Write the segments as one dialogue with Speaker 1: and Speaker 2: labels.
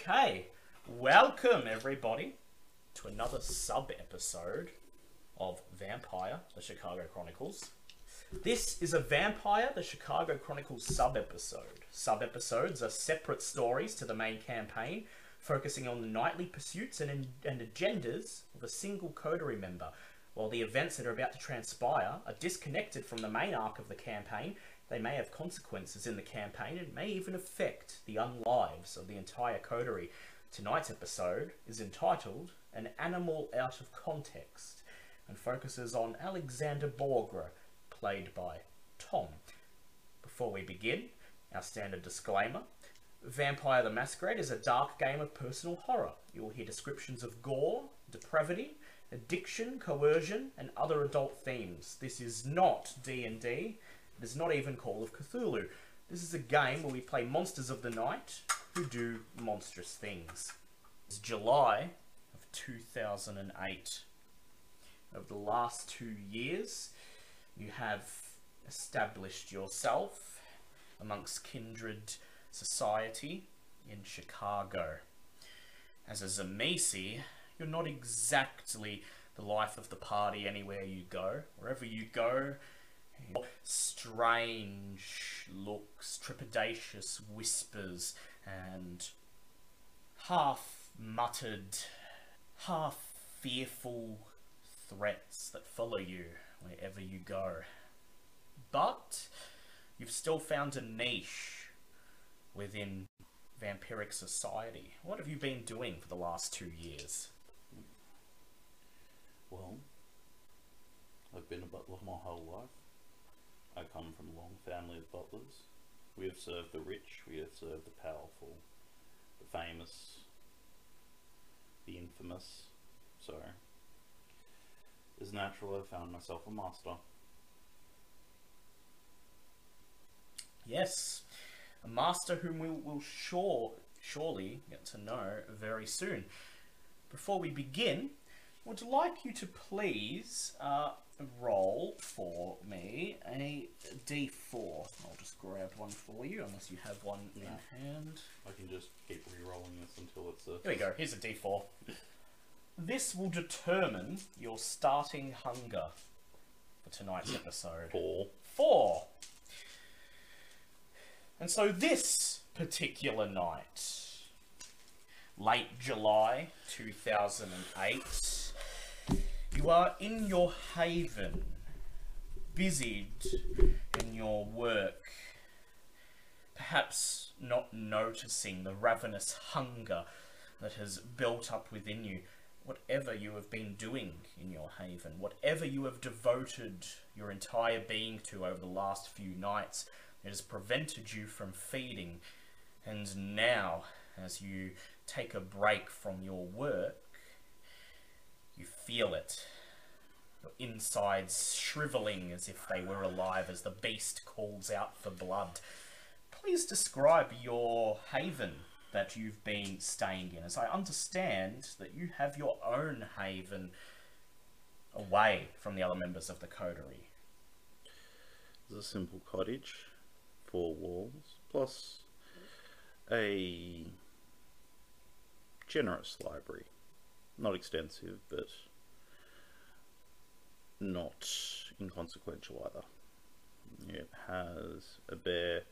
Speaker 1: Okay, welcome everybody to another sub episode of Vampire, the Chicago Chronicles. This is a Vampire, the Chicago Chronicles sub episode. Sub episodes are separate stories to the main campaign, focusing on the nightly pursuits and, and agendas of a single coterie member. While the events that are about to transpire are disconnected from the main arc of the campaign, they may have consequences in the campaign and may even affect the unlives of the entire coterie. Tonight's episode is entitled An Animal Out of Context and focuses on Alexander Borgre, played by Tom. Before we begin, our standard disclaimer. Vampire the Masquerade is a dark game of personal horror. You will hear descriptions of gore, depravity, addiction, coercion, and other adult themes. This is not D&D. Is not even Call of Cthulhu. This is a game where we play monsters of the night who do monstrous things. It's July of 2008. Over the last two years, you have established yourself amongst kindred society in Chicago. As a Tzimisce, you're not exactly the life of the party anywhere you go. Wherever you go, strange looks, trepidatious whispers, and half muttered, half fearful threats that follow you wherever you go. But you've still found a niche within vampiric society. What have you been doing for the last two years?
Speaker 2: Well, I've been a butler my whole life. I come from a long family of butlers. We have served the rich, we have served the powerful, the famous, the infamous. So, as natural, I found myself a master.
Speaker 1: Yes, a master whom we will sure, surely get to know very soon. Before we begin, would like you to please uh, roll for me a d4. I'll just grab one for you, unless you have one in hand.
Speaker 2: I can just keep re-rolling this until it's a.
Speaker 1: Here we go, here's a d4. This will determine your starting hunger for tonight's episode.
Speaker 2: Four.
Speaker 1: Four. And so this particular night, late July 2008, you are in your haven, busied in your work, perhaps not noticing the ravenous hunger that has built up within you. Whatever you have been doing in your haven, whatever you have devoted your entire being to over the last few nights, it has prevented you from feeding. And now, as you take a break from your work, you feel it. Your insides shriveling as if they were alive as the beast calls out for blood. Please describe your haven that you've been staying in, as I understand that you have your own haven away from the other members of the coterie.
Speaker 2: It's a simple cottage, four walls, plus a generous library. Not extensive, but not inconsequential either. It has a bare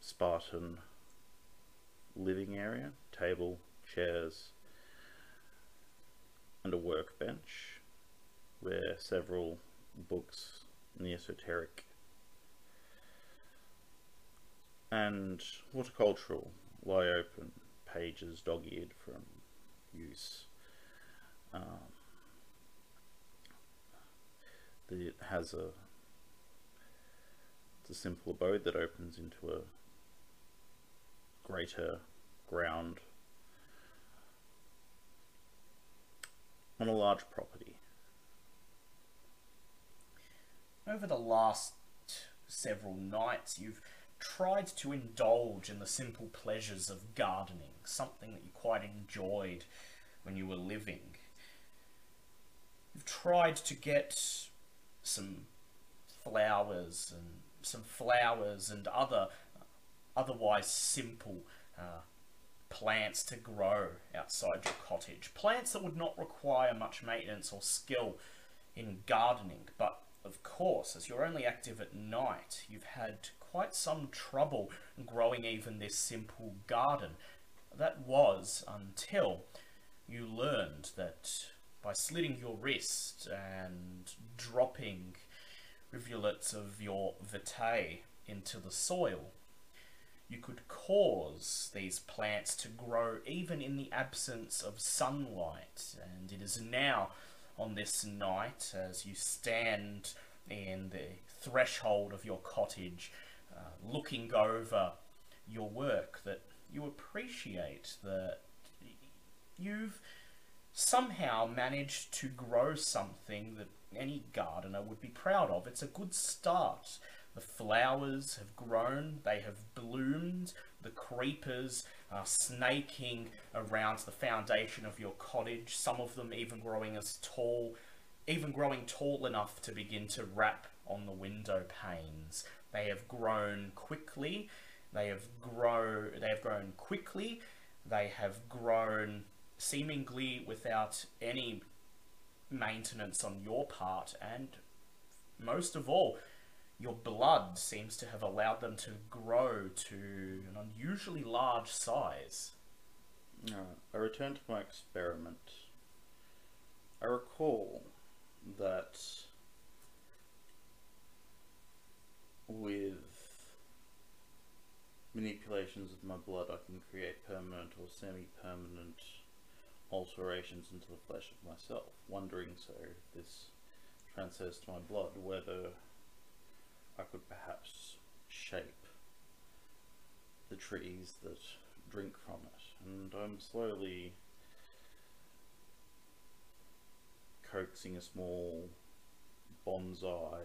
Speaker 2: Spartan living area, table, chairs, and a workbench where several books in the esoteric and horticultural lie open, pages dog-eared from use. Um, it has a it's a simple abode that opens into a greater ground on a large property.
Speaker 1: Over the last several nights, you've tried to indulge in the simple pleasures of gardening, something that you quite enjoyed when you were living. You've tried to get some flowers and some flowers and other otherwise simple uh, plants to grow outside your cottage. Plants that would not require much maintenance or skill in gardening, but of course, as you're only active at night, you've had quite some trouble growing even this simple garden. That was until you learned that by slitting your wrist and dropping rivulets of your vitae into the soil, you could cause these plants to grow even in the absence of sunlight. And it is now on this night, as you stand in the threshold of your cottage, uh, looking over your work, that you appreciate that you've somehow managed to grow something that any gardener would be proud of. It's a good start. The flowers have grown, they have bloomed, the creepers are snaking around the foundation of your cottage, some of them even growing as tall, even growing tall enough to begin to wrap on the window panes. They have grown quickly, they have grow they have grown quickly, they have grown seemingly without any maintenance on your part, and most of all, your blood seems to have allowed them to grow to an unusually large size.
Speaker 2: Alright, I return to my experiment. I recall that with manipulations of my blood, I can create permanent or semi permanent alterations into the flesh of myself. Wondering so this transfers to my blood, whether I could perhaps shape the trees that drink from it. And I'm slowly coaxing a small bonsai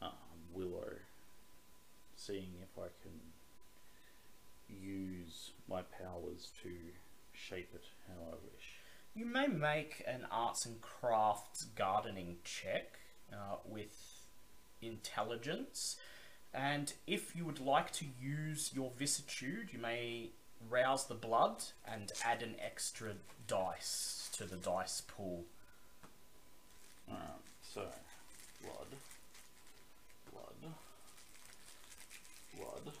Speaker 2: um, willow, seeing if I can use my powers to shape it how I wish.
Speaker 1: You may make an arts and crafts gardening check uh, with intelligence, and if you would like to use your vicissitude, you may rouse the blood and add an extra dice to the dice pool.
Speaker 2: Alright, so blood, blood, blood,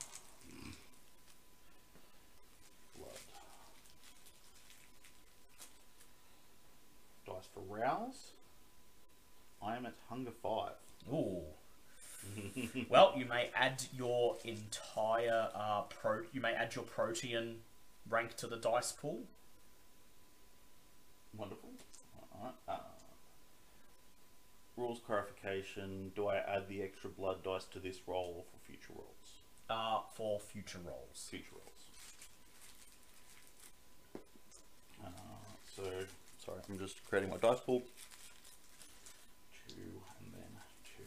Speaker 2: blood. Dice for rouse. I am at hunger five.
Speaker 1: Ooh. well, you may add your entire uh, pro. You may add your protean rank to the dice pool.
Speaker 2: Wonderful. Uh, rules clarification. Do I add the extra blood dice to this roll or for future rolls?
Speaker 1: For future rolls.
Speaker 2: Future rolls. Uh, so, sorry, I'm just creating my dice pool. Two and then two.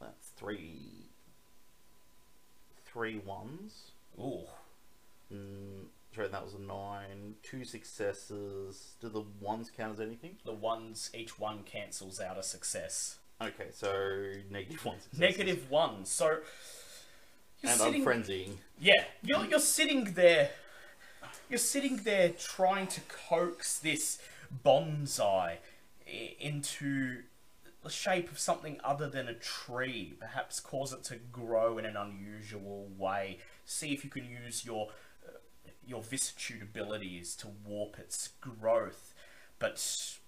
Speaker 2: That's three. Three ones.
Speaker 1: Ooh.
Speaker 2: Mm, sorry, that was a nine. Two successes. Do the ones count as anything?
Speaker 1: The ones each one cancels out a success.
Speaker 2: Okay, so negative one successes.
Speaker 1: Negative one. So you're
Speaker 2: And
Speaker 1: sitting,
Speaker 2: I'm frenzying.
Speaker 1: Yeah, you're you're sitting there. You're sitting there trying to coax this bonsai into the shape of something other than a tree. Perhaps cause it to grow in an unusual way. See if you can use your your vicissitude abilities to warp its growth. But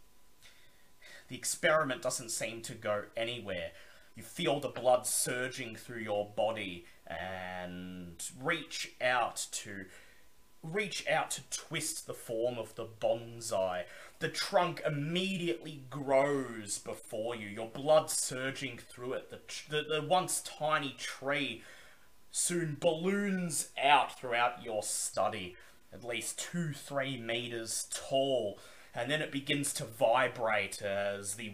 Speaker 1: the experiment doesn't seem to go anywhere. You feel the blood surging through your body and reach out to reach out to twist the form of the bonsai. The trunk immediately grows before you, your blood surging through it. The, the, the once tiny tree soon balloons out throughout your study, at least two, three meters tall, and then it begins to vibrate as the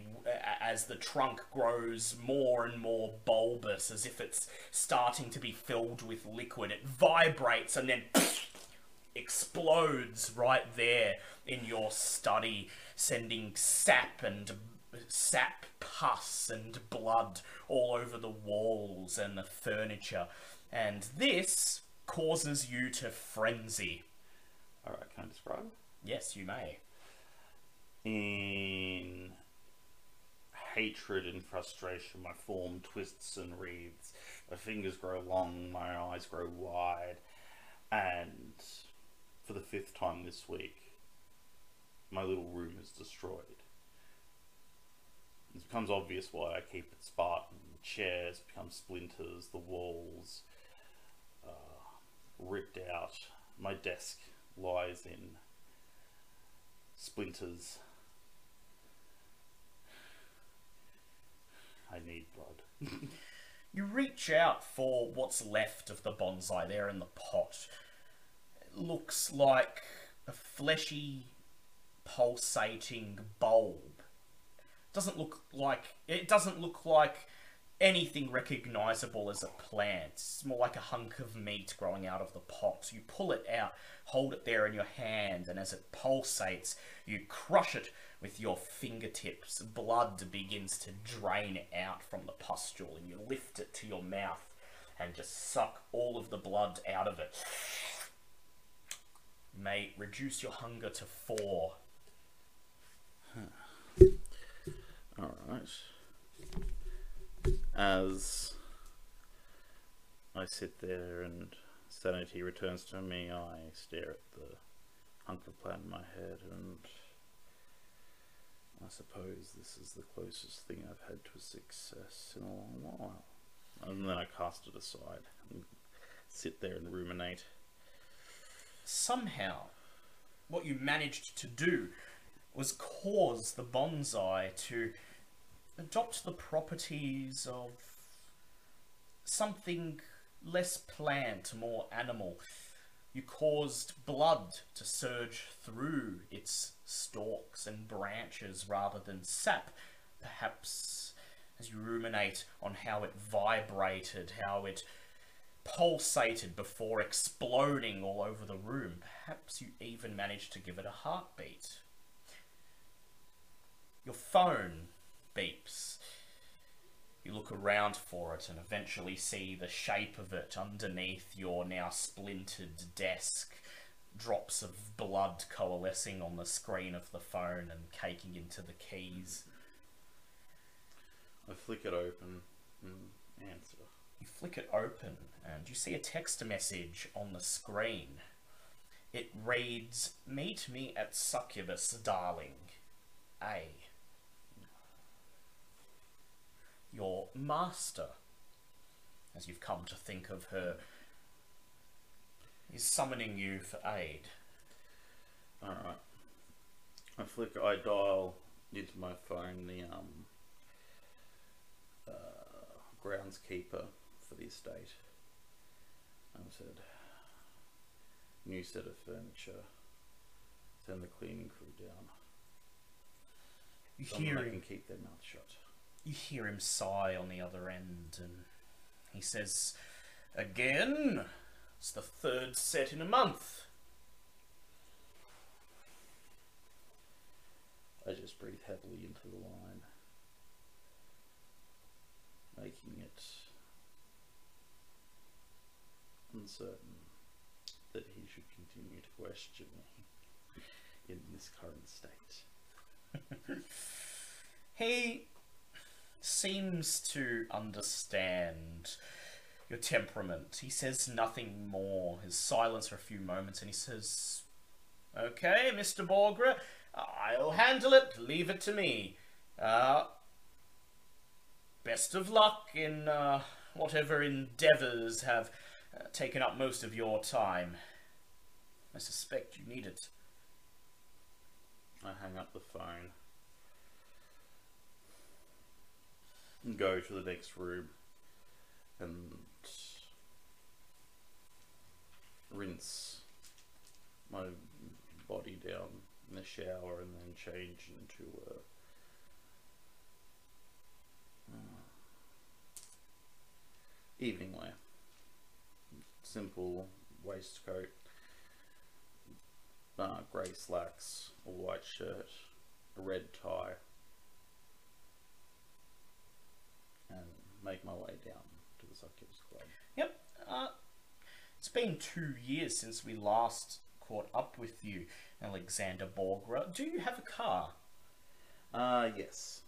Speaker 1: as the trunk grows more and more bulbous, as if it's starting to be filled with liquid. It vibrates and then explodes right there in your study, sending sap and sap, pus, and blood all over the walls and the furniture. And this causes you to frenzy.
Speaker 2: Alright, can I describe?
Speaker 1: Yes, you may.
Speaker 2: In hatred and frustration, my form twists and wreathes. My fingers grow long, my eyes grow wide, and for the fifth time this week, my little room is destroyed. It becomes obvious why I keep it Spartan. The chairs become splinters, the walls ripped out. My desk lies in splinters. I need blood.
Speaker 1: You reach out for what's left of the bonsai there in the pot. It looks like a fleshy, pulsating bulb. Doesn't look like it doesn't look like anything recognizable as a plant. It's more like a hunk of meat growing out of the pot. You pull it out, hold it there in your hand, and as it pulsates, you crush it with your fingertips. Blood begins to drain out from the pustule, and you lift it to your mouth and just suck all of the blood out of it. May reduce your hunger to four.
Speaker 2: Alright. As I sit there and sanity returns to me, I stare at the hunk of plant in my head and I suppose this is the closest thing I've had to a success in a long while. And then I cast it aside and sit there and ruminate.
Speaker 1: somehow what you managed to do was cause the bonsai to adopt the properties of something less plant, more animal. You caused blood to surge through its stalks and branches rather than sap. Perhaps as you ruminate on how it vibrated, how it pulsated before exploding all over the room. Perhaps you even managed to give it a heartbeat. Your phone beeps. You look around for it and eventually see the shape of it underneath your now splintered desk. Drops of blood coalescing on the screen of the phone and caking into the keys.
Speaker 2: I flick it open and answer.
Speaker 1: You flick it open and you see a text message on the screen. It reads, Meet me at Succubus, darling. A. Your master, as you've come to think of her, is summoning you for aid.
Speaker 2: Alright. I flick, I dial into my phone the um, uh, groundskeeper for the estate. I said, new set of furniture. Send the cleaning crew down.
Speaker 1: You
Speaker 2: Someone
Speaker 1: hear him
Speaker 2: can keep their mouth shut.
Speaker 1: You hear him sigh on the other end, and he says, Again? It's the third set in a month.
Speaker 2: I just breathe heavily into the line, making it uncertain that he should continue to question me in this current state.
Speaker 1: He seems to understand your temperament. He says nothing more. His silence for a few moments, and he says, Okay, Mr. Borgre, I'll handle it. Leave it to me. Uh, best of luck in uh, whatever endeavors have uh, taken up most of your time. I suspect you need it.
Speaker 2: I hang up the phone and go to the next room and rinse my body down in the shower and then change into a uh, evening wear. Simple waistcoat, uh, grey slacks, a white shirt, a red tie, and make my way down to the Succubus Club.
Speaker 1: Yep. Uh, it's been two years since we last caught up with you, Alexander Borgre. Do you have a car?
Speaker 2: Uh, yes.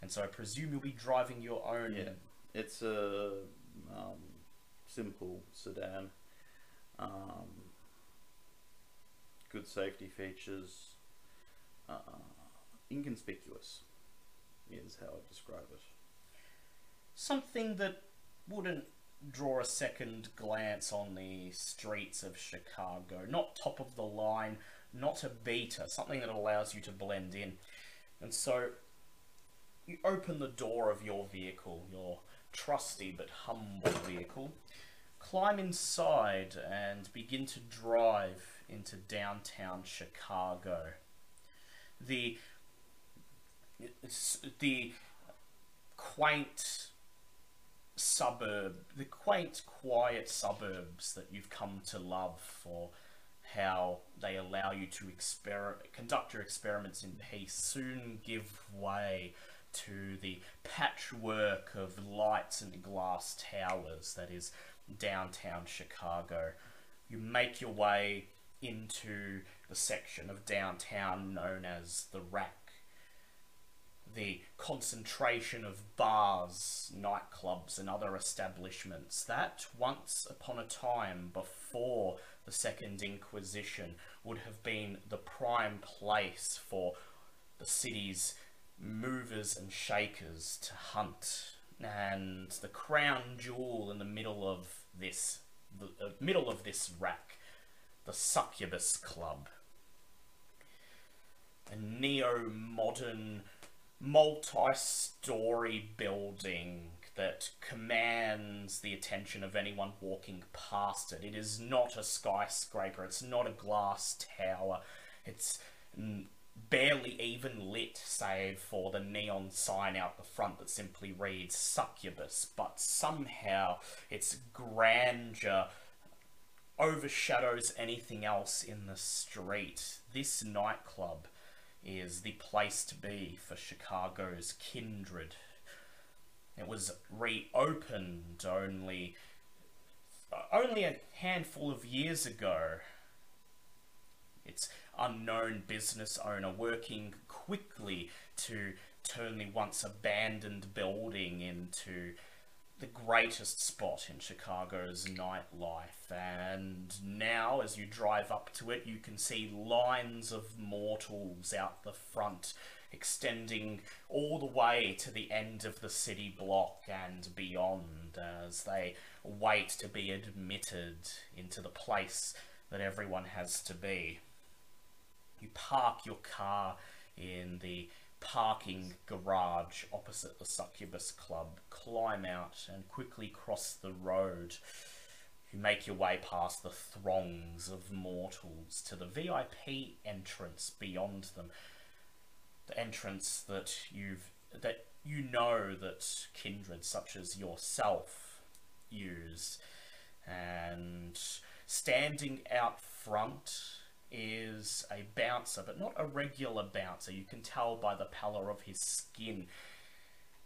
Speaker 1: And so I presume you'll be driving your own.
Speaker 2: Yeah. It's a um, simple sedan. Um, good safety features. Uh, inconspicuous is how I describe it.
Speaker 1: Something that wouldn't draw a second glance on the streets of Chicago. Not top of the line, not a beta, something that allows you to blend in. And so you open the door of your vehicle, your trusty but humble vehicle, climb inside and begin to drive into downtown Chicago. The it's the quaint suburb, the quaint, quiet suburbs that you've come to love for how they allow you to exper- conduct your experiments in peace soon give way to the patchwork of lights and glass towers that is downtown Chicago. You make your way into the section of downtown known as the Rack. The concentration of bars, nightclubs, and other establishments that once upon a time before the Second Inquisition would have been the prime place for the city's movers and shakers to hunt. And the crown jewel in the middle of this, the uh, middle of this rack, the Succubus Club. A neo-modern, multi-story building that commands the attention of anyone walking past it. It is not a skyscraper, it's not a glass tower, it's barely even lit, save for the neon sign out the front that simply reads Succubus, but somehow its grandeur overshadows anything else in the street. This nightclub is the place to be for Chicago's kindred. It was reopened only only a handful of years ago. Its unknown business owner working quickly to turn the once abandoned building into the greatest spot in Chicago's nightlife. And now, as you drive up to it, you can see lines of mortals out the front, extending all the way to the end of the city block and beyond as they wait to be admitted into the place that everyone has to be. You park your car in the parking garage opposite the Succubus Club, climb out and quickly cross the road. You make your way past the throngs of mortals to the VIP entrance beyond them. The entrance that you've that you know that kindred such as yourself use. And standing out front is a bouncer, but not a regular bouncer. You can tell by the pallor of his skin,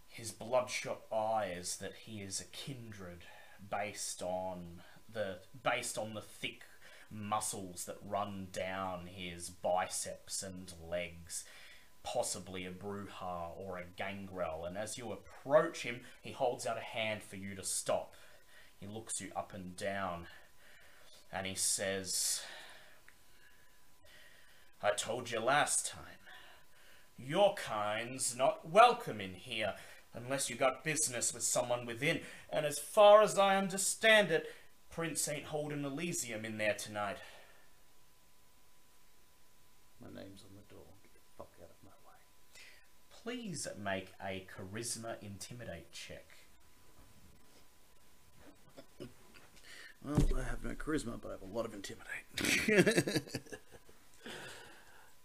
Speaker 1: his bloodshot eyes, that he is a kindred based on the based on the thick muscles that run down his biceps and legs. Possibly a Brujah or a Gangrel, and as you approach him, he holds out a hand for you to stop. He looks you up and down, and he says, I told you last time. Your kind's not welcome in here unless you got business with someone within. And as far as I understand it, Prince ain't holding Elysium in there tonight.
Speaker 2: My name's on the door. Get the fuck out of my way.
Speaker 1: Please make a charisma intimidate check.
Speaker 2: Well, I have no charisma, but I have a lot of intimidate.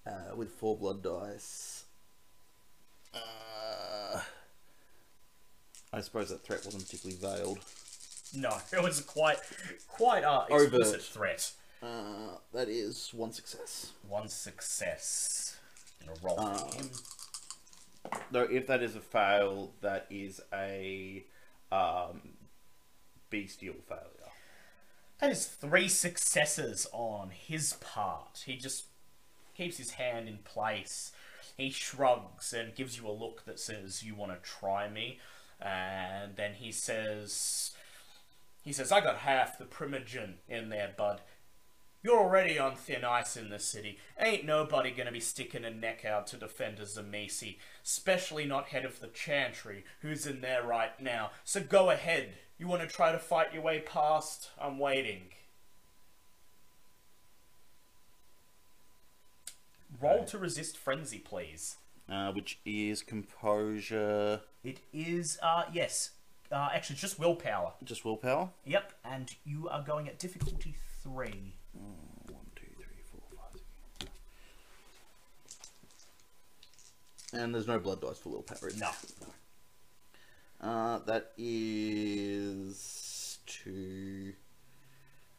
Speaker 2: uh, with four blood dice. Uh, I suppose that threat wasn't particularly veiled.
Speaker 1: No, it was quite, quite uh,
Speaker 2: Overt.
Speaker 1: explicit threat.
Speaker 2: Uh, that is one success.
Speaker 1: One success. I'm gonna roll him.
Speaker 2: Though, if that is a fail, that is a um, bestial failure.
Speaker 1: That is three successes on his part. He just keeps his hand in place. He shrugs and gives you a look that says, You want to try me? And then he says, He says, I got half the primogen in there, bud. You're already on thin ice in the city. Ain't nobody gonna be sticking a neck out to defend a Tzimisce, especially not head of the Chantry, who's in there right now. So go ahead. You want to try to fight your way past? I'm waiting. Roll to resist frenzy, please.
Speaker 2: Uh, which is composure,
Speaker 1: It is, uh, yes, uh, actually just willpower.
Speaker 2: just willpower.
Speaker 1: Yep, and you are going at difficulty three.
Speaker 2: One, two, three, four, five, six. And there's no blood dice for willpower. is
Speaker 1: No.
Speaker 2: Uh, that is two,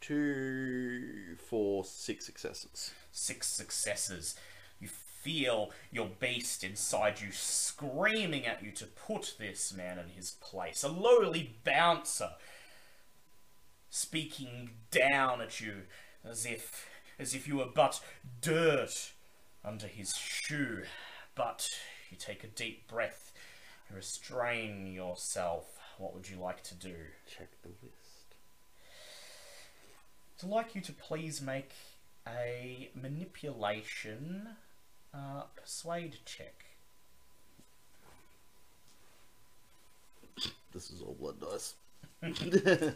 Speaker 2: two, four, six successes.
Speaker 1: Six successes. You feel your beast inside you screaming at you to put this man in his place. A lowly bouncer speaking down at you as if as if you were but dirt under his shoe. But you take a deep breath, you restrain yourself. What would you like to do?
Speaker 2: Check the list.
Speaker 1: I'd like you to please make a manipulation uh, persuade check.
Speaker 2: This is all blood dice.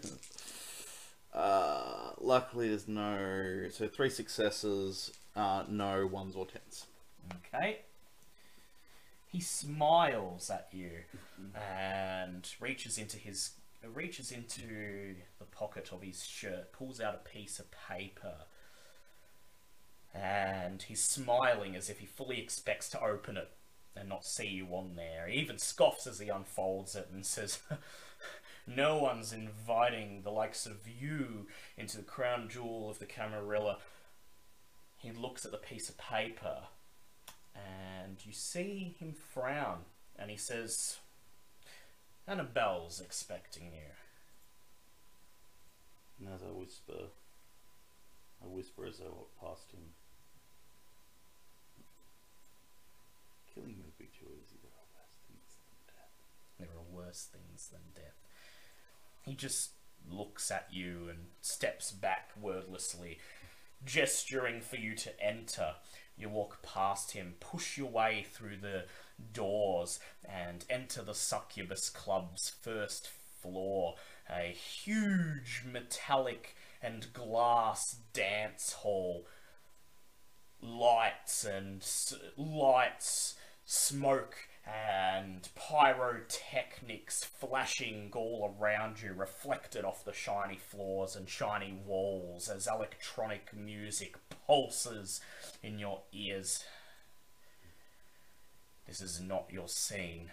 Speaker 2: uh, luckily, there's no. So three successes, uh, no ones or tens.
Speaker 1: Okay. He smiles at you and reaches into his reaches into the pocket of his shirt, pulls out a piece of paper, and he's smiling as if he fully expects to open it and not see you on there. He even scoffs as he unfolds it and says, No one's inviting the likes of you into the crown jewel of the Camarilla. He looks at the piece of paper and you see him frown and he says, Annabelle's expecting you.
Speaker 2: And as I whisper, I whisper as I walk past him. Killing would be too easy. There are worse things than death.
Speaker 1: There are worse things than death. He just looks at you and steps back wordlessly, gesturing for you to enter. You walk past him, push your way through the doors, and enter the Succubus Club's first floor. A huge metallic and glass dance hall. Lights and lights, smoke, and pyrotechnics flashing all around you, reflected off the shiny floors and shiny walls as electronic music pulses in your ears. This is not your scene.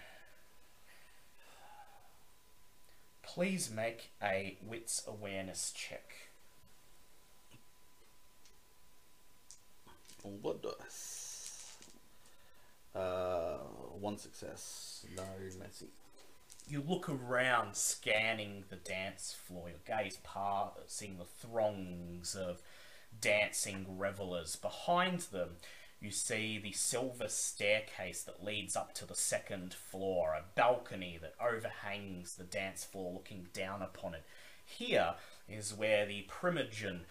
Speaker 1: Please make a wits awareness check.
Speaker 2: Blood dice. Uh, one success, no messy.
Speaker 1: You look around, scanning the dance floor, your gaze passing the throngs of dancing revelers. Behind them, you see the silver staircase that leads up to the second floor, a balcony that overhangs the dance floor, looking down upon it. Here is where the Primogen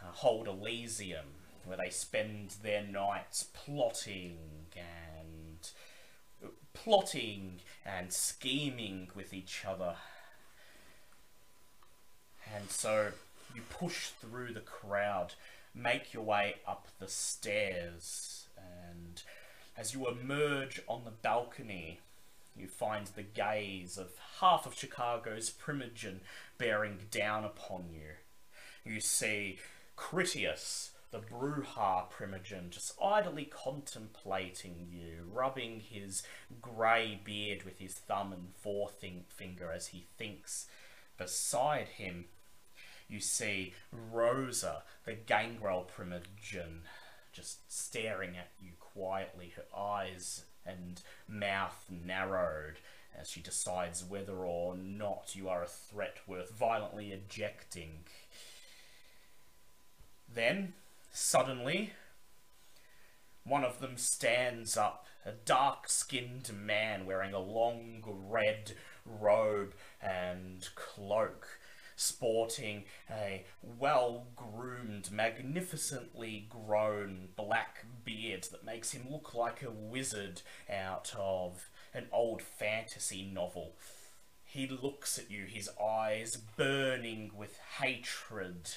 Speaker 1: uh, hold Elysium, where they spend their nights plotting and plotting and scheming with each other. And so you push through the crowd, make your way up the stairs, and as you emerge on the balcony, you find the gaze of half of Chicago's Primogen bearing down upon you. You see Critias, the Brujah Primogen, just idly contemplating you, rubbing his grey beard with his thumb and forefinger as he thinks. Beside him, you see Rosa, the Gangrel Primogen, just staring at you quietly, her eyes and mouth narrowed as she decides whether or not you are a threat worth violently ejecting. Then, suddenly, one of them stands up, a dark skinned man wearing a long red robe and cloak, sporting a well groomed, magnificently grown black beard that makes him look like a wizard out of an old fantasy novel. He looks at you, his eyes burning with hatred.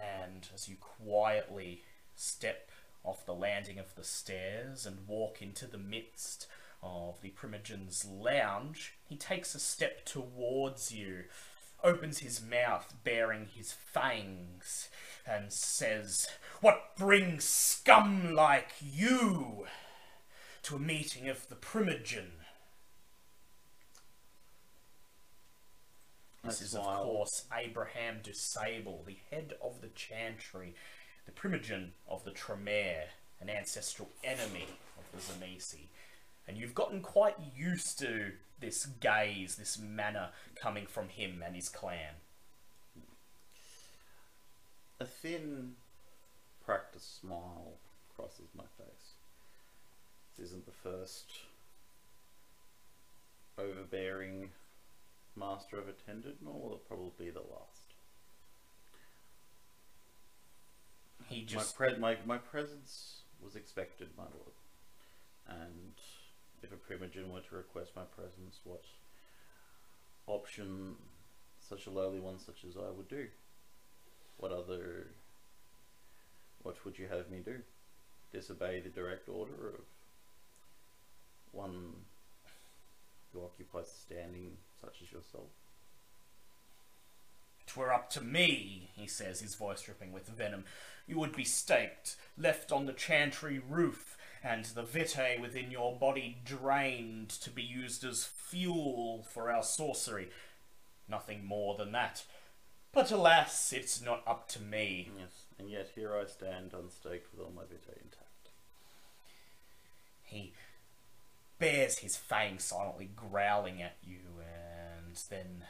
Speaker 1: And as you quietly step off the landing of the stairs and walk into the midst of the Primogen's lounge, he takes a step towards you, opens his mouth baring his fangs, and says, What brings scum like you to a meeting of the Primogen? This
Speaker 2: I
Speaker 1: is, of course, Abraham de Sable, the head of the Chantry, the primogen of the Tremere, an ancestral enemy of the Tzimisce. And you've gotten quite used to this gaze, this manner coming from him and his clan.
Speaker 2: A thin, practiced smile crosses my face. This isn't the first overbearing master I've attended, nor will it probably be the last.
Speaker 1: He
Speaker 2: My,
Speaker 1: just
Speaker 2: pre- my, my presence was expected, my lord. And if a primogen were to request my presence, what option such a lowly one such as I would do? What other. What would you have me do? Disobey the direct order of one who occupies a standing such as yourself?
Speaker 1: Twere up to me, he says, his voice dripping with venom. You would be staked, left on the chantry roof, and the vitae within your body drained to be used as fuel for our sorcery. Nothing more than that. But alas, it's not up to me.
Speaker 2: Yes, and yet here I stand unstaked with all my vitae intact.
Speaker 1: He bares his fangs silently, growling at you, then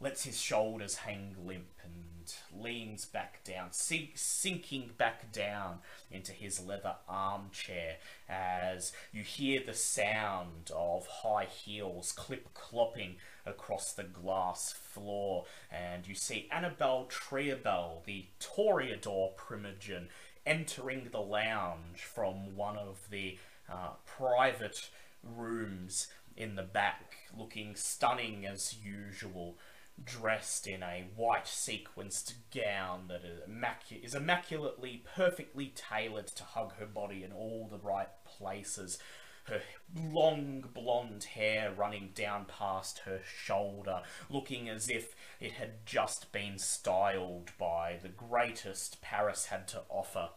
Speaker 1: lets his shoulders hang limp and leans back down, sink, sinking back down into his leather armchair as you hear the sound of high heels clip clopping across the glass floor, and you see Annabelle Triabell, the Toreador primogen, entering the lounge from one of the uh, private rooms in the back, looking stunning as usual, dressed in a white sequenced gown that is, immacu- is immaculately, perfectly tailored to hug her body in all the right places. Her long blonde hair running down past her shoulder, looking as if it had just been styled by the greatest Paris had to offer.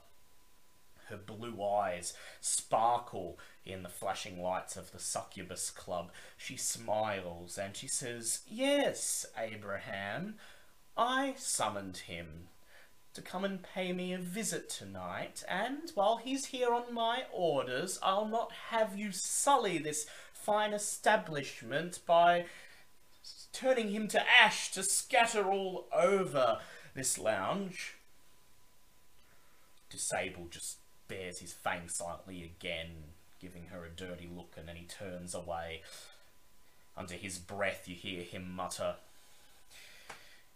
Speaker 1: Her blue eyes sparkle in the flashing lights of the succubus club. She smiles and she says, Yes, Abraham, I summoned him to come and pay me a visit tonight, and while he's here on my orders, I'll not have you sully this fine establishment by turning him to ash to scatter all over this lounge. Disable just bares his fangs silently again, giving her a dirty look, and then he turns away. Under his breath, you hear him mutter,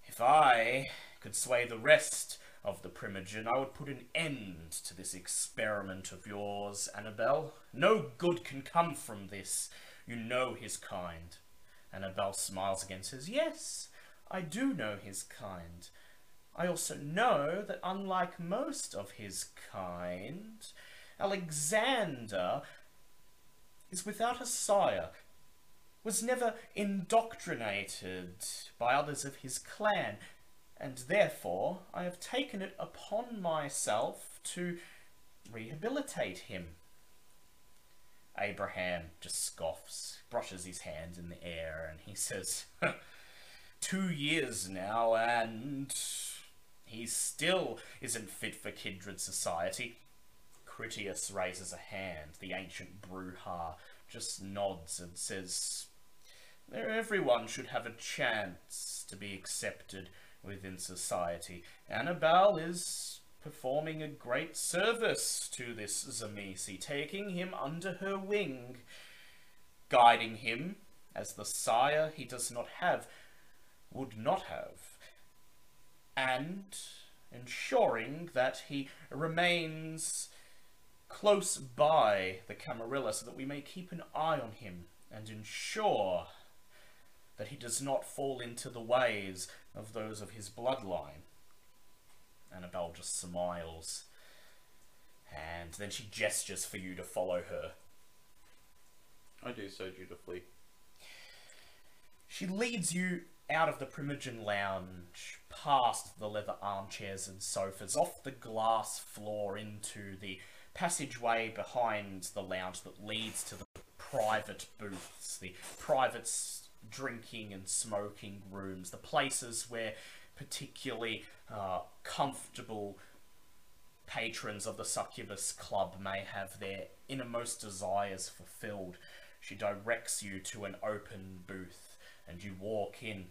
Speaker 1: If I could sway the rest of the Primogen, I would put an end to this experiment of yours, Annabelle. No good can come from this. You know his kind. Annabelle smiles again and says, Yes, I do know his kind. I also know that unlike most of his kind, Alexander is without a sire, was never indoctrinated by others of his clan, and therefore I have taken it upon myself to rehabilitate him. Abraham just scoffs, brushes his hands in the air, and he says, two years now, and he still isn't fit for kindred society. Critias raises a hand. The ancient Brujah just nods and says, Everyone should have a chance to be accepted within society. Annabelle is performing a great service to this Tzimisce, taking him under her wing, guiding him as the sire he does not have, would not have, and ensuring that he remains close by the Camarilla so that we may keep an eye on him and ensure that he does not fall into the ways of those of his bloodline. Annabelle just smiles, and then she gestures for you to follow her.
Speaker 2: I do so dutifully.
Speaker 1: She leads you out of the Primogen Lounge, past the leather armchairs and sofas, off the glass floor into the passageway behind the lounge that leads to the private booths, the private drinking and smoking rooms, the places where particularly uh, comfortable patrons of the Succubus Club may have their innermost desires fulfilled. She directs you to an open booth, and you walk in.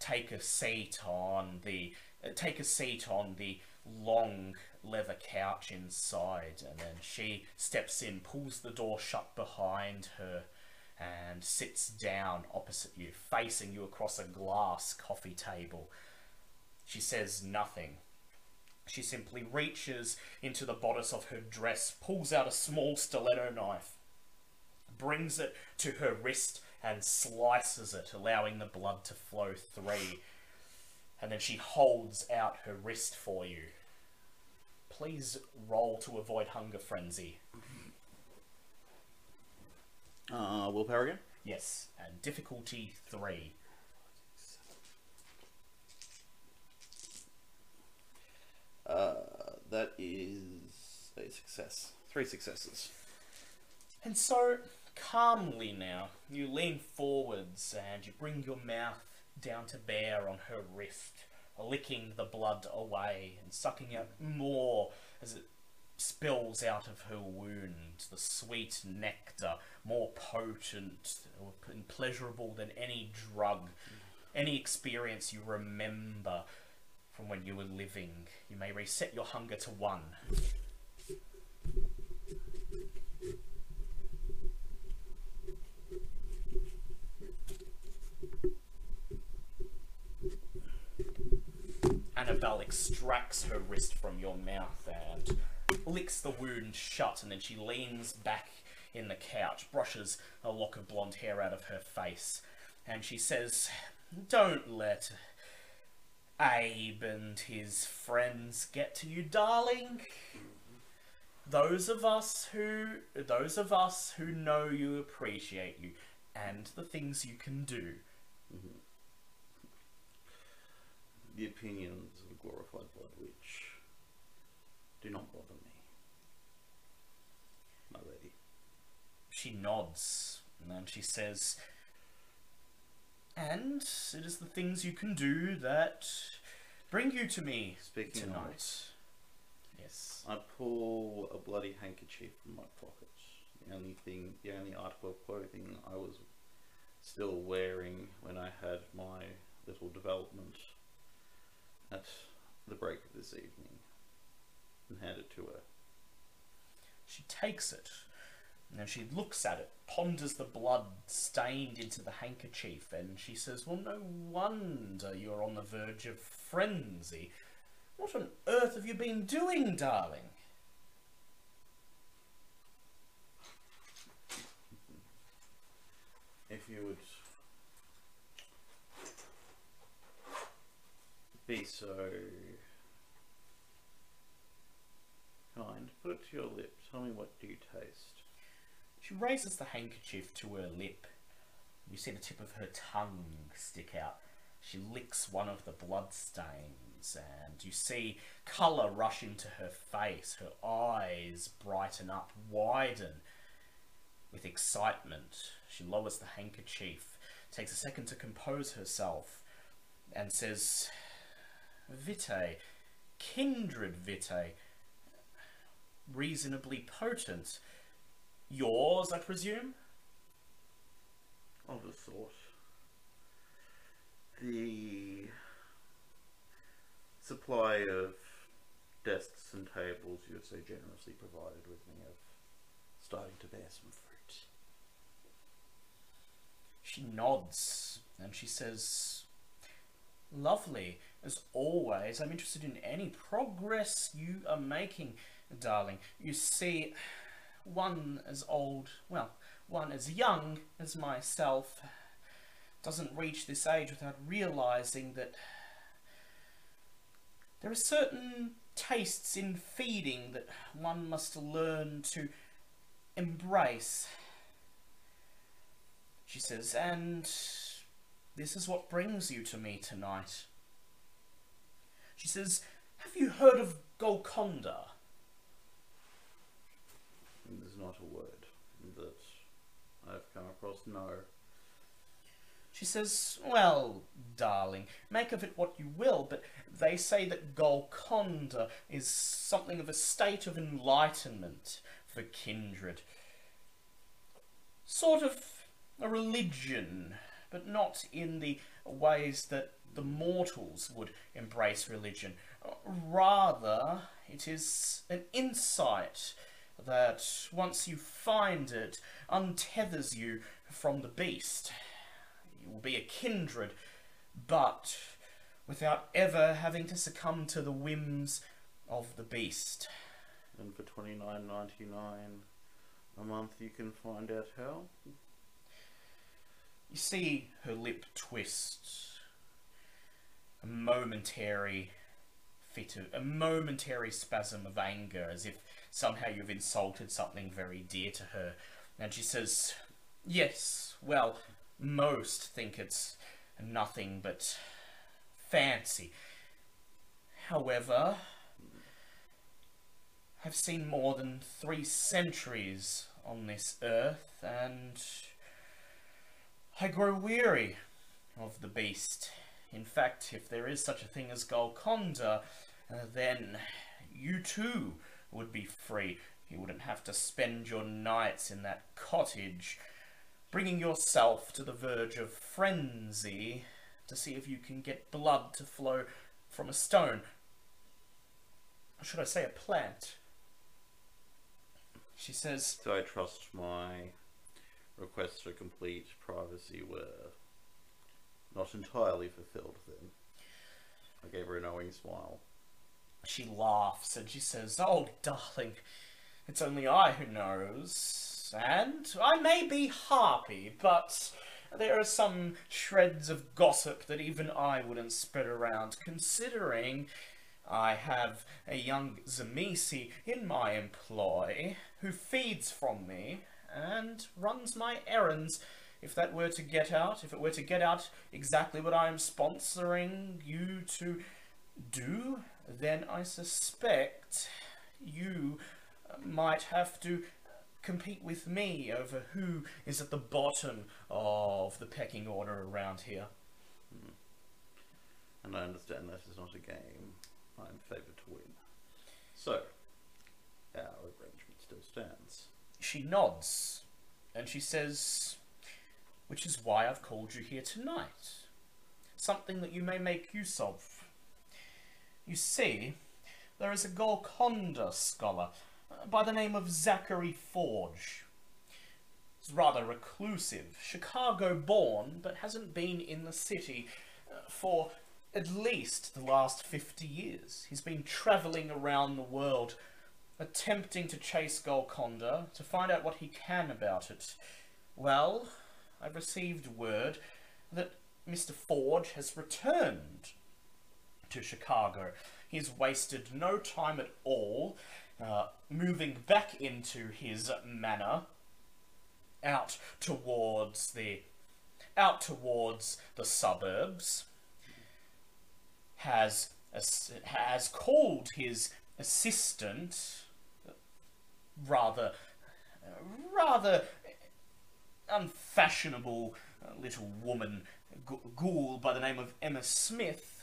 Speaker 1: Take a seat on the uh, take a seat on the long leather couch inside, and then she steps in, pulls the door shut behind her, and sits down opposite you, facing you across a glass coffee table. She says nothing. She simply reaches into the bodice of her dress, pulls out a small stiletto knife, brings it to her wrist, and slices it, allowing the blood to flow through. And then she holds out her wrist for you. Please roll to avoid hunger frenzy.
Speaker 2: Uh, willpower again?
Speaker 1: Yes, and difficulty three.
Speaker 2: Uh, that is a success. Three successes.
Speaker 1: And so, calmly now, you lean forwards and you bring your mouth down to bear on her wrist, licking the blood away and sucking out more as it spills out of her wound, the sweet nectar, more potent and pleasurable than any drug, any experience you remember from when you were living. You may reset your hunger to one. Annabelle extracts her wrist from your mouth and licks the wound shut, and then she leans back in the couch, brushes a lock of blonde hair out of her face, and she says, Don't let Abe and his friends get to you, darling. Those of us who those of us who know you appreciate you and the things you can do. Mm-hmm.
Speaker 2: The opinions of a glorified blood witch do not bother me. My lady.
Speaker 1: She nods and then she says, And it is the things you can do that bring you to me
Speaker 2: Speaking
Speaker 1: tonight. Yes.
Speaker 2: I pull a bloody handkerchief from my pocket. The only thing, the only article of clothing I was still wearing when I had my little development at the break of this evening, and hand it to her.
Speaker 1: She takes it, and then she looks at it, ponders the blood stained into the handkerchief, and she says, Well, no wonder you're on the verge of frenzy. What on earth have you been doing, darling?
Speaker 2: If you would be so kind, put it to your lips. Tell me what do you taste.
Speaker 1: She raises the handkerchief to her lip. You see the tip of her tongue stick out. She licks one of the blood stains, and you see colour rush into her face. Her eyes brighten up, widen with excitement. She lowers the handkerchief, takes a second to compose herself, and says, Vitae, kindred vitae, reasonably potent. Yours, I presume?
Speaker 3: Of a sort. The supply of desks and tables you have so generously provided with me have starting to bear some fruit.
Speaker 1: She nods and she says, Lovely. As always, I'm interested in any progress you are making, darling. You see, one as old, well, one as young as myself doesn't reach this age without realizing that there are certain tastes in feeding that one must learn to embrace. She says, and this is what brings you to me tonight. She says, have you heard of Golconda?
Speaker 3: There's not a word that I've come across. No.
Speaker 1: She says, Well, darling, make of it what you will, but they say that Golconda is something of a state of enlightenment for kindred. Sort of a religion, but not in the ways that the mortals would embrace religion. Rather, it is an insight that, once you find it, untethers you from the beast. You will be a kindred, but without ever having to succumb to the whims of the beast.
Speaker 3: And for twenty nine ninety nine a month, you can find out how.
Speaker 1: You see her lip twist. A momentary fit of, a momentary spasm of anger, as if somehow you've insulted something very dear to her. And she says, Yes, well, most think it's nothing but fancy. However, I've seen more than three centuries on this earth, and I grow weary of the beast. In fact, if there is such a thing as Golconda, uh, then you too would be free. You wouldn't have to spend your nights in that cottage, bringing yourself to the verge of frenzy to see if you can get blood to flow from a stone. Or should I say a plant? She says,
Speaker 3: So I trust my requests for complete privacy were not entirely fulfilled then. I gave her a knowing smile.
Speaker 1: She laughs and she says, Oh, darling, it's only I who knows. And I may be harpy, but there are some shreds of gossip that even I wouldn't spread around, considering I have a young Tzimisce in my employ who feeds from me and runs my errands. If that were to get out, if it were to get out exactly what I am sponsoring you to do, then I suspect you uh, might have to compete with me over who is at the bottom of the pecking order around here. Hmm.
Speaker 3: And I understand that is not a game I'm favoured to win. So, our arrangement still stands.
Speaker 1: She nods and she says, Which is why I've called you here tonight. Something that you may make use of. You see, there is a Golconda scholar uh, by the name of Zachary Forge. He's rather reclusive, Chicago born, but hasn't been in the city uh, for at least the last 50 years. He's been travelling around the world, attempting to chase Golconda, to find out what he can about it. Well, I've received word that Mr. Forge has returned to Chicago. He's wasted no time at all uh, moving back into his manor out towards the out towards the suburbs has has called his assistant rather rather unfashionable uh, little woman ghoul by the name of Emma Smith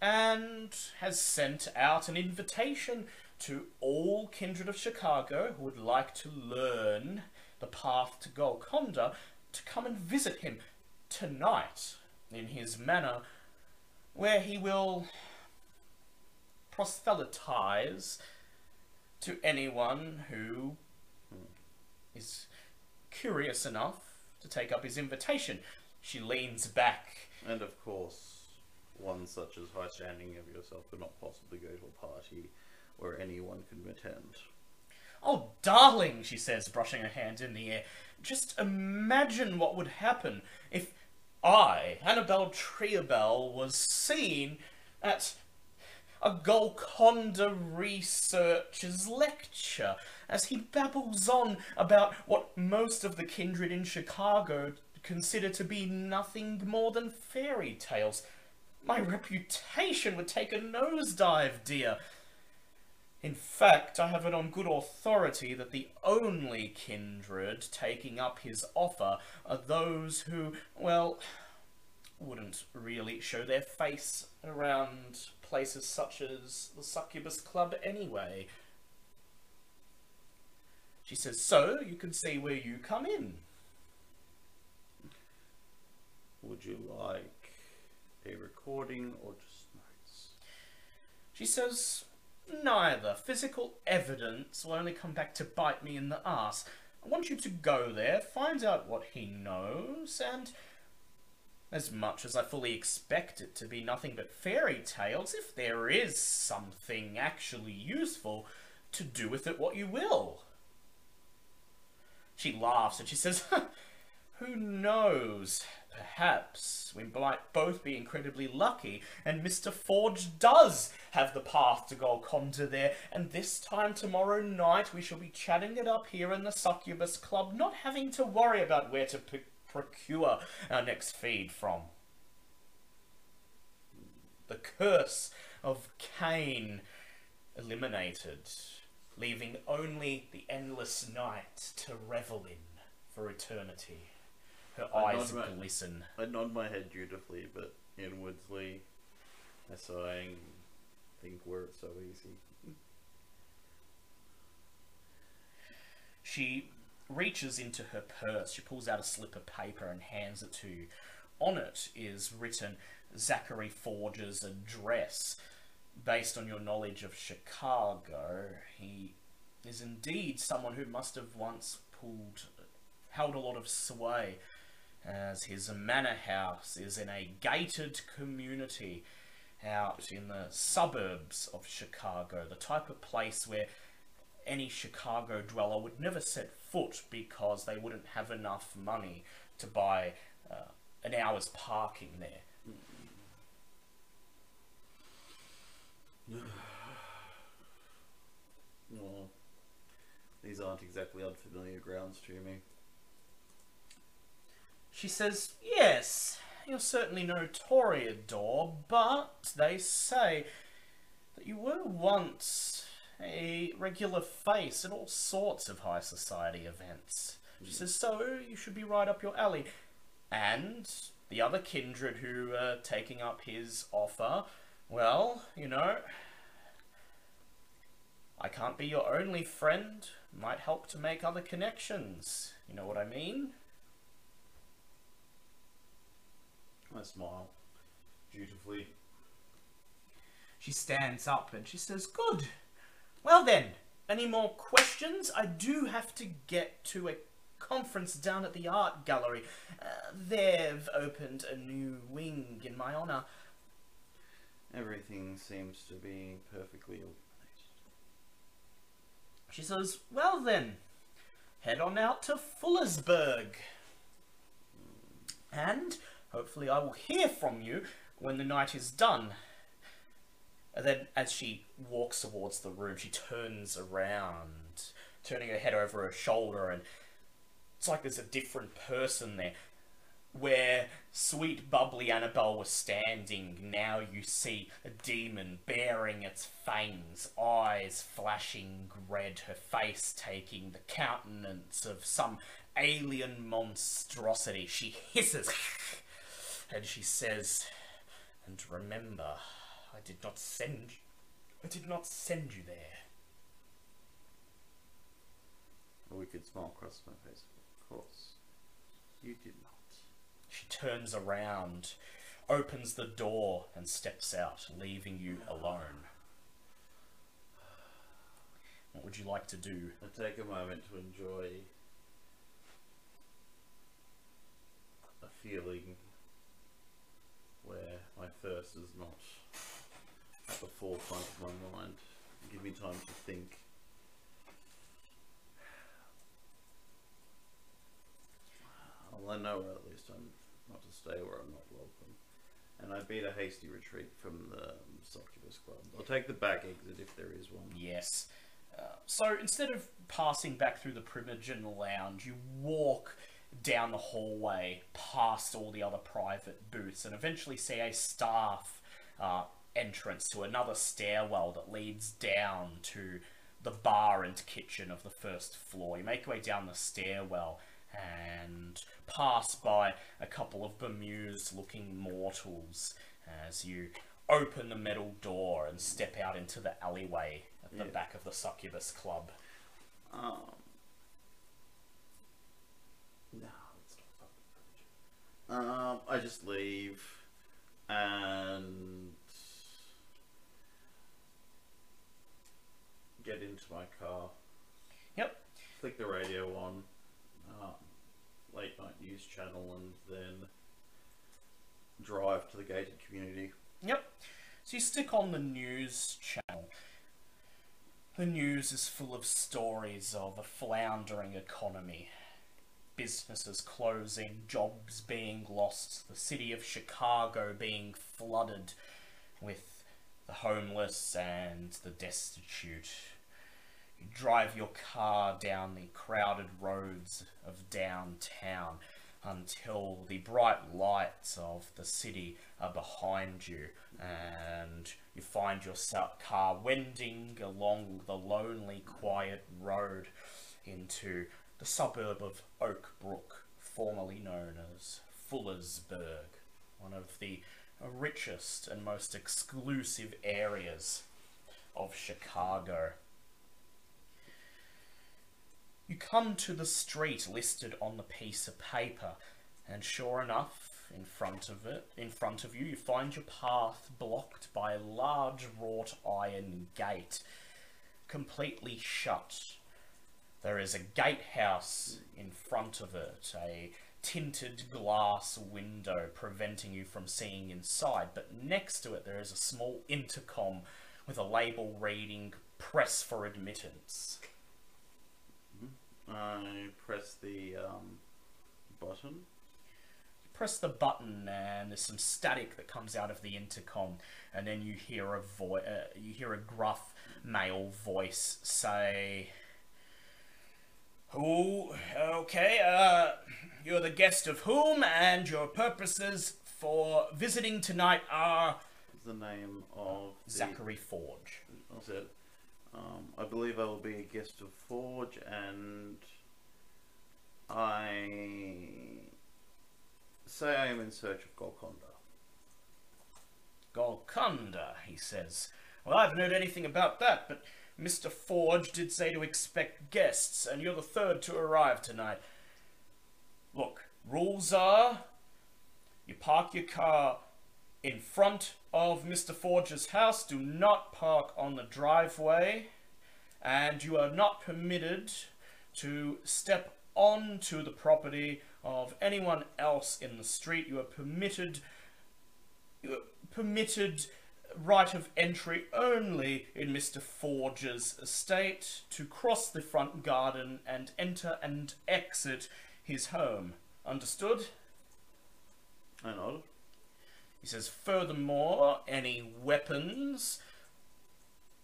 Speaker 1: and has sent out an invitation to all kindred of Chicago who would like to learn the path to Golconda to come and visit him tonight in his manor, where he will proselytize to anyone who is curious enough to take up his invitation. She leans back.
Speaker 3: And of course, one such as high standing of yourself could not possibly go to a party where anyone can attend.
Speaker 1: Oh, darling, she says, brushing her hands in the air. Just imagine what would happen if I, Annabelle Triabell, was seen at a Golconda researcher's lecture as he babbles on about what most of the kindred in Chicago consider to be nothing more than fairy tales. My reputation would take a nosedive, dear. In fact, I have it on good authority that the only kindred taking up his offer are those who, well, wouldn't really show their face around places such as the Succubus Club anyway. She says, so you can see where you come in.
Speaker 3: Would you like a recording or just notes?
Speaker 1: She says, neither. Physical evidence will only come back to bite me in the ass. I want you to go there, find out what he knows, and as much as I fully expect it to be nothing but fairy tales, if there is something actually useful, to do with it what you will. She laughs and she says, Who knows? Perhaps we might both be incredibly lucky, and Mr. Forge does have the path to Golconda there, and this time tomorrow night we shall be chatting it up here in the Succubus Club, not having to worry about where to procure our next feed from. The curse of Cain eliminated, leaving only the endless night to revel in for eternity. Her
Speaker 3: I
Speaker 1: eyes
Speaker 3: nod my-
Speaker 1: glisten.
Speaker 3: I nod my head dutifully, but inwardly, I sighing, think were it so easy.
Speaker 1: She reaches into her purse. She pulls out a slip of paper and hands it to you. On it is written Zachary Forge's address. Based on your knowledge of Chicago, he is indeed someone who must have once pulled, held a lot of sway, as his manor house is in a gated community out in the suburbs of Chicago, the type of place where any Chicago dweller would never set foot because they wouldn't have enough money to buy uh, an hour's parking there.
Speaker 3: Well, these aren't exactly unfamiliar grounds to me.
Speaker 1: She says, Yes, you're certainly no Toreador, but they say that you were once a regular face at all sorts of high society events. She hmm. says, So you should be right up your alley. And the other kindred who are taking up his offer, well, you know, I can't be your only friend. Might help to make other connections. You know what I mean?
Speaker 3: I smile dutifully.
Speaker 1: She stands up and she says, Good. Well then, any more questions? I do have to get to a conference down at the art gallery. Uh, they've opened a new wing in my honour.
Speaker 3: Everything seems to be perfectly organized.
Speaker 1: She says, Well then, head on out to Fullersburg. And hopefully I will hear from you when the night is done. And then, as she walks towards the room, she turns around, turning her head over her shoulder, and it's like there's a different person there. Where sweet, bubbly Annabelle was standing, now you see a demon bearing its fangs, eyes flashing red, her face taking the countenance of some alien monstrosity. She hisses and she says, "And remember, I did not send. you. I did not send you there."
Speaker 2: A wicked smile crossed my face. Of course. You did not.
Speaker 1: She turns around, opens the door, and steps out, leaving you alone. What would you like to do?
Speaker 2: I take a moment to enjoy a feeling where my thirst is not at the forefront of my mind. Give me time to think. I know at least I'm not to stay where I'm not welcome. And I beat a hasty retreat from the um, Succubus Club. I'll take the back exit if there is one.
Speaker 1: Yes. Uh, so instead of passing back through the Primogen Lounge, you walk down the hallway past all the other private booths and eventually see a staff uh, entrance to another stairwell that leads down to the bar and kitchen of the first floor. You make your way down the stairwell and pass by a couple of bemused looking mortals as you open the metal door and step out into the alleyway at the
Speaker 2: Yeah.
Speaker 1: back of the Succubus Club.
Speaker 2: Um. No, let's not. Um, I just leave and get into my car.
Speaker 1: Yep.
Speaker 2: Click the radio on. Late night news channel, and then drive to the gated community.
Speaker 1: Yep. So you stick on the news channel. The news is full of stories of a floundering economy. Businesses closing, jobs being lost, the city of Chicago being flooded with the homeless and the destitute. Drive your car down the crowded roads of downtown until the bright lights of the city are behind you and you find your car wending along the lonely, quiet road into the suburb of Oak Brook, formerly known as Fullersburg, one of the richest and most exclusive areas of Chicago. You come to the street listed on the piece of paper, and sure enough, in front of it, in front of you, you find your path blocked by a large wrought iron gate, completely shut. There is a gatehouse in front of it, a tinted glass window preventing you from seeing inside, but next to it there is a small intercom with a label reading Press for Admittance.
Speaker 2: I press the um, button.
Speaker 1: You press the button and there's some static that comes out of the intercom and then you hear a vo- uh, you hear a gruff male voice say who okay uh you're the guest of whom and your purposes for visiting tonight are
Speaker 2: the name of the
Speaker 1: Zachary Forge
Speaker 2: I said, um, I believe I will be a guest of Forge, and I say I am in search of Golconda.
Speaker 1: Golconda, he says. Well, I haven't heard anything about that, but Mr. Forge did say to expect guests, and you're the third to arrive tonight. Look, rules are you park your car in front of Mr. Forge's house, do not park on the driveway, and you are not permitted to step onto the property of anyone else in the street. You are permitted you are permitted right of entry only in Mr. Forge's estate to cross the front garden and enter and exit his home. Understood?
Speaker 2: I nodded.
Speaker 1: He says, furthermore, any weapons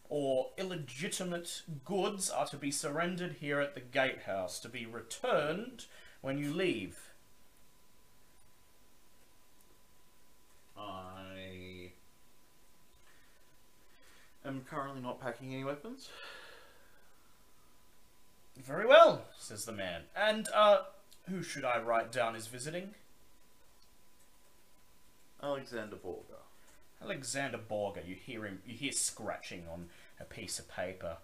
Speaker 1: or illegitimate goods are to be surrendered here at the gatehouse to be returned when you leave.
Speaker 2: I am currently not packing any weapons.
Speaker 1: Very well, says the man. And, uh, who should I write down as visiting?
Speaker 3: Alexander Borgre.
Speaker 1: Alexander Borgre, you hear him, you hear scratching on a piece of paper.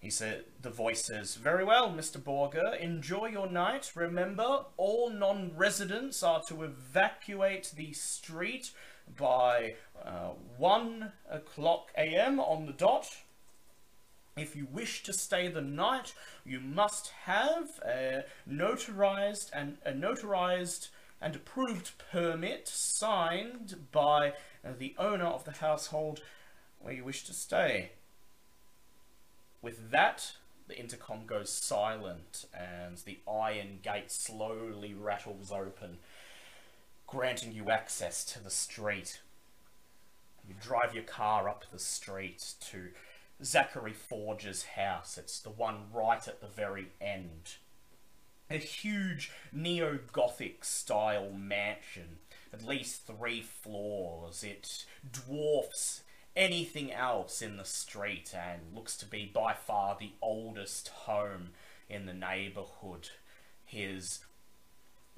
Speaker 1: He said, the voice says, Very well, Mr. Borgre, enjoy your night. Remember, all non-residents are to evacuate the street by uh, 1 o'clock a.m. on the dot. If you wish to stay the night, you must have a notarized and a notarized and approved permit signed by the owner of the household where you wish to stay. With that, the intercom goes silent and the iron gate slowly rattles open, granting you access to the street. You drive your car up the street to Zachary Forge's house. It's the one right at the very end. A huge neo Gothic style mansion, at least three floors. It dwarfs anything else in the street and looks to be by far the oldest home in the neighbourhood. His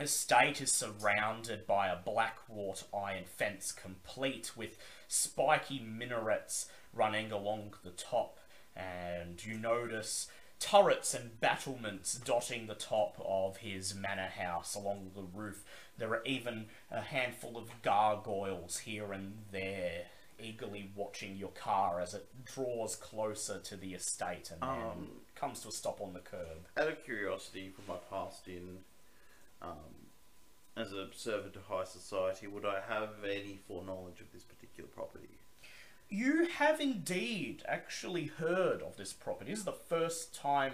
Speaker 1: estate is surrounded by a black wrought iron fence complete with spiky minarets running along the top and you notice turrets and battlements dotting the top of his manor house along the roof. There are even a handful of gargoyles here and there eagerly watching your car as it draws closer to the estate and then
Speaker 3: Um,
Speaker 1: comes to a stop on the curb.
Speaker 3: Out of curiosity, from my past in um, as a servant to high society, would I have any foreknowledge of this particular property?
Speaker 1: You have indeed actually heard of this property. This is the first time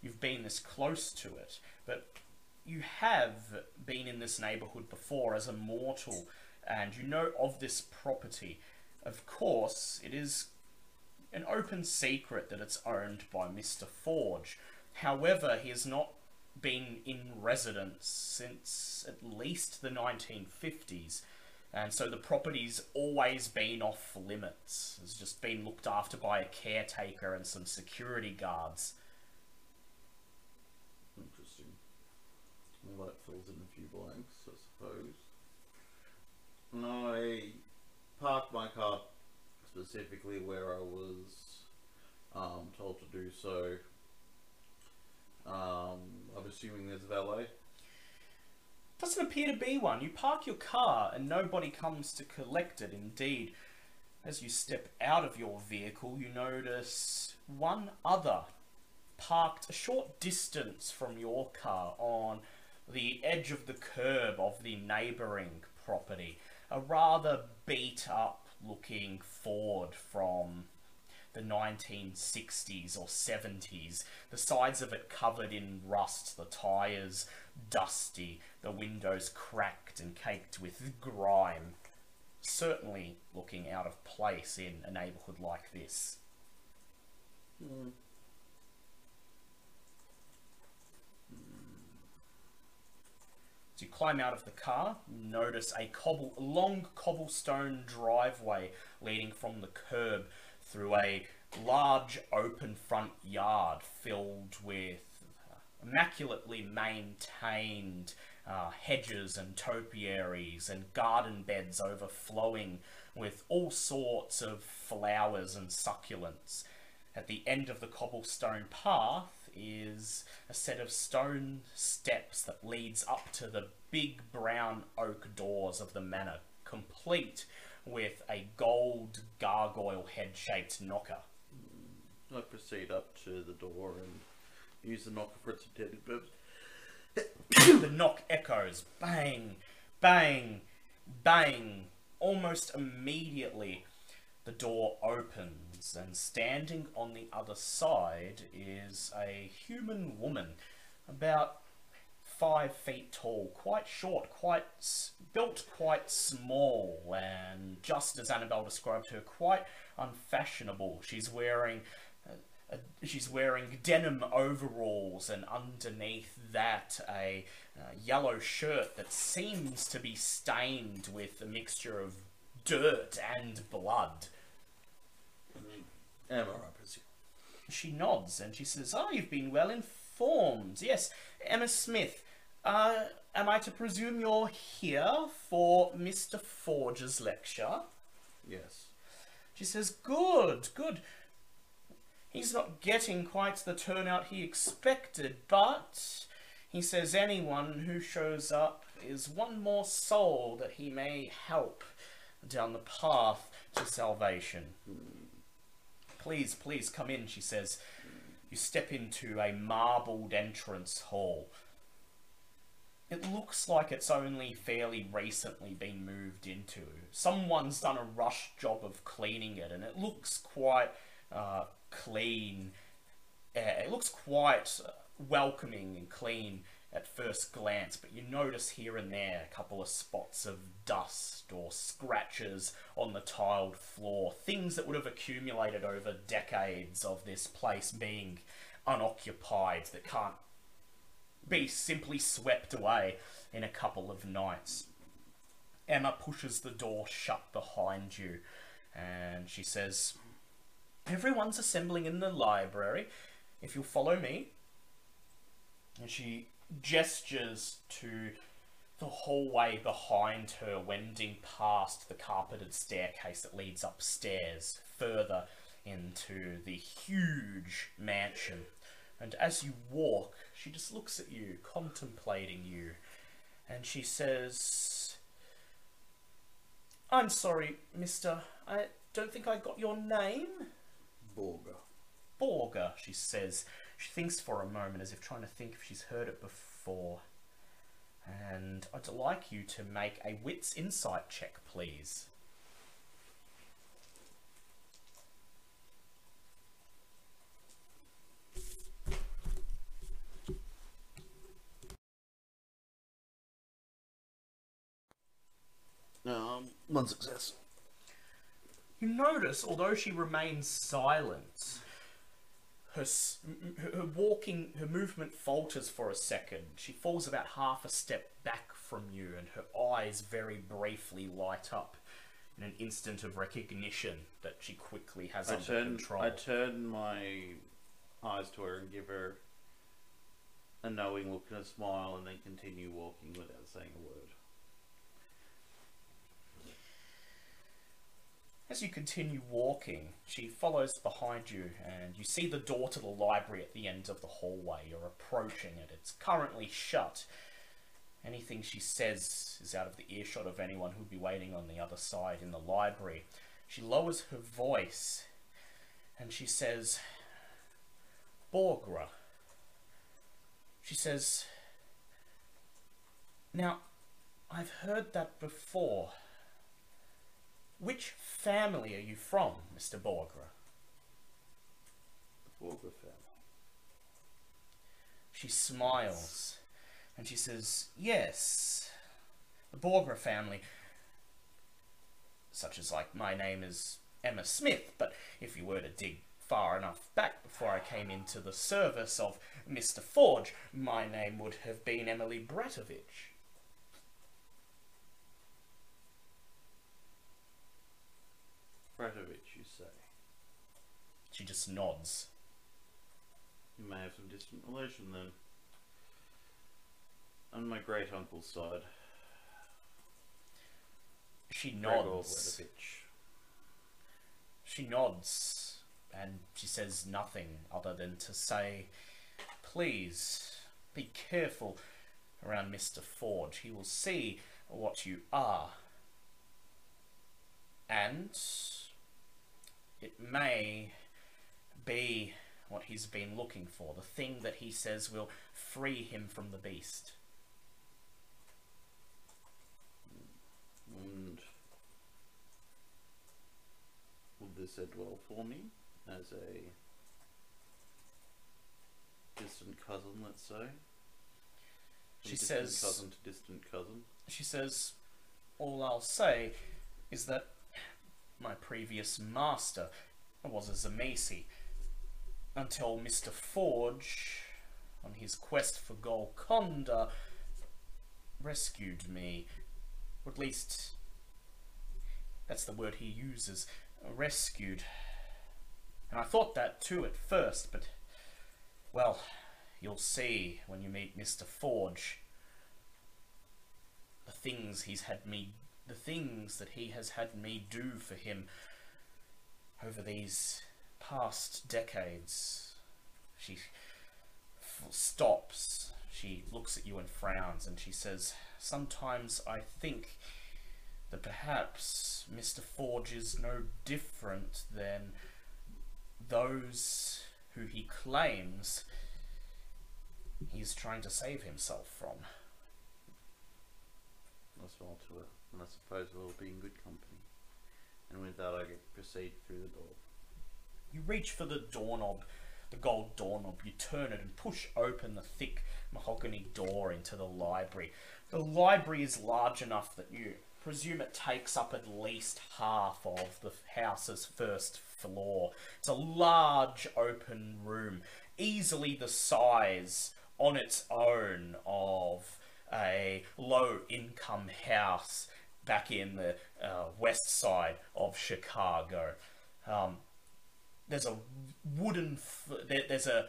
Speaker 1: you've been this close to it, but you have been in this neighborhood before as a mortal, and you know of this property. Of course, it is an open secret that it's owned by Mr. Forge. However, he has not been in residence since at least the 1950s. And so the property's always been off limits. It's just been looked after by a caretaker and some security guards.
Speaker 3: Interesting. Well, that fills in a few blanks, I suppose. I parked my car specifically where I was um, told to do so. Um, I'm assuming there's a valet.
Speaker 1: Doesn't appear to be one. You park your car and nobody comes to collect it. Indeed, as you step out of your vehicle, you notice one other parked a short distance from your car on the edge of the curb of the neighbouring property. A rather beat up looking Ford from the 1960s or 70s. The sides of it covered in rust, the tyres dusty, the windows cracked and caked with grime. Certainly looking out of place in a neighbourhood like this.
Speaker 3: Hmm.
Speaker 1: As you climb out of the car, notice a cobble, long cobblestone driveway leading from the curb through a large open front yard filled with immaculately maintained uh, hedges and topiaries and garden beds overflowing with all sorts of flowers and succulents. At the end of the cobblestone path is a set of stone steps that leads up to the big brown oak doors of the manor, complete with a gold gargoyle head-shaped knocker.
Speaker 3: I proceed up to the door and use the knocker for its intended purpose.
Speaker 1: the knock echoes bang, bang, bang. Almost immediately, the door opens, and standing on the other side is a human woman, about five feet tall, quite short, quite built quite small, and just as Annabelle described her, quite unfashionable. She's wearing she's wearing denim overalls, and underneath that, a uh, yellow shirt that seems to be stained with a mixture of dirt and blood.
Speaker 3: Am I right, presume?
Speaker 1: She nods and she says, "Oh, you've been well informed. Yes, Emma Smith. Uh, am I to presume you're here for Mr. Forge's lecture?
Speaker 3: Yes.
Speaker 1: She says, Good, good. He's not getting quite the turnout he expected, but he says anyone who shows up is one more soul that he may help down the path to salvation. Please, please come in, she says. You step into a marbled entrance hall. It looks like it's only fairly recently been moved into. Someone's done a rush job of cleaning it, and it looks quite uh, clean. Uh, it looks quite welcoming and clean at first glance, but you notice here and there a couple of spots of dust or scratches on the tiled floor, things that would have accumulated over decades of this place being unoccupied that can't be simply swept away in a couple of nights. Emma pushes the door shut behind you and she says, Everyone's assembling in the library. If you'll follow me. And she gestures to the hallway behind her, wending past the carpeted staircase that leads upstairs, further into the huge mansion. And as you walk, she just looks at you, contemplating you, and she says, I'm sorry, mister. I don't think I got your name.
Speaker 3: Borgre.
Speaker 1: Borgre, she says. She thinks for a moment as if trying to think if she's heard it before. And I'd like you to make a wits insight check, please.
Speaker 3: Um, one success.
Speaker 1: You notice, although she remains silent, her, s- m- m- her walking, her movement falters for a second. She falls about half a step back from you, and her eyes very briefly light up in an instant of recognition that she quickly has
Speaker 3: I
Speaker 1: under
Speaker 3: turn,
Speaker 1: control.
Speaker 3: I turn my eyes to her and give her a knowing look and a smile, and then continue walking without saying a word.
Speaker 1: As you continue walking, she follows behind you, and you see the door to the library at the end of the hallway. You're approaching it. It's currently shut. Anything she says is out of the earshot of anyone who'd be waiting on the other side in the library. She lowers her voice, and she says, Borgre. She says, Now, I've heard that before. Which family are you from, Mr. Borgre?
Speaker 3: The Borgre family.
Speaker 1: She smiles and she says, Yes, the Borgre family. Such as, like, my name is Emma Smith, but if you were to dig far enough back before I came into the service of Mr. Forge, my name would have been Emily Bratovich.
Speaker 3: Bratovich, you say.
Speaker 1: She just nods.
Speaker 3: You may have some distant relation then. On my great uncle's side,
Speaker 1: She nods. She nods and she says nothing other than to say, Please be careful around Mr. Forge. He will see what you are. And it may be what he's been looking for, the thing that he says will free him from the beast.
Speaker 3: And would this end well for me as a distant cousin, let's say?
Speaker 1: She says-
Speaker 3: cousin to distant cousin.
Speaker 1: she says, All I'll say is that my previous master was a Tzimisce until Mr. Forge, on his quest for Golconda, rescued me. Or at least, that's the word he uses rescued. And I thought that too at first, but, well, you'll see when you meet Mr. Forge. the things he's had me, the things that he has had me do for him over these past decades. She stops. She looks at you and frowns, and she says, "Sometimes I think that perhaps Mr. Forge is no different than those who he claims he's trying to save himself from."
Speaker 3: I smile to her, and I suppose we'll be in good company. And with that, I proceed through the door.
Speaker 1: You reach for the doorknob, the gold doorknob. You turn it and push open the thick mahogany door into the library. The library is large enough that you presume it takes up at least half of the house's first floor. It's a large open room, easily the size on its own of a low income house back in the uh, west side of Chicago. Um, there's a wooden there, there's a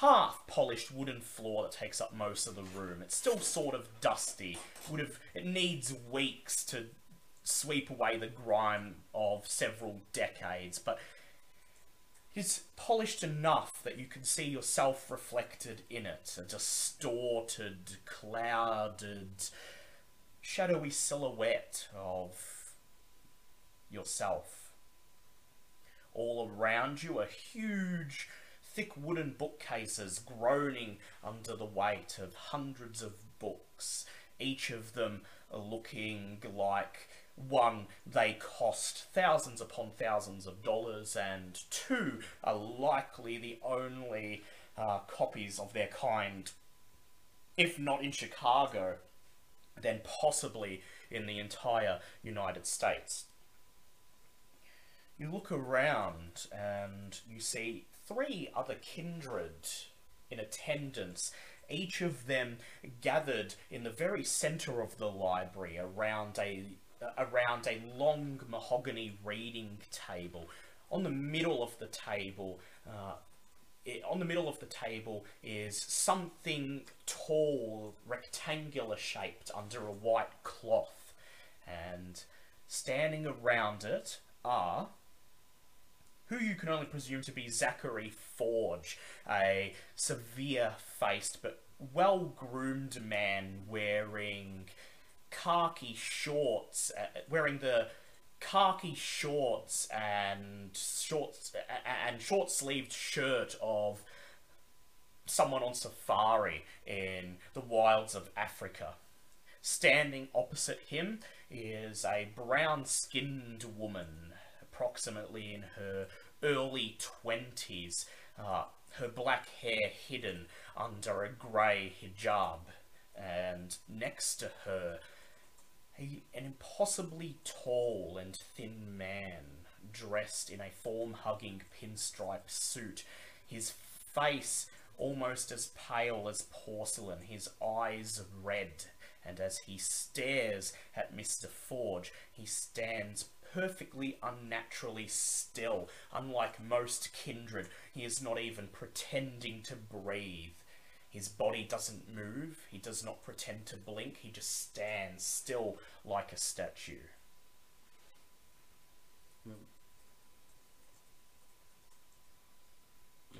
Speaker 1: half polished wooden floor that takes up most of the room. It's still sort of dusty. Would have it needs weeks to sweep away the grime of several decades, but it's polished enough that you can see yourself reflected in it. A distorted, clouded, shadowy silhouette of yourself. All around you are huge, thick wooden bookcases groaning under the weight of hundreds of books, each of them looking like one, they cost thousands upon thousands of dollars, and two, are likely the only uh, copies of their kind, if not in Chicago, then possibly in the entire United States. You look around and you see three other kindred in attendance, each of them gathered in the very center of the library around a around a long mahogany reading table. On the middle of the table, uh, it, on the middle of the table is something tall, rectangular shaped under a white cloth, and standing around it are who you can only presume to be Zachary Forge, a severe faced but well groomed man wearing khaki shorts, uh, wearing the khaki shorts and shorts and short sleeved shirt of someone on safari in the wilds of Africa. Standing opposite him is a brown skinned woman, approximately in her early 20s, uh, her black hair hidden under a grey hijab. And next to her, a, an impossibly tall and thin man dressed in a form hugging pinstripe suit, his face almost as pale as porcelain, his eyes red, and as he stares at Mr. Forge, he stands perfectly unnaturally still. Unlike most kindred, he is not even pretending to breathe. His body doesn't move, he does not pretend to blink, he just stands still like a statue.
Speaker 3: I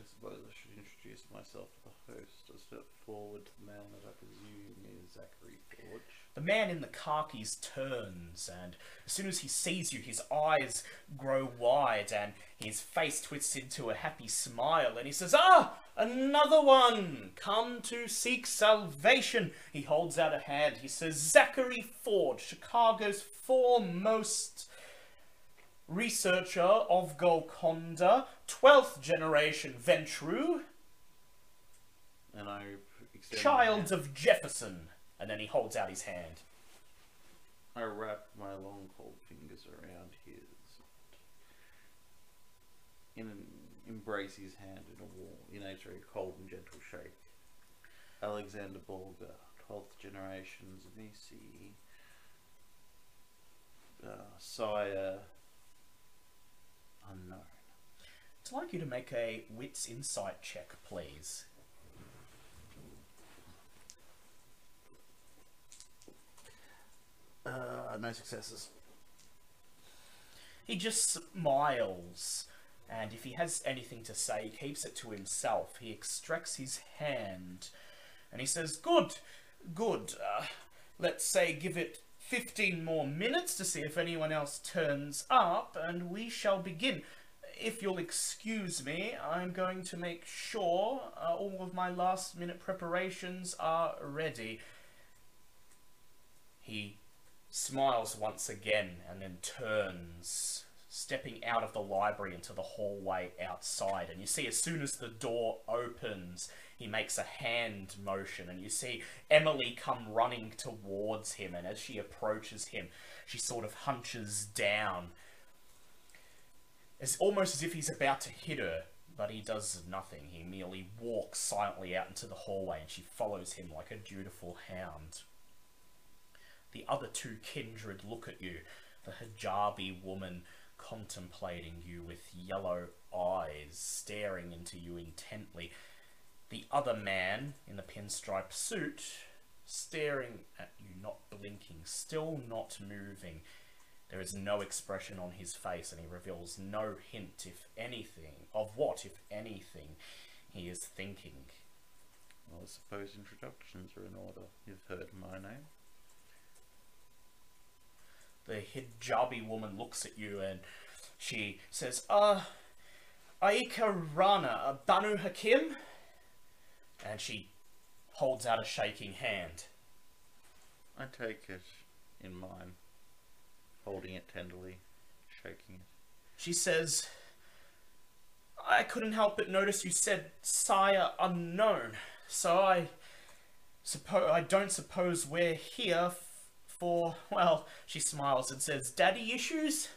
Speaker 3: suppose I should introduce myself to the host. I step forward to the man that I presume is Zachary Forge.
Speaker 1: The man in the khakis turns, and as soon as he sees you, his eyes grow wide and his face twists into a happy smile, and he says, Ah, another one! Come to seek salvation. He holds out a hand. He says, Zachary Forge, Chicago's foremost researcher of Golconda, 12th generation Ventrue,
Speaker 3: And I
Speaker 1: child of Jefferson. And then he holds out his hand.
Speaker 3: I wrap my long cold fingers around his in an embrace his hand in a warm, in a very cold and gentle shake. Alexander Borgre, twelfth generation Tzimisce, uh, sire unknown.
Speaker 1: I'd like you to make a wits insight check, please.
Speaker 4: Uh, no successes.
Speaker 1: He just smiles, and if he has anything to say, he keeps it to himself. He extracts his hand, and he says, Good, good. Uh, let's say give it 15 more minutes to see if anyone else turns up, and we shall begin. If you'll excuse me, I'm going to make sure uh, all of my last minute preparations are ready. He smiles once again and then turns, stepping out of the library into the hallway outside. And you see, as soon as the door opens, he makes a hand motion, and you see Emily come running towards him. And as she approaches him, she sort of hunches down. It's almost as if he's about to hit her, but he does nothing. He merely walks silently out into the hallway, and she follows him like a dutiful hound. The other two kindred look at you, the hijabi woman contemplating you with yellow eyes, staring into you intently. The other man in the pinstripe suit, staring at you, not blinking, still not moving. There is no expression on his face, and he reveals no hint, if anything, of what, if anything, he is thinking.
Speaker 2: Well, I suppose introductions are in order. You've heard my name.
Speaker 1: The hijabi woman looks at you and she says, Uh, Aika Rana, Banu Haqim? And she holds out a shaking hand.
Speaker 2: I take it in mine, holding it tenderly, shaking it.
Speaker 1: She says, I couldn't help but notice you said sire unknown, so I suppose I don't suppose we're here for well. She smiles and says, "Daddy issues."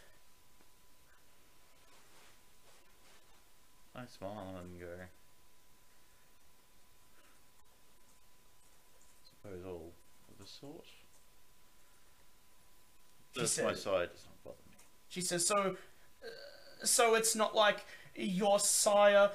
Speaker 2: I smile and go. Suppose all of the sort.
Speaker 1: She
Speaker 2: Just my side does not bother me.
Speaker 1: She says, "So, uh, so it's not like your sire,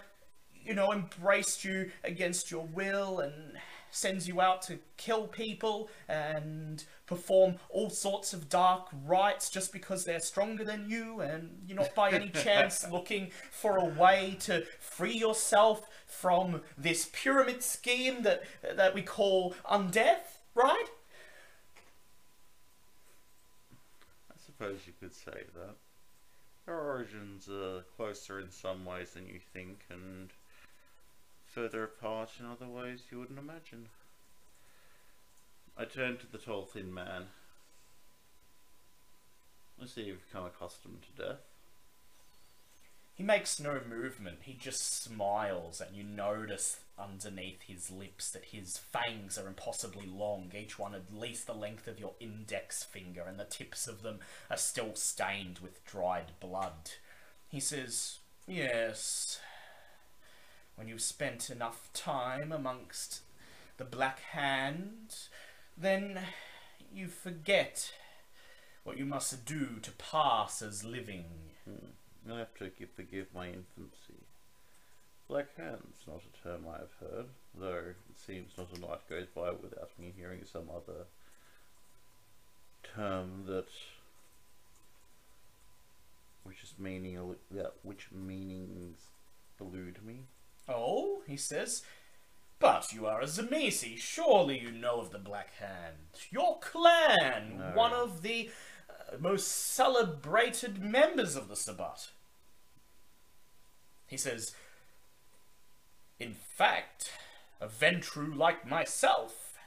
Speaker 1: you know, embraced you against your will and sends you out to kill people and perform all sorts of dark rites just because they're stronger than you, and you're not by any chance looking for a way to free yourself from this pyramid scheme that that we call undeath, right?"
Speaker 2: I suppose you could say that. Our origins are closer in some ways than you think, and further apart in other ways you wouldn't imagine. I turn to the tall, thin man. I see you've become accustomed to death.
Speaker 1: He makes no movement. He just smiles, and you notice underneath his lips that his fangs are impossibly long, each one at least the length of your index finger, and the tips of them are still stained with dried blood. He says, Yes, when you've spent enough time amongst the Black Hand, then you forget what you must do to pass as living. Hmm.
Speaker 2: You'll have to gi- forgive my infancy. Black hand's not a term I have heard, though it seems not a night goes by without me hearing some other term that which is meaning that which meanings elude me.
Speaker 1: Oh, he says, but you are a Tzimisce. Surely you know of the Black Hand. Your clan,
Speaker 2: No.
Speaker 1: one of the uh, most celebrated members of the Sabbat. He says, in fact, a Ventrue like myself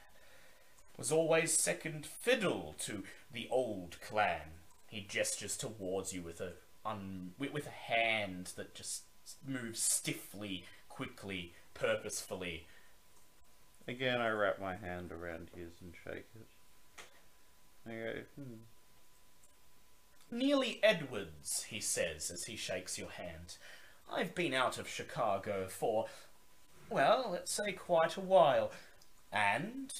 Speaker 1: was always second fiddle to the old clan. He gestures towards you with a un- with a hand that just moves stiffly, quickly, purposefully.
Speaker 2: Again, I wrap my hand around his and shake it. I go, hmm.
Speaker 1: Nearly Edwards, he says as he shakes your hand. I've been out of Chicago for, well, let's say quite a while. And,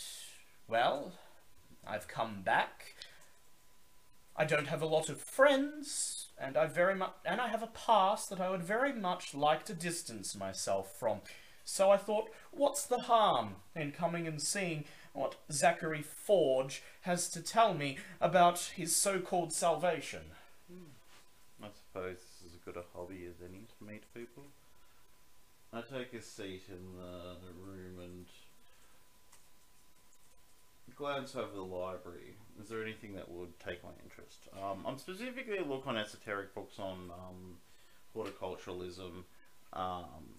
Speaker 1: well, I've come back. I don't have a lot of friends, and I very much and I have a past that I would very much like to distance myself from. So I thought, what's the harm in coming and seeing what Zachary Forge has to tell me about his so-called salvation? Hmm.
Speaker 3: I suppose this is as good a hobby as any to meet people. I take a seat in the room and glance over the library. Is there anything that would take my interest? Um, I'm specifically look on esoteric books on um, horticulturalism, um,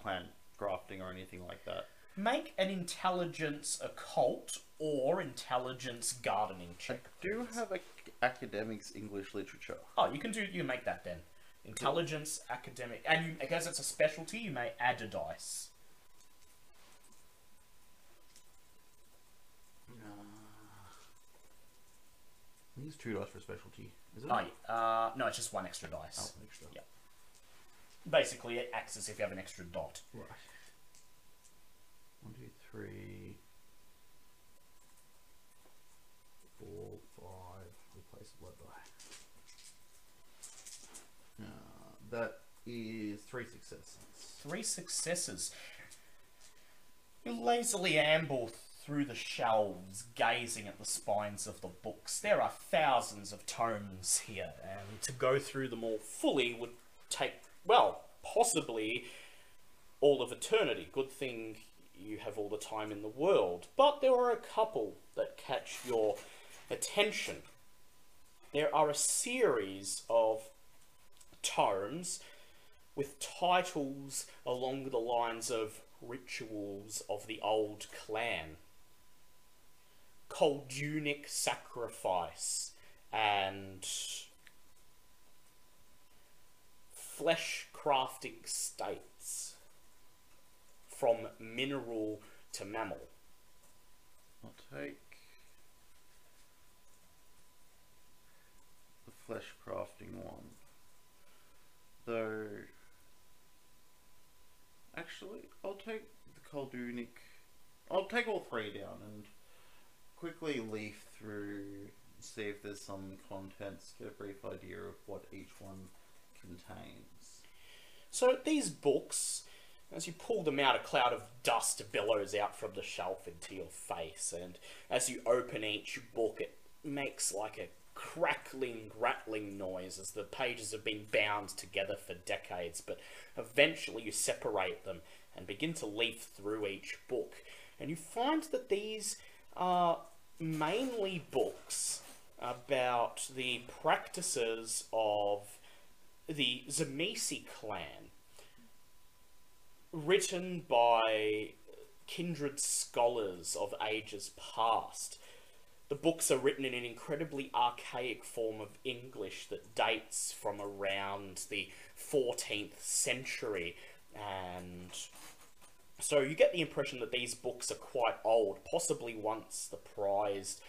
Speaker 3: plant grafting, or anything like that.
Speaker 1: Make an intelligence occult or intelligence gardening
Speaker 3: I
Speaker 1: check.
Speaker 3: do have a academics English literature.
Speaker 1: Oh, you can do. You make that then. Intelligence, academic, and you, I guess it's a specialty. You may add a dice.
Speaker 2: It's two dice for specialty. Is it?
Speaker 1: Oh, yeah. uh, no, it's just one extra dice.
Speaker 2: Oh, extra.
Speaker 1: Yeah. Basically, it acts as if you have an extra dot.
Speaker 2: Right. One, two, three, four, five. Replace the blood die. Uh, that is three successes.
Speaker 1: Three successes. You lazily amble through the shelves, gazing at the spines of the books. There are thousands of tomes here, and to go through them all fully would take, well, possibly all of eternity. Good thing you have all the time in the world. But there are a couple that catch your attention. There are a series of tomes with titles along the lines of rituals of the old clan, Koldunic sacrifice, and flesh crafting states from mineral to mammal.
Speaker 3: I'll take the flesh crafting one. Though, actually, I'll take the Koldunic. I'll take all three down and quickly leaf through, see if there's some contents, get a brief idea of what each one contains.
Speaker 1: So these books, as you pull them out, a cloud of dust billows out from the shelf into your face, and as you open each book, it makes like a crackling, rattling noise as the pages have been bound together for decades. But eventually, you separate them and begin to leaf through each book, and you find that these are mainly books about the practices of the Tzimisce clan, written by kindred scholars of ages past. The books are written in an incredibly archaic form of English that dates from around the 14th century, and so you get the impression that these books are quite old, possibly once the prized,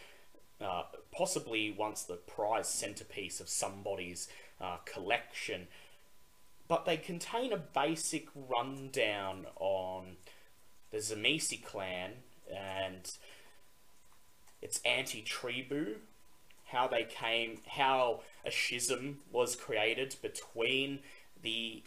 Speaker 1: uh, possibly once the prized centerpiece of somebody's uh, collection. But they contain a basic rundown on the Tzimisce clan and its anti-tribu, how they came, how a schism was created between the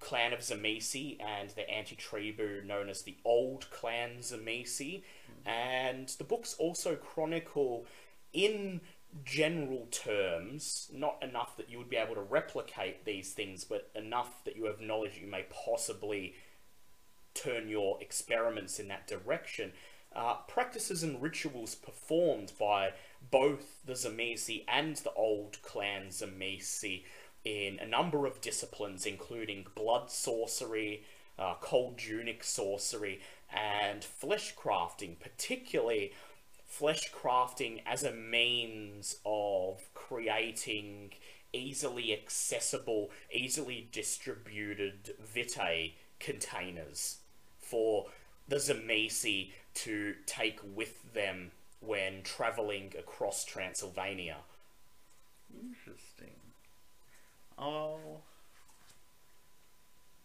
Speaker 1: clan of Tzimisce and the anti-tribu known as the Old Clan Tzimisce. And the books also chronicle in general terms, not enough that you would be able to replicate these things, but enough that you have knowledge you may possibly turn your experiments in that direction. Uh, practices and rituals performed by both the Tzimisce and the old clan Tzimisce in a number of disciplines, including blood sorcery, uh, Koldunic sorcery, and flesh crafting, particularly flesh crafting as a means of creating easily accessible, easily distributed vitae containers for the Tzimisce to take with them when traveling across Transylvania.
Speaker 3: Interesting. Oh,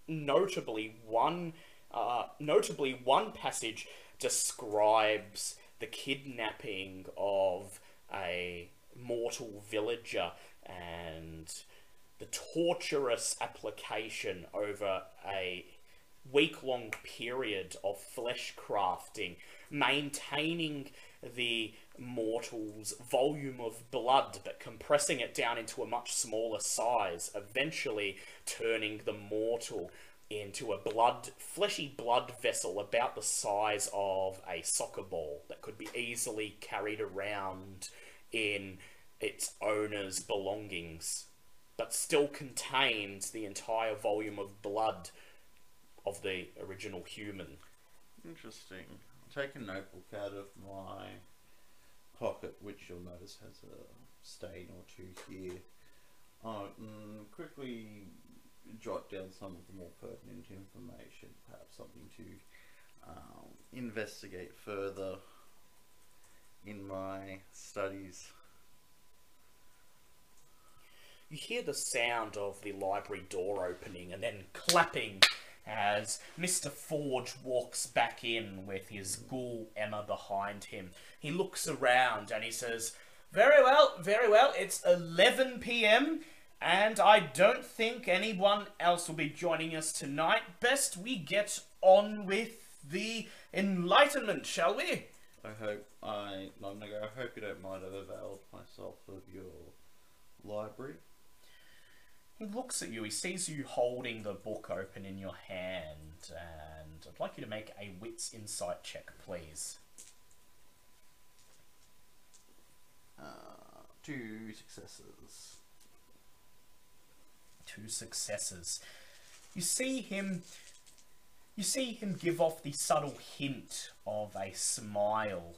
Speaker 1: notably one uh, notably one passage describes the kidnapping of a mortal villager and the torturous application over a week long period of flesh crafting, maintaining the mortal's volume of blood but compressing it down into a much smaller size, eventually turning the mortal into a blood fleshy blood vessel about the size of a soccer ball that could be easily carried around in its owner's belongings but still contains the entire volume of blood of the original human.
Speaker 2: Interesting. Take a notebook out of my pocket, which you'll notice has a stain or two here. Uh, mm, quickly jot down some of the more pertinent information, perhaps something to um, investigate further in my studies.
Speaker 1: You hear the sound of the library door opening and then clapping as Mr. Forge walks back in with his ghoul Emma behind him. He looks around and he says, Very well, very well, it's 11 pm and I don't think anyone else will be joining us tonight. Best we get on with the Enlightenment, shall we?
Speaker 2: I hope I, I hope you don't mind I've availed myself of your library.
Speaker 1: He looks at you, he sees you holding the book open in your hand, and I'd like you to make a wits insight check, please.
Speaker 2: Uh, two successes.
Speaker 1: Two successes. You see him you see him give off the subtle hint of a smile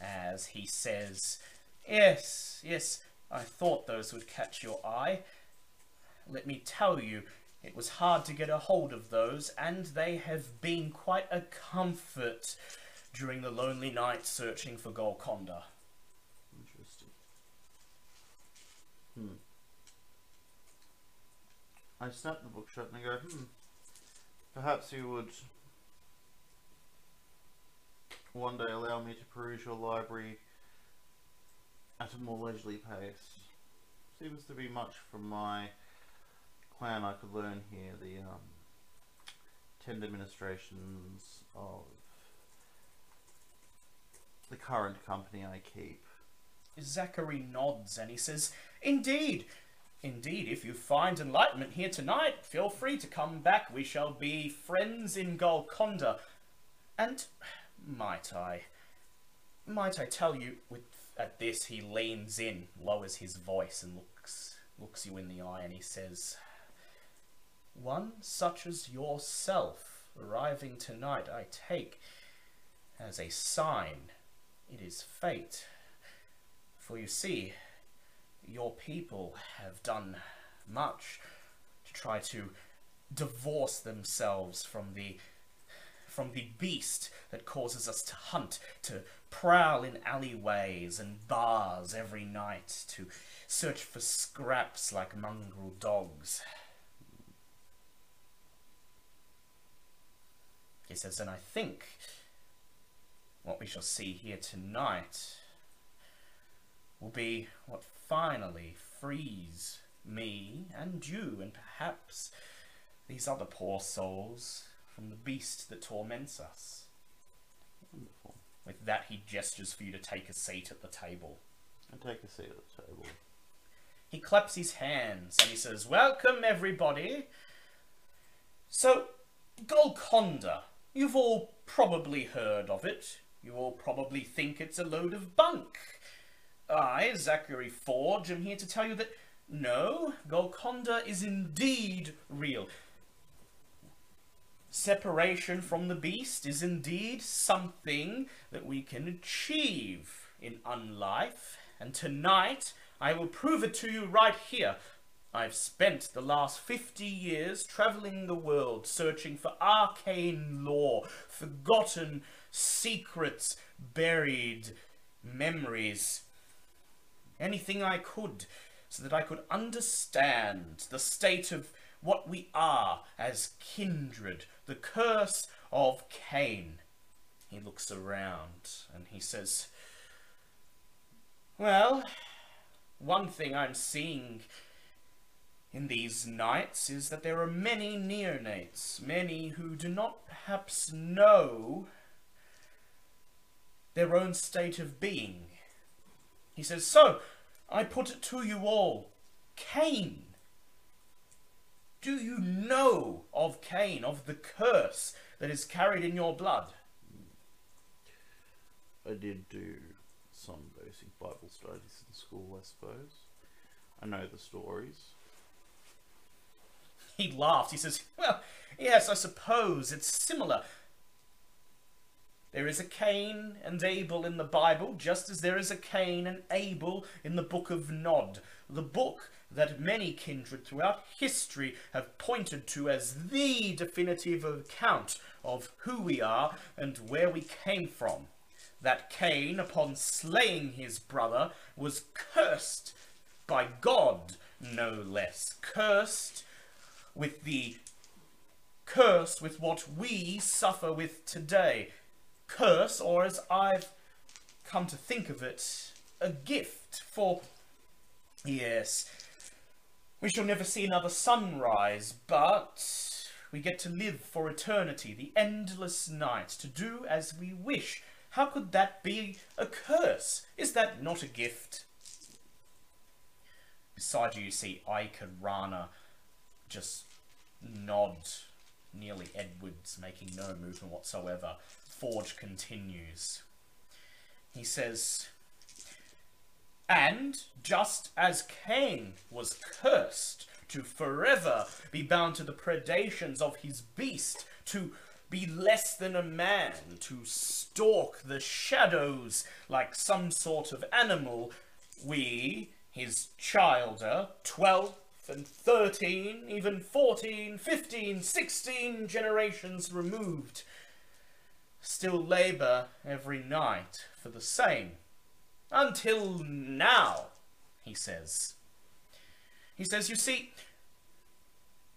Speaker 1: as he says, Yes, yes, I thought those would catch your eye. Let me tell you, it was hard to get a hold of those, and they have been quite a comfort during the lonely nights searching for Golconda.
Speaker 2: Interesting. Hmm. I snap the book shut and I go, hmm. Perhaps you would one day allow me to peruse your library at a more leisurely pace. Seems to be much from my clan I could learn here. The um, ten administrations of the current company I keep.
Speaker 1: Zachary nods and he says, Indeed, indeed, if you find enlightenment here tonight, feel free to come back. We shall be friends in Golconda. And might I, might I tell you, with at this he leans in, lowers his voice, and looks looks you in the eye, and he says, "One such as yourself arriving tonight, I take as a sign. It is fate." For you see, your people have done much to try to divorce themselves from the from the beast that causes us to hunt, to prowl in alleyways and bars every night, to search for scraps like mongrel dogs. He says, and I think what we shall see here tonight will be what finally frees me and you and perhaps these other poor souls from the beast that torments us.
Speaker 2: Wonderful.
Speaker 1: With that, he gestures for you to take a seat at the table.
Speaker 2: And take a seat at the table.
Speaker 1: He claps his hands and he says, Welcome, everybody. So, Golconda, you've all probably heard of it. You all probably think it's a load of bunk. I, Zachary Forge, am here to tell you that no, Golconda is indeed real. Separation from the beast is indeed something that we can achieve in unlife, and tonight I will prove it to you right here. I've spent the last 50 years traveling the world searching for arcane lore, forgotten secrets, buried memories, anything I could, so that I could understand the state of what we are as kindred, the curse of Cain. He looks around and he says, Well, one thing I'm seeing in these nights is that there are many neonates, many who do not perhaps know their own state of being. He says, So, I put it to you all, Cain. Do you know of Cain, of the curse that is carried in your blood?
Speaker 2: I did do some basic Bible studies in school, I suppose. I know the stories.
Speaker 1: He laughed. He says, Well, yes, I suppose it's similar. There is a Cain and Abel in the Bible, just as there is a Cain and Abel in the book of Nod, the book that many kindred throughout history have pointed to as the definitive account of who we are and where we came from. That Cain, upon slaying his brother, was cursed by God, no less. Cursed with the curse with what we suffer with today. Curse, or as I've come to think of it, a gift for. Yes, we shall never see another sunrise, but we get to live for eternity, the endless night, to do as we wish. How could that be a curse? Is that not a gift? Beside you, you see Ike and Rana just nod nearly Edwards, making no movement whatsoever. Forge continues. He says, And just as Cain was cursed to forever be bound to the predations of his beast, to be less than a man, to stalk the shadows like some sort of animal, we, his childer, twelfth and thirteen, even fourteen, fifteen, sixteen generations removed, still labour every night for the same. Until now, he says. He says, you see,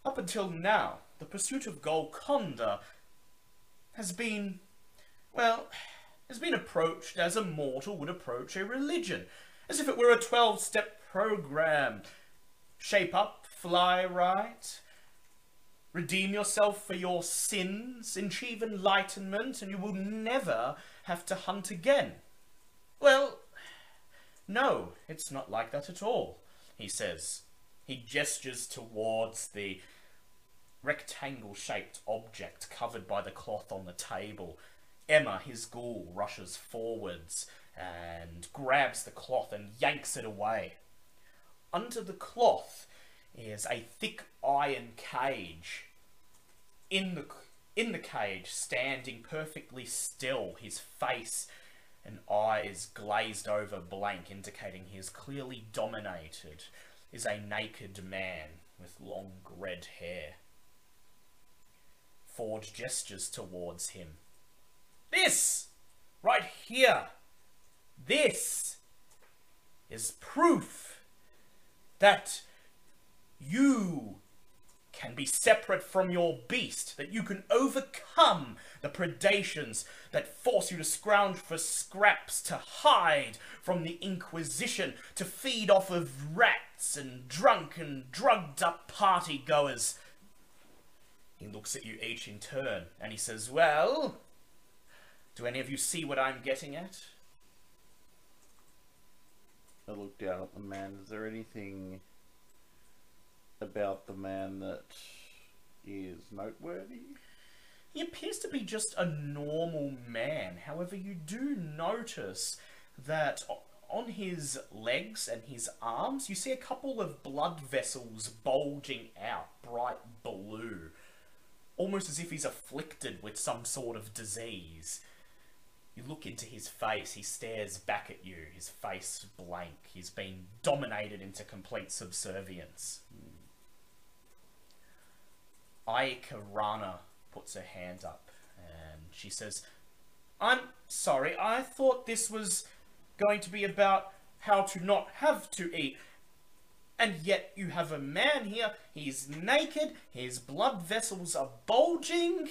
Speaker 1: up until now, the pursuit of Golconda has been, well, has been approached as a mortal would approach a religion, as if it were a 12 step program. Shape up, fly right, redeem yourself for your sins, achieve enlightenment, and you will never have to hunt again. Well, no, it's not like that at all, he says. He gestures towards the rectangle shaped object covered by the cloth on the table. Emma, his ghoul, rushes forwards and grabs the cloth and yanks it away. Under the cloth is a thick iron cage. In the in the cage, standing perfectly still, his face and eyes glazed over blank, indicating he is clearly dominated, is a naked man with long red hair. Forge gestures towards him. This! Right here! This is proof that you can be separate from your beast, that you can overcome the predations that force you to scrounge for scraps, to hide from the Inquisition, to feed off of rats and drunken, drugged up party goers. He looks at you each in turn and he says, Well, do any of you see what I'm getting at?
Speaker 2: I look down at the man. Is there anything about the man that is noteworthy?
Speaker 1: He appears to be just a normal man. However, you do notice that on his legs and his arms, you see a couple of blood vessels bulging out, bright blue. Almost as if he's afflicted with some sort of disease. You look into his face, he stares back at you, his face blank. He's been dominated into complete subservience. Aika Rana puts her hand up and she says, I'm sorry, I thought this was going to be about how to not have to eat. And yet you have a man here, he's naked, his blood vessels are bulging.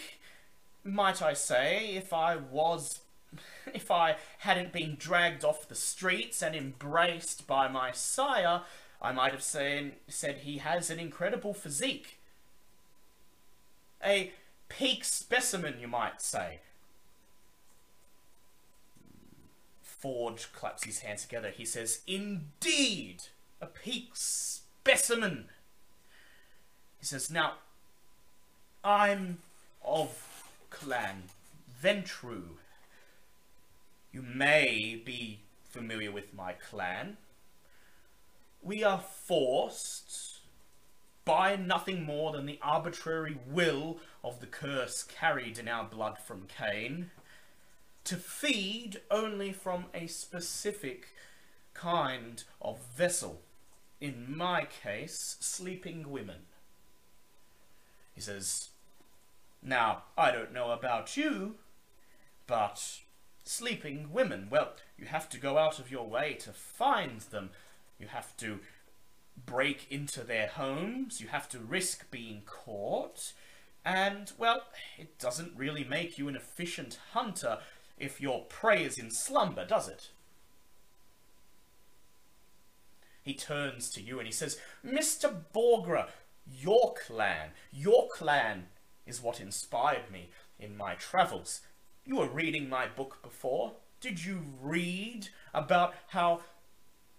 Speaker 1: Might I say, if I was. If I hadn't been dragged off the streets and embraced by my sire, I might have said, said he has an incredible physique. A peak specimen, you might say. Forge claps his hands together. He says, Indeed, a peak specimen. He says, Now, I'm of Clan Ventrue. You may be familiar with my clan. We are forced by nothing more than the arbitrary will of the curse carried in our blood from Cain to feed only from a specific kind of vessel. In my case, sleeping women. He says, Now, I don't know about you, but sleeping women, well, you have to go out of your way to find them. You have to break into their homes. You have to risk being caught. And, well, it doesn't really make you an efficient hunter if your prey is in slumber, does it? He turns to you and he says, Mr. Borgre, your clan, your clan is what inspired me in my travels. You were reading my book before. Did you read about how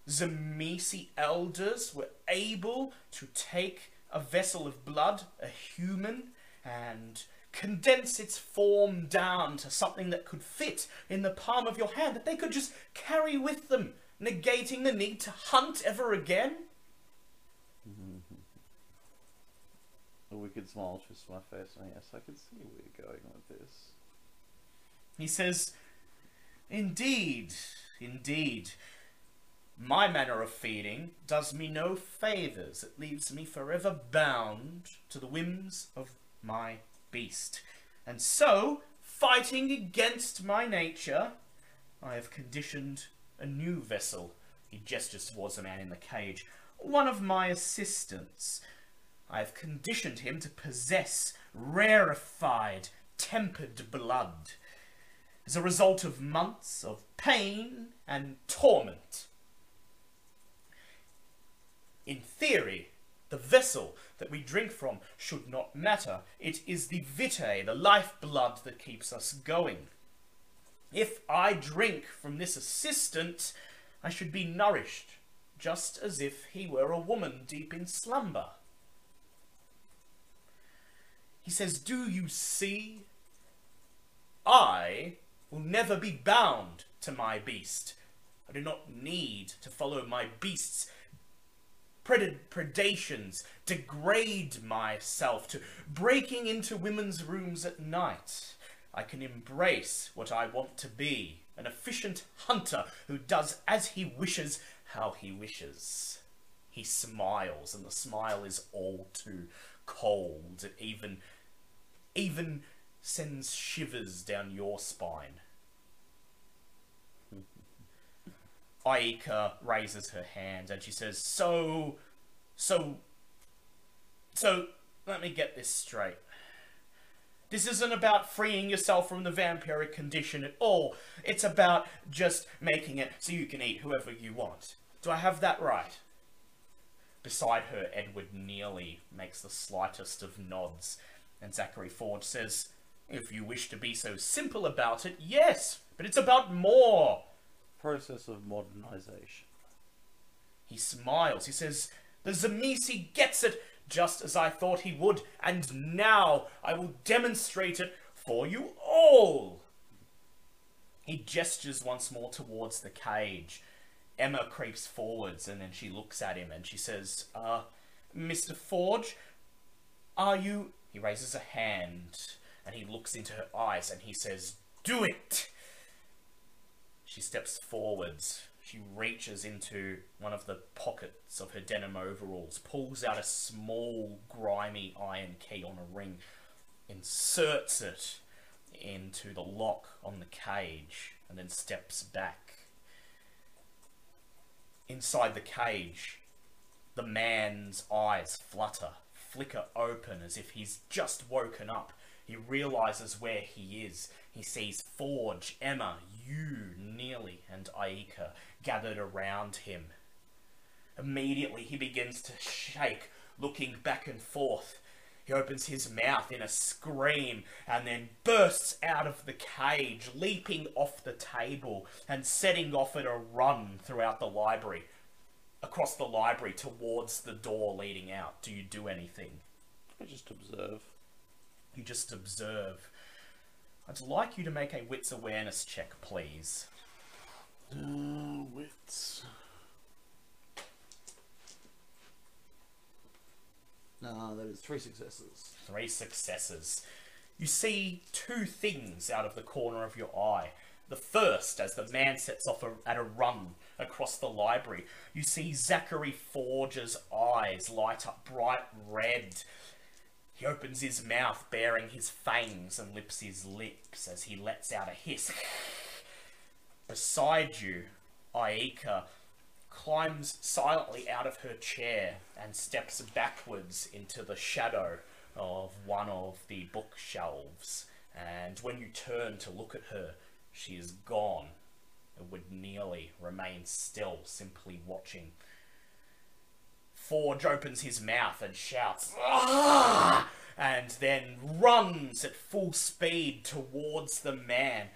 Speaker 1: Tzimisce elders were able to take a vessel of blood, a human, and condense its form down to something that could fit in the palm of your hand, that they could just carry with them, negating the need to hunt ever again?
Speaker 2: A wicked smile twists my face, and yes, I can see where you're going with this.
Speaker 1: He says, Indeed, indeed. My manner of feeding does me no favours. It leaves me forever bound to the whims of my beast. And so, fighting against my nature, I have conditioned a new vessel. He gestures towards the man in the cage. One of my assistants. I have conditioned him to possess rarefied, tempered blood as a result of months of pain and torment. In theory, the vessel that we drink from should not matter. It is the vitae, the lifeblood, that keeps us going. If I drink from this assistant, I should be nourished, just as if he were a woman deep in slumber. He says, Do you see? I will never be bound to my beast. I do not need to follow my beast's pred- predations, degrade myself to breaking into women's rooms at night. I can embrace what I want to be, an efficient hunter who does as he wishes, how he wishes. He smiles, and the smile is all too cold. Even, even sends shivers down your spine. Aika raises her hand and she says, So, so, so, let me get this straight. This isn't about freeing yourself from the vampiric condition at all. It's about just making it so you can eat whoever you want. Do I have that right? Beside her, Edward Nearly makes the slightest of nods, and Zachary Forge says, If you wish to be so simple about it, yes, but it's about more.
Speaker 2: Process of modernization.
Speaker 1: He smiles. He says, The Tzimisce gets it just as I thought he would, and now I will demonstrate it for you all. He gestures once more towards the cage. Emma creeps forwards and then she looks at him and she says, Uh, Mr. Forge, are you. He raises a hand and he looks into her eyes and he says, Do it! She steps forwards. She reaches into one of the pockets of her denim overalls, pulls out a small, grimy iron key on a ring, inserts it into the lock on the cage, and then steps back. Inside the cage, the man's eyes flutter, flicker open as if he's just woken up. He realizes where he is. He sees Forge, Emma, you, Neely, and Aika gathered around him. Immediately he begins to shake, looking back and forth. He opens his mouth in a scream and then bursts out of the cage, leaping off the table and setting off at a run throughout the library. Across the library towards the door leading out. Do you do anything?
Speaker 2: I just observe.
Speaker 1: You just observe. I'd like you to make a wits awareness check, please.
Speaker 2: Uh, wits. No, that is three successes.
Speaker 1: Three successes. You see two things out of the corner of your eye. The first, as the man sets off a, at a run across the library, you see Zachary Forge's eyes light up bright red. He opens his mouth, baring his fangs, and lips his lips as he lets out a hiss. Beside you, Aika climbs silently out of her chair and steps backwards into the shadow of one of the bookshelves. And when you turn to look at her, she is gone and would nearly remain still, simply watching. Forge opens his mouth and shouts, "Ah!" and then runs at full speed towards the man.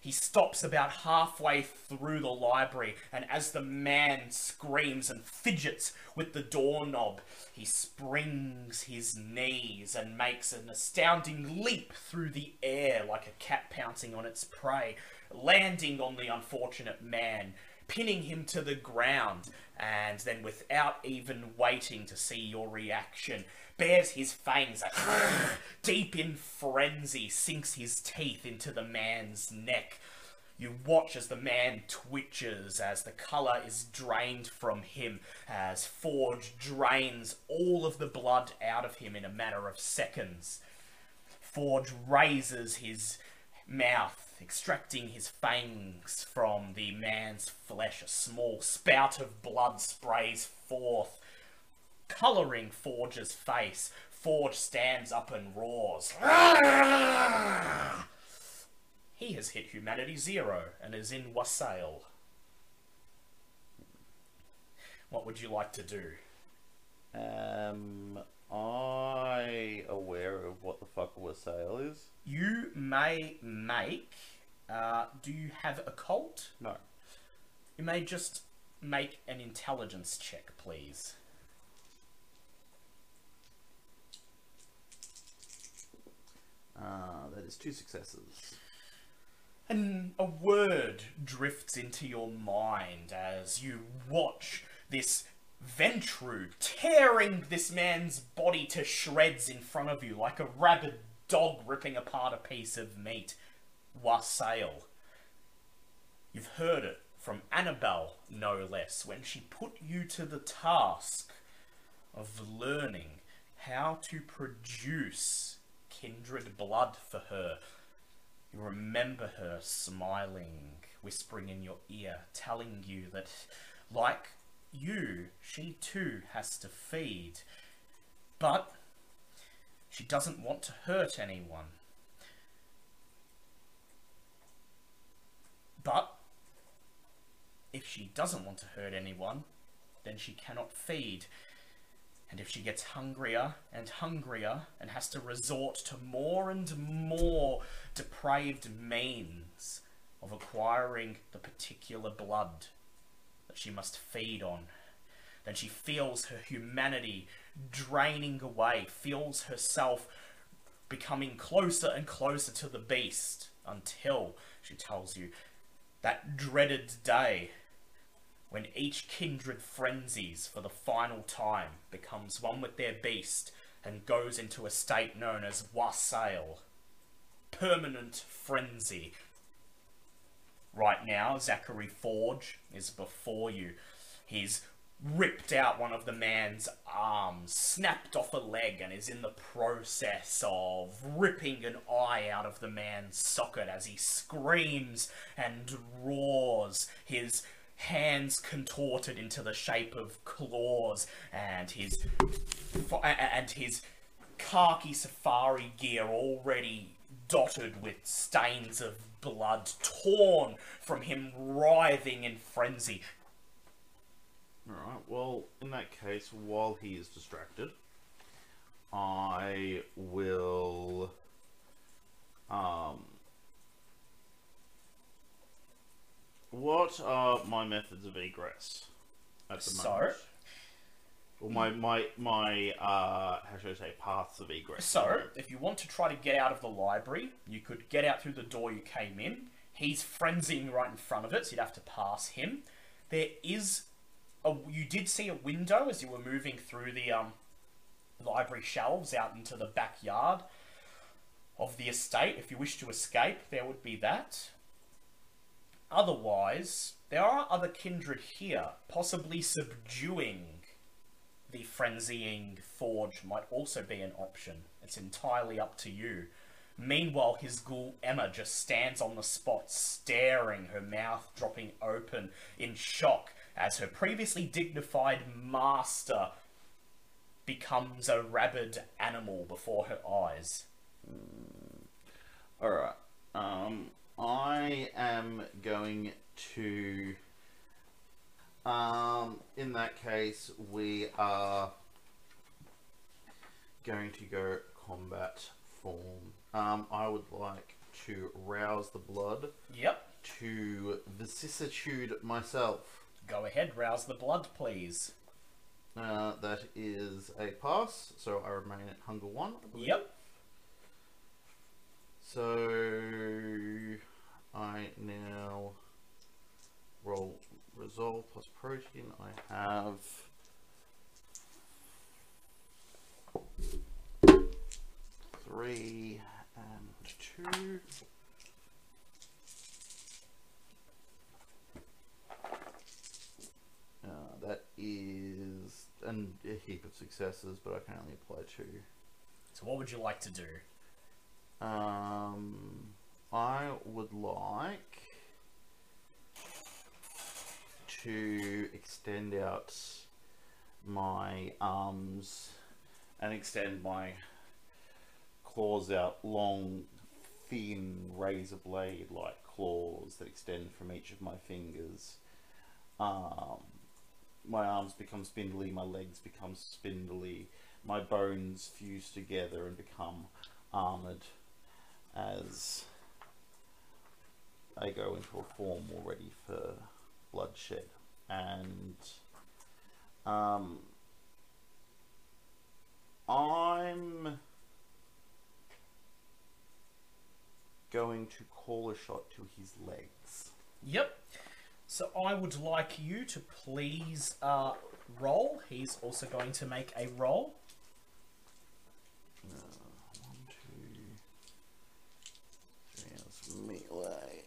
Speaker 1: He stops about halfway through the library, and as the man screams and fidgets with the doorknob, he springs his knees and makes an astounding leap through the air like a cat pouncing on its prey, landing on the unfortunate man, pinning him to the ground, and then without even waiting to see your reaction, bares his fangs deep in frenzy, sinks his teeth into the man's neck. You watch as the man twitches, as the colour is drained from him, as Forge drains all of the blood out of him in a matter of seconds. Forge raises his mouth, extracting his fangs from the man's flesh. A small spout of blood sprays forth, colouring Forge's face. Forge stands up and roars. He has hit humanity zero and is in Wassail. What would you like to do?
Speaker 2: Um, I aware of what the fuck a wassail is?
Speaker 1: You may make. Uh, do you have occult?
Speaker 2: No.
Speaker 1: You may just make an intelligence check, please.
Speaker 2: Uh, that is two successes.
Speaker 1: And a word drifts into your mind as you watch this Ventrue tearing this man's body to shreds in front of you like a rabid dog ripping apart a piece of meat. Wassail. You've heard it from Annabelle, no less, when she put you to the task of learning how to produce kindred blood for her. You remember her smiling, whispering in your ear, telling you that, like you, she too has to feed. But she doesn't want to hurt anyone. But if she doesn't want to hurt anyone, then she cannot feed. And if she gets hungrier and hungrier and has to resort to more and more depraved means of acquiring the particular blood that she must feed on, then she feels her humanity draining away, feels herself becoming closer and closer to the beast until, she tells you, that dreaded day when each kindred frenzies for the final time, becomes one with their beast, and goes into a state known as wassail. Permanent frenzy. Right now, Zachary Forge is before you. He's ripped out one of the man's arms, snapped off a leg, and is in the process of ripping an eye out of the man's socket as he screams and roars, his hands contorted into the shape of claws, and his and his khaki safari gear already dotted with stains of blood torn from him writhing in frenzy
Speaker 2: Alright, well, in that case, while he is distracted, I will. Um. What are my methods of egress at the
Speaker 1: So-
Speaker 2: moment? Or my, my, my, uh, how should I say, paths of egress.
Speaker 1: So, if you want to try to get out of the library, you could get out through the door you came in. He's frenzying right in front of it, so you'd have to pass him. There is a. You did see a window as you were moving through the um, library shelves out into the backyard of the estate. If you wish to escape, there would be that. Otherwise, there are other kindred here, possibly subduing the frenzying forge might also be an option. It's entirely up to you. Meanwhile, his ghoul Emma just stands on the spot, staring, her mouth dropping open in shock as her previously dignified master becomes a rabid animal before her eyes.
Speaker 2: Alright. Um, I am going to. Um, in that case, we are going to go combat form. Um, I would like to rouse the blood
Speaker 1: Yep,
Speaker 2: to vicissitude myself.
Speaker 1: go ahead, rouse the blood, please.
Speaker 2: Uh, that is a pass, so I remain at hunger one.
Speaker 1: Yep,
Speaker 2: So I now roll resolve plus Protean. I have three and two. Uh, that is and a heap of successes, but I can only apply two.
Speaker 1: so what would you like to do?
Speaker 2: Um, I would like to extend out my arms and extend my claws out long, thin, razor blade like claws that extend from each of my fingers. Um, my arms become spindly, my legs become spindly, my bones fuse together and become armored as I go into a form already for bloodshed. And um, I'm going to call a shot to his legs.
Speaker 1: Yep. So I would like you to please uh, roll. He's also going to make a roll.
Speaker 2: Uh, one, two, three, that's melee.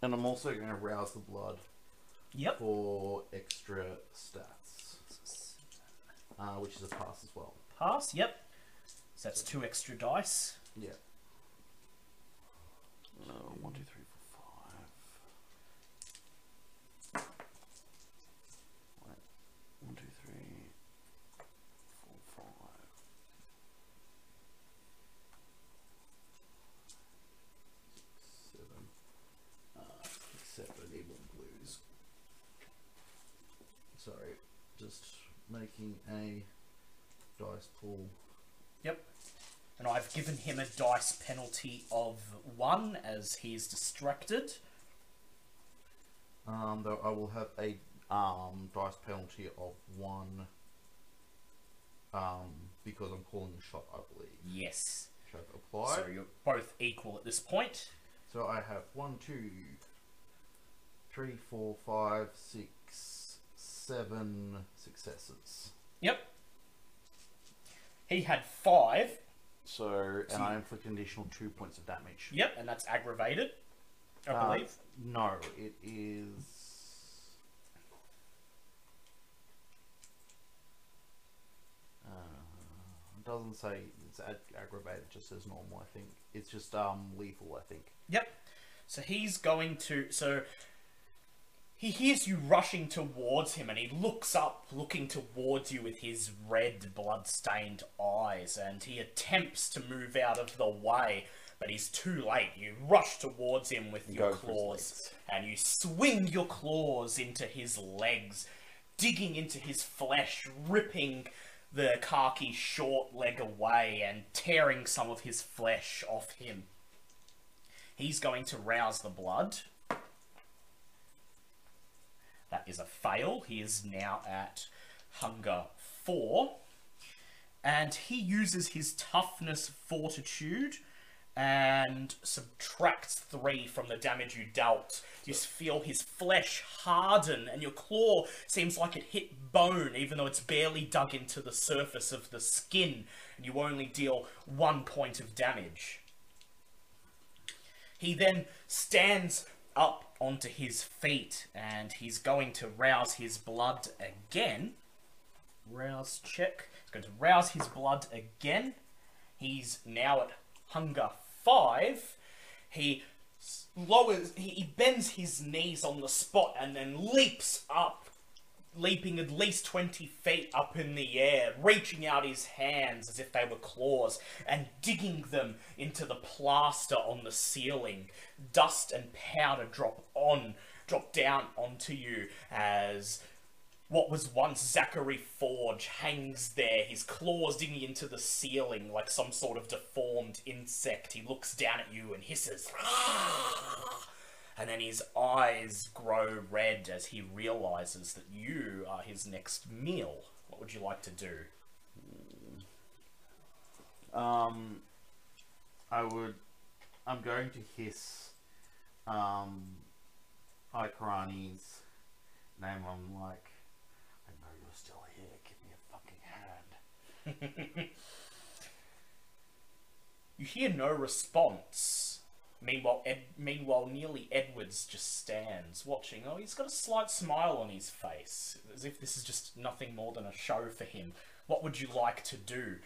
Speaker 2: And I'm also going to rouse the blood
Speaker 1: Yep.
Speaker 2: for extra stats, uh, which is a pass as well.
Speaker 1: Pass. Yep. So that's two extra dice.
Speaker 2: Yeah. Uh, one, two, three, four, five. Wait. One, two, three, four, five. Six, seven. Uh, except I need more blues. Sorry, just making a dice pool.
Speaker 1: Yep. And I've given him a dice penalty of one as he's distracted.
Speaker 2: Um, though I will have a um, dice penalty of one um, because I'm calling the shot, I believe.
Speaker 1: Yes.
Speaker 2: Which I've applied.
Speaker 1: So you're both equal at this point.
Speaker 2: So I have one, two, three, four, five, six, seven successes.
Speaker 1: Yep. He had five.
Speaker 2: So, and I inflict an additional two points of damage.
Speaker 1: Yep, and that's aggravated. I
Speaker 2: Uh,
Speaker 1: believe.
Speaker 2: No, it is. Uh, it doesn't say it's ag- aggravated, it just says normal, I think. It's just um lethal, I think.
Speaker 1: Yep. So he's going to. So he hears you rushing towards him, and he looks up, looking towards you with his red, blood-stained eyes, and he attempts to move out of the way, but he's too late. You rush towards him with your
Speaker 2: Go
Speaker 1: claws, and you swing your claws into his legs. digging into his flesh, ripping the khaki short leg away and tearing some of his flesh off him. He's going to rouse the blood. That is a fail. He is now at hunger four. And he uses his toughness fortitude and subtracts three from the damage you dealt. You feel his flesh harden, and your claw seems like it hit bone, even though it's barely dug into the surface of the skin, and you only deal one point of damage. He then stands up onto his feet, and he's going to rouse his blood again. Rouse check. He's going to rouse his blood again. He's now at hunger five. He lowers, he, bends his knees on the spot and then leaps up, leaping at least 20 feet up in the air, reaching out his hands as if they were claws and digging them into the plaster on the ceiling. Dust and powder drop on, drop down onto you as what was once Zachary Forge hangs there, his claws digging into the ceiling like some sort of deformed insect. He looks down at you and hisses. Ah! And then his eyes grow red as he realizes that you are his next meal. What would you like to do?
Speaker 2: Um, I would. I'm going to hiss. Um, Ikarani's name. I'm like, I know you're still here. Give me a fucking hand.
Speaker 1: You hear no response. Meanwhile, Ed, meanwhile, nearly Edwards just stands watching. Oh, he's got a slight smile on his face, as if this is just nothing more than a show for him. What would you like to do?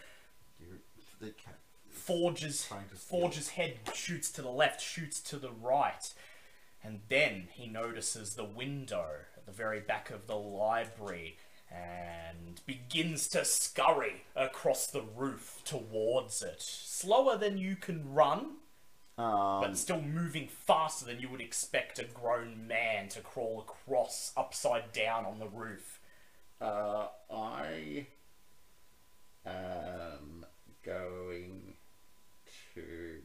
Speaker 2: You, the cat.
Speaker 1: Forge's. Forge's head shoots to the left, shoots to the right, and then he notices the window at the very back of the library and begins to scurry across the roof towards it. Slower than you can run,
Speaker 2: Um,
Speaker 1: but still moving faster than you would expect a grown man to crawl across upside down on the roof.
Speaker 2: Uh, I am going to.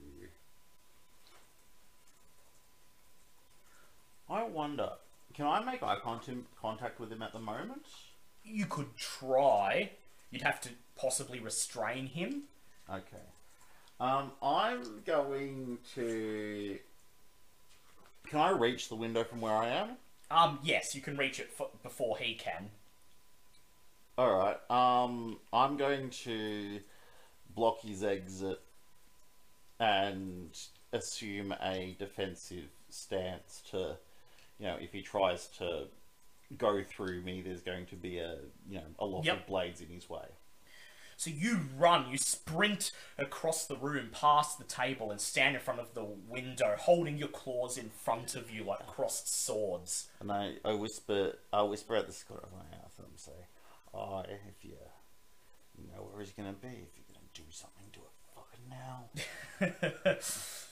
Speaker 2: I wonder, can I make eye contact contact with him at the moment?
Speaker 1: You could try. You'd have to possibly restrain him.
Speaker 2: Okay. Um, I'm going to. Can I reach the window from where I am?
Speaker 1: Um, yes, you can reach it f- before he can.
Speaker 2: All right. Um, I'm going to block his exit and assume a defensive stance to, you know, if he tries to go through me, there's going to be a, you know, a lot
Speaker 1: Yep.
Speaker 2: of blades in his way.
Speaker 1: So you run, you sprint across the room, past the table, and stand in front of the window, holding your claws in front of you like crossed swords.
Speaker 2: And I, I whisper, I whisper at the corner of my mouth and say, "Oh, if you, you know where he's gonna be, if you're gonna do something, do it fucking now."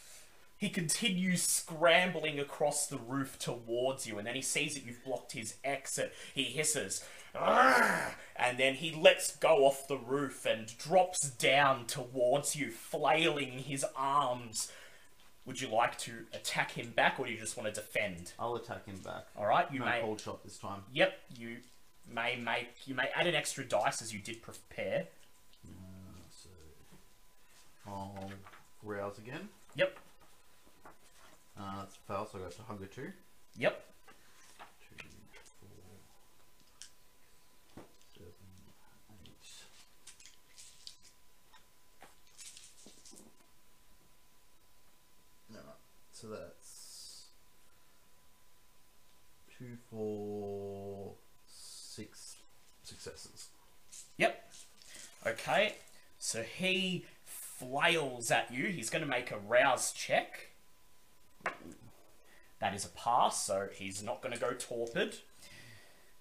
Speaker 1: He continues scrambling across the roof towards you, and then he sees that you've blocked his exit. He hisses, and then he lets go off the roof and drops down towards you, flailing his arms. Would you like to attack him back, or do you just want to defend?
Speaker 2: I'll attack him back.
Speaker 1: All right, you
Speaker 2: no
Speaker 1: may.
Speaker 2: cold shot this time.
Speaker 1: Yep, you may make. You may add an extra dice as you did prepare.
Speaker 2: Uh, so I'll rouse again.
Speaker 1: Yep,
Speaker 2: Uh, that's a fail, so I go to hunger two.
Speaker 1: yep.
Speaker 2: Two, four, seven, eight. Alright, so that's two, four, six successes.
Speaker 1: Yep. Okay. So he flails at you. He's going to make a rouse check. That is a pass, so he's not going to go torpid.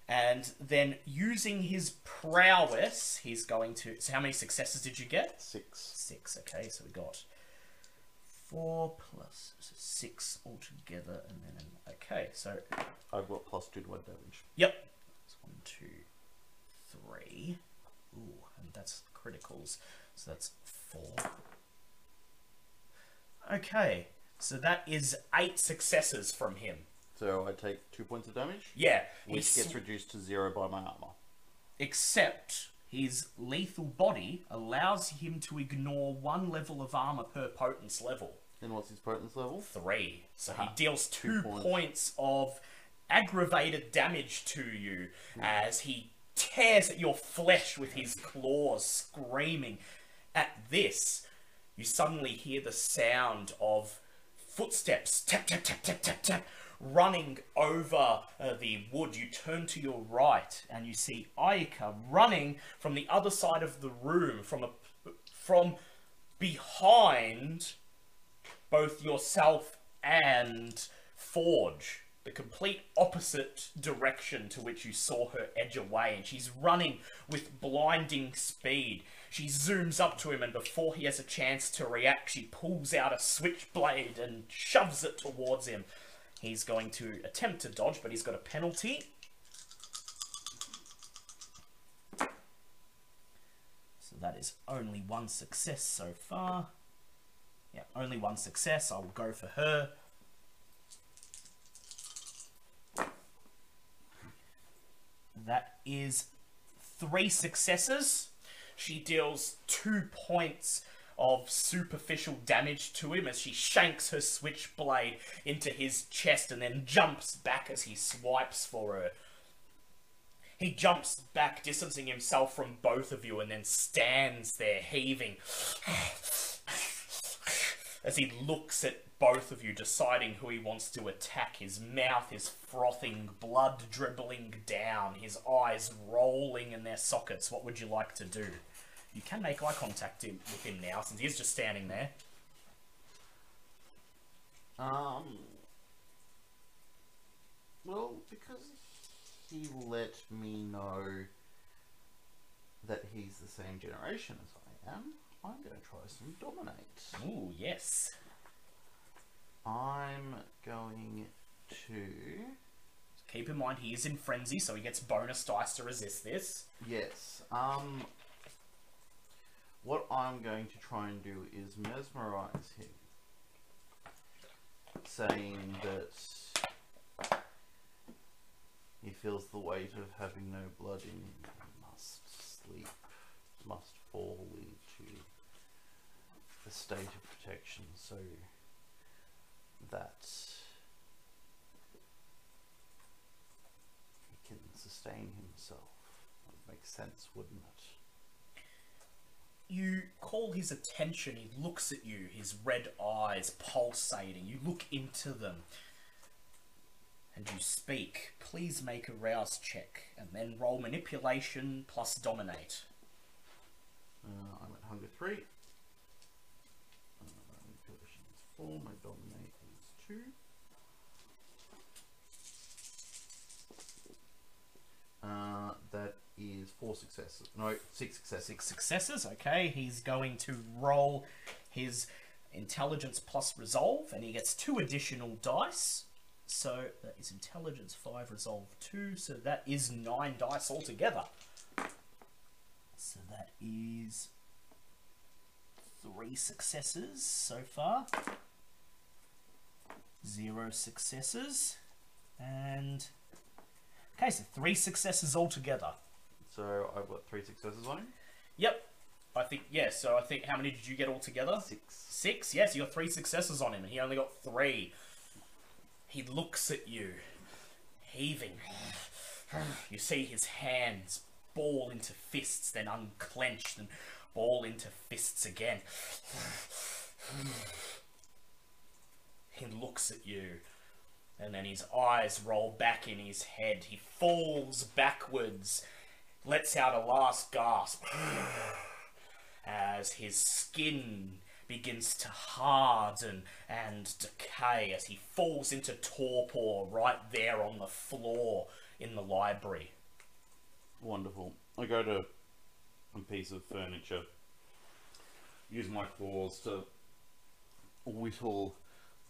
Speaker 1: And then using his prowess, he's going to... So how many successes did you get?
Speaker 2: Six.
Speaker 1: Six, okay. So we got four plus so six altogether, and then... Okay, so...
Speaker 2: I've got plus two to one damage.
Speaker 1: Yep. It's one, two, three. Ooh, and that's criticals. So that's four. Okay so that is eight successes from him.
Speaker 2: So I take two points of damage,
Speaker 1: Yeah,
Speaker 2: which gets reduced to zero by my armor.
Speaker 1: except his lethal body allows him to ignore one level of armor per potence level.
Speaker 2: And what's his potence level?
Speaker 1: Three. So he
Speaker 2: Ah,
Speaker 1: deals two,
Speaker 2: two points.
Speaker 1: points. of aggravated damage to you as he tears at your flesh with his claws, screaming. At this, you suddenly hear the sound of footsteps tap, tap, tap, tap, tap, tap, running over uh, the wood. You turn to your right and you see Ayaka running from the other side of the room, from a, from behind both yourself and Forge, the complete opposite direction to which you saw her edge away, and she's running with blinding speed. She zooms up to him, and before he has a chance to react, she pulls out a switchblade and shoves it towards him. He's going to attempt to dodge, but he's got a penalty. So that is only one success so far. Yeah, only one success. I will go for her. That is three successes. She deals two points of superficial damage to him as she shanks her switchblade into his chest and then jumps back as he swipes for her. He jumps back, distancing himself from both of you, and then stands there heaving as he looks at both of you, deciding who he wants to attack. His mouth is frothing, blood dribbling down, his eyes rolling in their sockets. What would you like to do? You can make eye contact with him now, since he's just standing there.
Speaker 2: Um. Well, because he let me know that he's the same generation as I am, I'm going to try some dominate.
Speaker 1: Ooh, yes.
Speaker 2: I'm going to.
Speaker 1: Keep in mind, he is in frenzy, so he gets bonus dice to resist this.
Speaker 2: Yes. Um. What I'm going to try and do is mesmerize him, saying that he feels the weight of having no blood in him, must sleep, must fall into state of protection, so that he can sustain himself. Would make sense, wouldn't it?
Speaker 1: You call his attention, he looks at you, his red eyes pulsating. You look into them. And you speak. Please make a rouse check, and then roll manipulation plus dominate.
Speaker 2: Uh, I'm at hunger three. 4, my dominate is 2. Uh, that is four successes. No, six successes.
Speaker 1: Six successes, okay. He's going to roll his intelligence plus resolve, and he gets two additional dice. So that is intelligence five, resolve two. So that is nine dice altogether. So that is three successes so far. 0 successes. And. Okay, so 3 successes altogether.
Speaker 2: So I've got three successes on him.
Speaker 1: Yep. I think, yeah, so I think, how many did you get altogether?
Speaker 2: Six.
Speaker 1: Six? Yes, you got three successes on him, and he only got three. He looks at you, heaving. You see his hands ball into fists, then unclenched and ball into fists again. He looks at you, and then his eyes roll back in his head. He falls backwards, lets out a last gasp as his skin begins to harden and decay as he falls into torpor right there on the floor in the library.
Speaker 2: Wonderful. I go to a piece of furniture, use my claws to whittle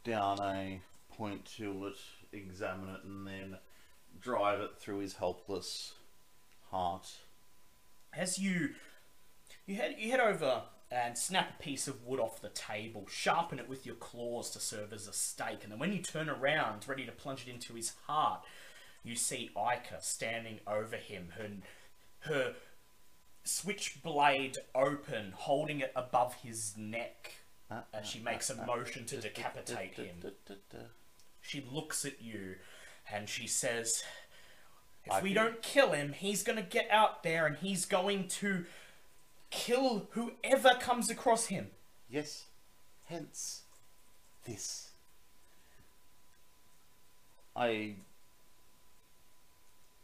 Speaker 2: down a point to it, examine it, and then drive it through his helpless heart.
Speaker 1: As you You head you head over and snap a piece of wood off the table, sharpen it with your claws to serve as a stake, and then when you turn around, ready to plunge it into his heart, you see Ica standing over him, her her switchblade open, holding it above his neck As she makes a motion to decapitate him. She looks at you and she says, If
Speaker 2: I
Speaker 1: we
Speaker 2: can-
Speaker 1: don't kill him, he's gonna get out there and he's going to kill whoever comes across him.
Speaker 2: Yes, hence this. I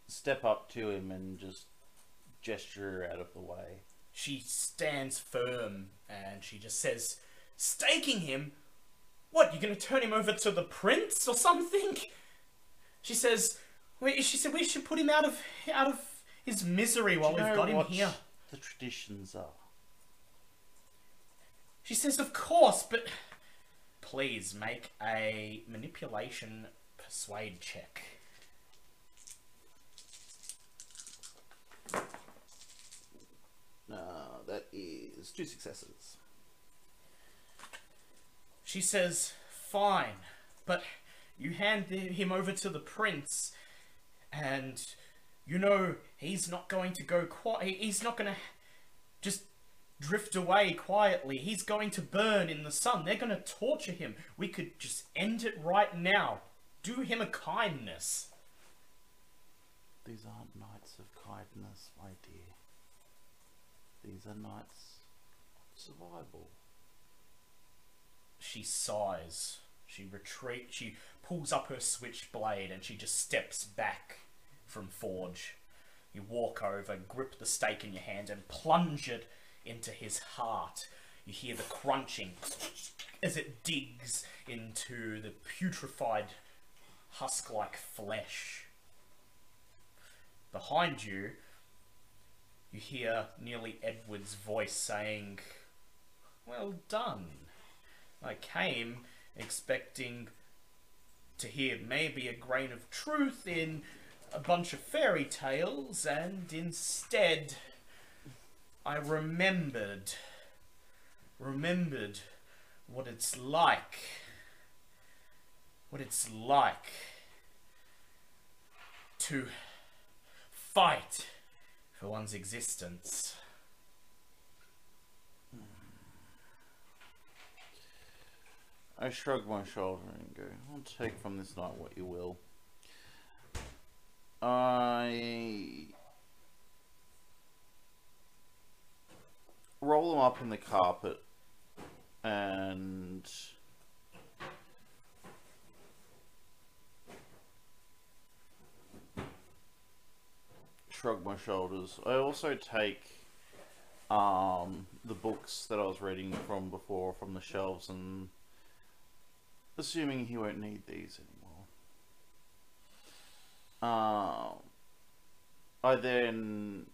Speaker 2: step up to him and just gesture out of the way.
Speaker 1: She stands firm and she just says, Staking him? What, you're gonna turn him over to the prince or something? She says, we, she said we should put him out of out of his misery while we've got him here.
Speaker 2: The traditions are.
Speaker 1: She says, of course, but please make a manipulation persuade check.
Speaker 2: Uh, that is two successes.
Speaker 1: She says, fine, but you hand him over to the prince, and you know he's not going to go quiet. He's not going to just drift away quietly. He's going to burn in the sun. They're going to torture him. We could just end it right now. Do him a kindness.
Speaker 2: These aren't nights of kindness, my dear. These are nights of survival.
Speaker 1: She sighs. She retreats. She pulls up her switchblade and she just steps back from Forge. You walk over, grip the stake in your hand, and plunge it into his heart. You hear the crunching as it digs into the putrefied husk like flesh. Behind you, you hear Nearly Edward's voice saying, Well done. I came expecting to hear maybe a grain of truth in a bunch of fairy tales, and instead I remembered, remembered what it's like, what it's like to fight for one's existence.
Speaker 2: I shrug my shoulder and go, I'll take from this night what you will. I roll them up in the carpet and shrug my shoulders. I also take um, the books that I was reading from before from the shelves and assuming he won't need these anymore. Um, I then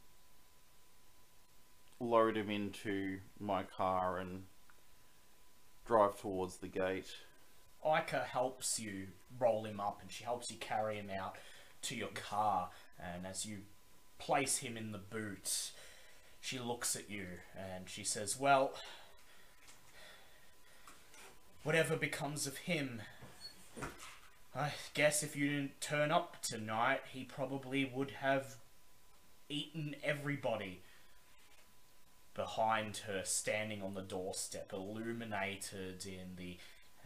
Speaker 2: load him into my car and drive towards the gate.
Speaker 1: Ica helps you roll him up and she helps you carry him out to your car. And as you place him in the boot, she looks at you and she says, Well, whatever becomes of him, I guess if you didn't turn up tonight, he probably would have eaten everybody. Behind her, standing on the doorstep, illuminated in the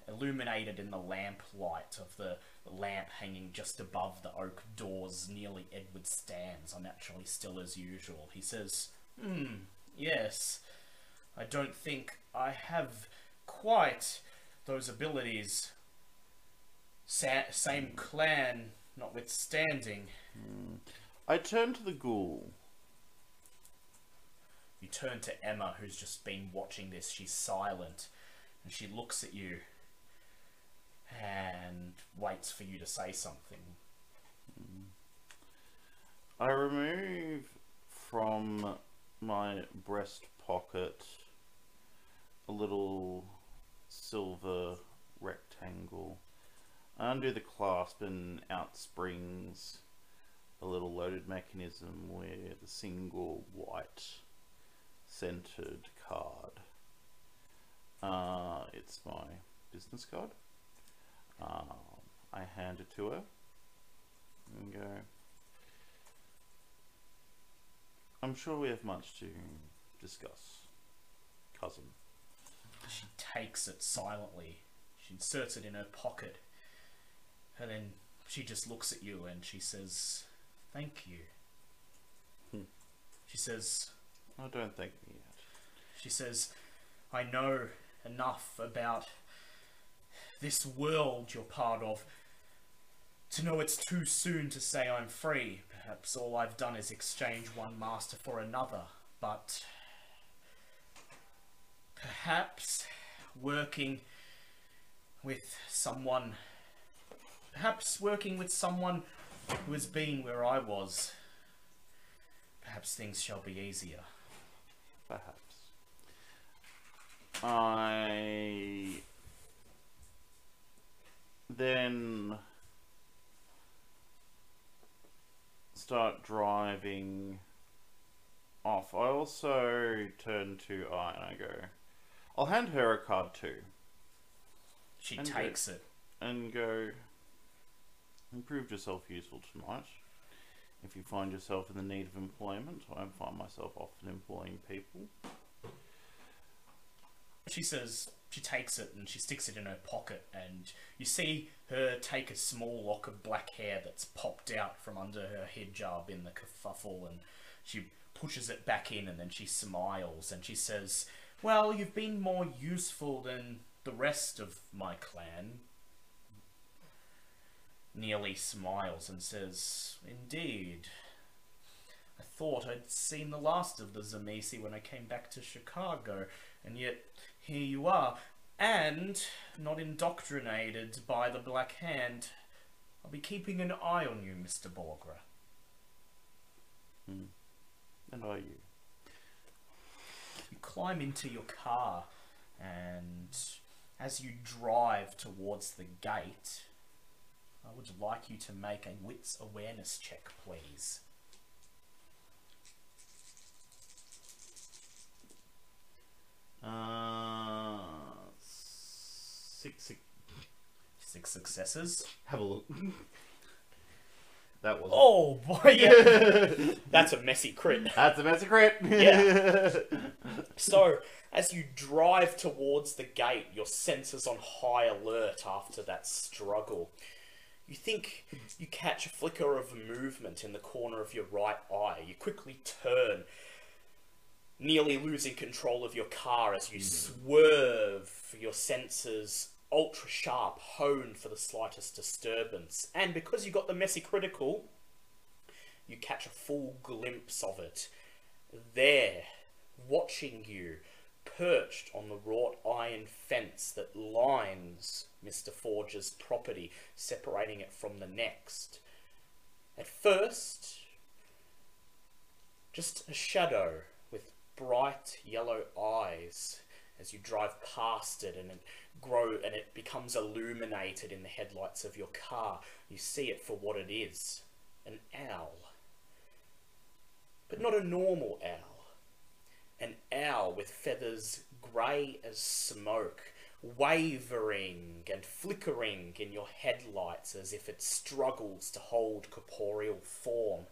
Speaker 1: illuminated in the lamplight of the lamp hanging just above the oak doors, nearly Edward stands, unnaturally still as usual. He says, Hmm, yes. I don't think I have quite those abilities. Sa- same clan, notwithstanding. Hmm.
Speaker 2: I turn to the ghoul.
Speaker 1: You turn to Emma, who's just been watching this. She's silent, and she looks at you and waits for you to say something. Hmm.
Speaker 2: I remove from my breast pocket a little silver rectangle. Undo the clasp and out springs a little loaded mechanism with a single white centered card. Uh, it's my business card. Um, I hand it to her and go. I'm sure we have much to discuss, cousin.
Speaker 1: She takes it silently. She inserts it in her pocket. And then she just looks at you and she says, Thank you.
Speaker 2: Hmm.
Speaker 1: She says,
Speaker 2: I don't thank me yet.
Speaker 1: She says, I know enough about this world you're part of to know it's too soon to say I'm free. Perhaps all I've done is exchange one master for another, but perhaps working with someone, perhaps working with someone who has been where I was, perhaps things shall be easier.
Speaker 2: Perhaps. I then start driving off. I also turn to I and I go, I'll hand her a card too
Speaker 1: She
Speaker 2: And
Speaker 1: takes it.
Speaker 2: and go, you proved yourself useful tonight. If you find yourself in the need of employment, I find myself often employing people.
Speaker 1: She says she takes it and she sticks it in her pocket, and you see her take a small lock of black hair that's popped out from under her hijab in the kerfuffle, and she pushes it back in, and then she smiles and she says, "Well, you've been more useful than the rest of my clan." Nearly smiles and says, "Indeed." I thought I'd seen the last of the Tzimisce when I came back to Chicago, and yet here you are, and not indoctrinated by the Black Hand. I'll be keeping an eye on you, Mr. Borgre. Hmm.
Speaker 2: And are you?
Speaker 1: Climb into your car, and as you drive towards the gate, I would like you to make a wits awareness check, please.
Speaker 2: Uh, six, six.
Speaker 1: Six successes.
Speaker 2: Have a look. that was.
Speaker 1: Oh boy, yeah. That's a messy crit.
Speaker 2: That's a messy crit.
Speaker 1: Yeah. So, as you drive towards the gate, your senses on high alert after that struggle. You think you catch a flicker of movement in the corner of your right eye. You quickly turn, nearly losing control of your car as you hmm. swerve, your senses ultra sharp, honed for the slightest disturbance. And because you got the messy critical, you catch a full glimpse of it. There, watching you, perched on the wrought iron fence that lines Mr. Forger's property, separating it from the next. At first, just a shadow with bright yellow eyes as you drive past it and it grow and it becomes illuminated in the headlights of your car. You see it for what it is, an owl. But not a normal owl. An owl with feathers grey as smoke, wavering and flickering in your headlights as if it struggles to hold corporeal form.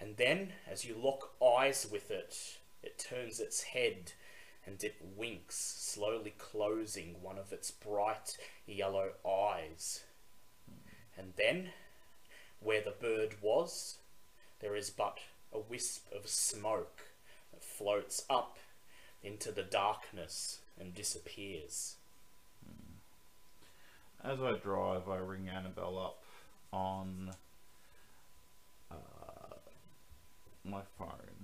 Speaker 1: And then, as you lock eyes with it, it turns its head and it winks, slowly closing one of its bright yellow eyes. And then, where the bird was, there is but a wisp of smoke that floats up into the darkness and disappears.
Speaker 2: As I drive, I ring Annabelle up on uh, my phone.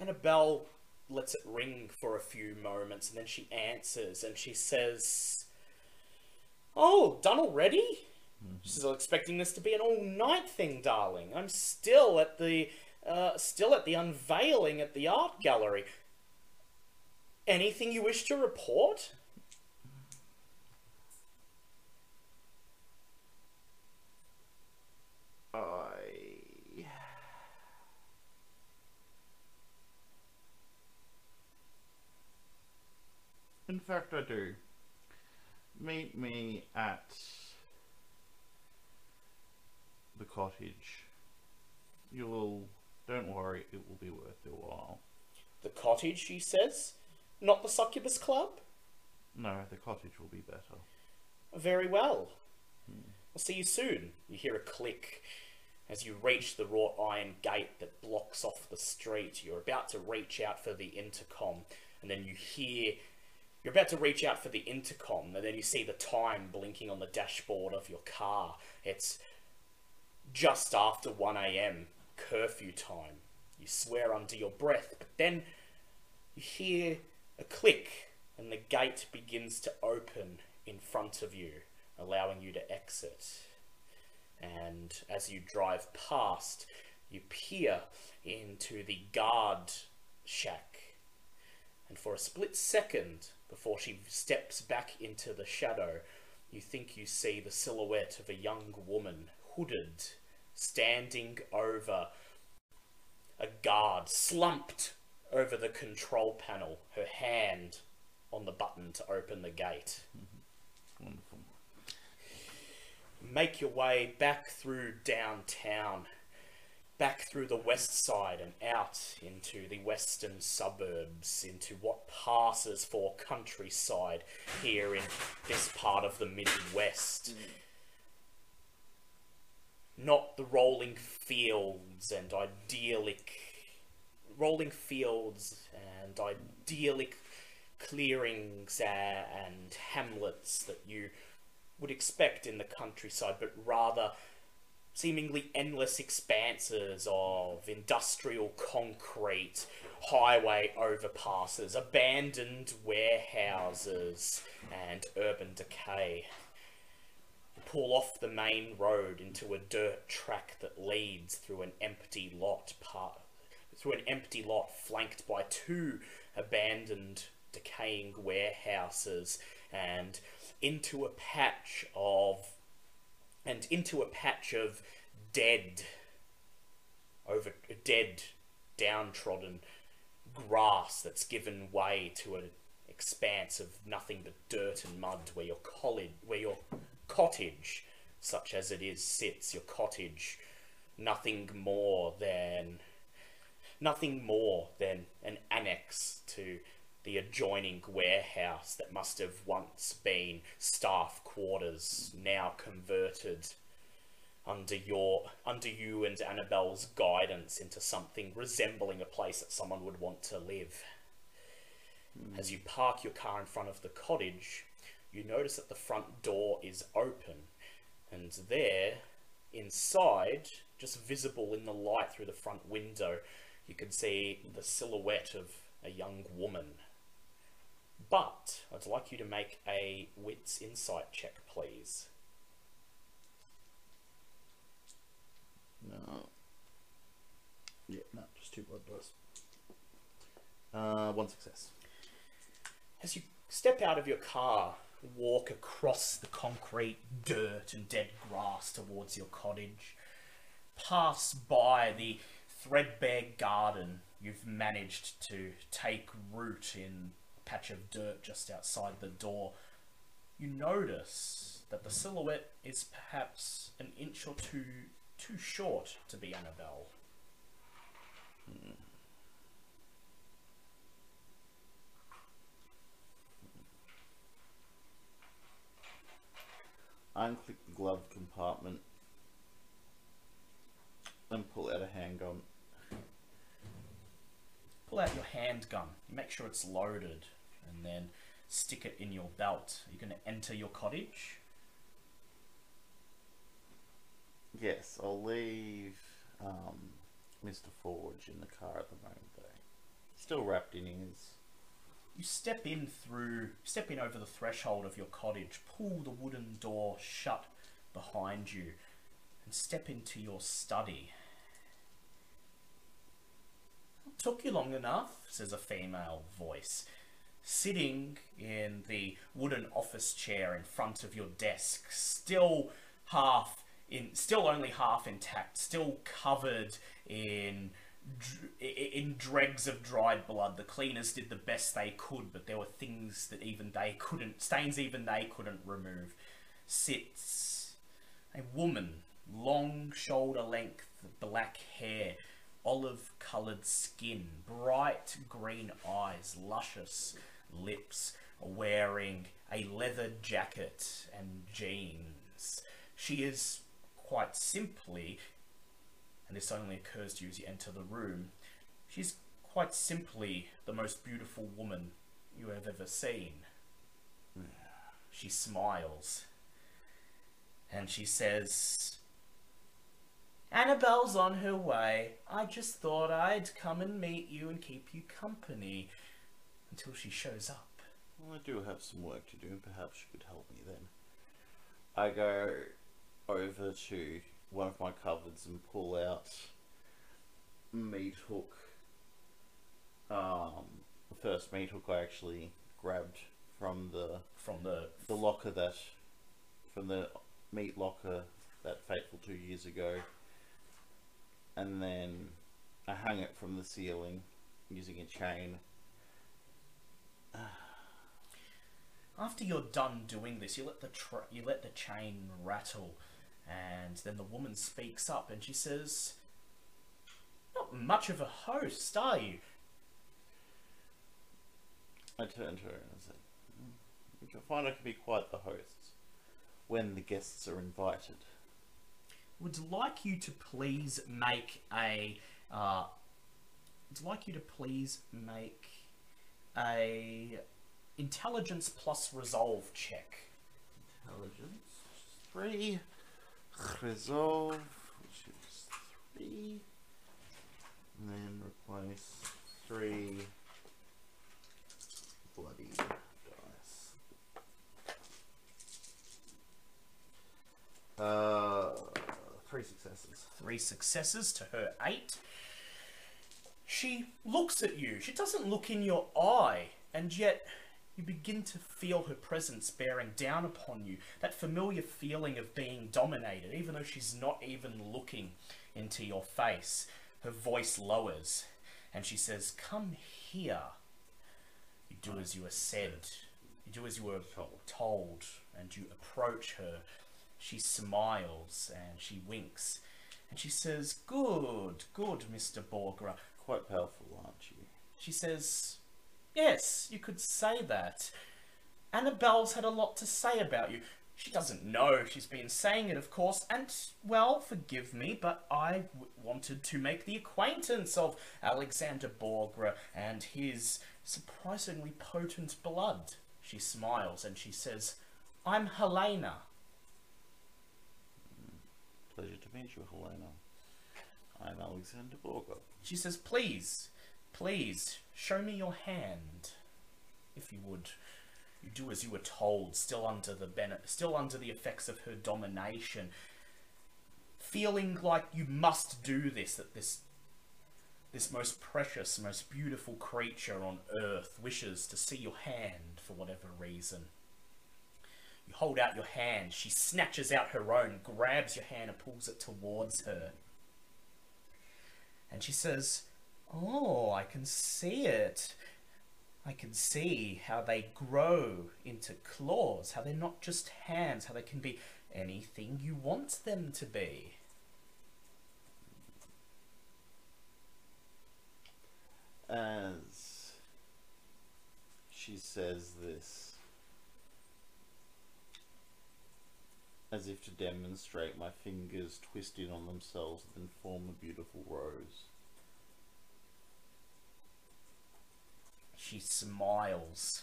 Speaker 1: Annabelle lets it ring for a few moments and then she answers and she says, Oh, done already? She's expecting this to be an all night thing, darling. I'm still at the uh, still at the unveiling at the art gallery. Anything you wish to report?
Speaker 3: Fact I do. Meet me at the cottage. You'll. Don't worry, it will be worth your while.
Speaker 1: The cottage, she says. Not the succubus club?
Speaker 3: No, the cottage will be better.
Speaker 1: Very well. Hmm. I'll see you soon. You hear a click as you reach the wrought iron gate that blocks off the street. You're about to reach out for the intercom, and then you hear. You're about to reach out for the intercom, and then you see the time blinking on the dashboard of your car. It's just after 1 a.m., curfew time. You swear under your breath, but then you hear a click, and the gate begins to open in front of you, allowing you to exit. And as you drive past, you peer into the guard shack. And for a split second, before she steps back into the shadow, you think you see the silhouette of a young woman, hooded, standing over a guard, slumped over the control panel, her hand on the button to open the gate. Mm-hmm.
Speaker 3: Wonderful.
Speaker 1: Make your way back through downtown, back through the west side and out into the western suburbs, into what passes for countryside here in this part of the Midwest. Not the rolling fields and idyllic rolling fields and idyllic clearings and hamlets that you would expect in the countryside, but rather seemingly endless expanses of industrial concrete, highway overpasses, abandoned warehouses, and urban decay. You pull off the main road into a dirt track that leads through an empty lot part through an empty lot flanked by two abandoned decaying warehouses and into a patch of and into a patch of dead over dead downtrodden grass that's given way to an expanse of nothing but dirt and mud where your college where your cottage such as it is sits. Your cottage nothing more than nothing more than an annex to the adjoining warehouse that must have once been staff quarters, now converted under your under you and Annabelle's guidance into something resembling a place that someone would want to live. As you park your car in front of the cottage, you notice that the front door is open, and there, inside, just visible in the light through the front window, you can see the silhouette of a young woman. But I'd like you to make a wits insight check, please.
Speaker 3: No. Yeah, no, just two blood dice. Uh, one success.
Speaker 1: As you step out of your car, walk across the concrete dirt and dead grass towards your cottage, pass by the threadbare garden you've managed to take root in patch of dirt just outside the door, you notice that the silhouette is perhaps an inch or two too short to be Annabelle.
Speaker 3: Unclick the glove compartment and pull out a handgun.
Speaker 1: Pull out your handgun. Make sure it's loaded, and then stick it in your belt. You're you going to enter your cottage?
Speaker 3: Yes, I'll leave um, Mr. Forge in the car at the moment, though. Still wrapped in his.
Speaker 1: You step in through, step in over the threshold of your cottage, pull the wooden door shut behind you, and step into your study. Took you long enough, says a female voice. Sitting in the wooden office chair in front of your desk, still half in, still only half intact, still covered in in dregs of dried blood. The cleaners did the best they could, but there were things that even they couldn't, stains even they couldn't remove. Sits a woman, long shoulder length, black hair, olive coloured skin, bright green eyes, luscious lips, wearing a leather jacket and jeans. She is quite simply, and this only occurs to you as you enter the room, she's quite simply the most beautiful woman you have ever seen. She smiles and she says, Annabelle's on her way. I just thought I'd come and meet you and keep you company until she shows up.
Speaker 2: Well, I do have some work to do, and perhaps you could help me then. I go over to one of my cupboards and pull out meat hook. Um, the first meat hook I actually grabbed from the
Speaker 1: From the
Speaker 2: the locker that from the meat locker that fateful two years ago, and then I hung it from the ceiling using a chain.
Speaker 1: After you're done doing this, you let the tr- you let the chain rattle, and then the woman speaks up and she says, "Not much of a host, are you?"
Speaker 2: I turned to her and I said, "Hmm, "You can find I can be quite the host when the guests are invited."
Speaker 1: Would like you to please make a. Uh, would like you to please make a intelligence plus resolve check.
Speaker 2: Intelligence three, resolve which is three, and then replace three bloody dice. Uh, three successes.
Speaker 1: three successes to her eight. She looks at you. She doesn't look in your eye, and yet you begin to feel her presence bearing down upon you. That familiar feeling of being dominated, even though she's not even looking into your face. Her voice lowers, and she says, Come here. You do as you are said. You do as you were told, and you approach her. She smiles and she winks, and she says, Good, good, Mr. Borgre.
Speaker 2: Quite powerful, aren't you?
Speaker 1: She says, Yes, you could say that. Annabelle's had a lot to say about you. She doesn't know she's been saying it, of course, and, well, forgive me, but I wanted to make the acquaintance of Alexander Borgre and his surprisingly potent blood. She smiles and she says, I'm Helena. Hmm.
Speaker 2: Pleasure to meet you, Helena. I'm Alexander Borgre.
Speaker 1: She says, Please, please, show me your hand, if you would. You do as you were told, still under the still under the effects of her domination, feeling like you must do this. That this this most precious, most beautiful creature on earth wishes to see your hand for whatever reason. You hold out your hand. She snatches out her own, grabs your hand, and pulls it towards her. And she says, Oh, I can see it. I can see how they grow into claws, how they're not just hands, how they can be anything you want them to be.
Speaker 2: As she says this, as if to demonstrate, my fingers twist in on themselves and form a beautiful rose.
Speaker 1: She smiles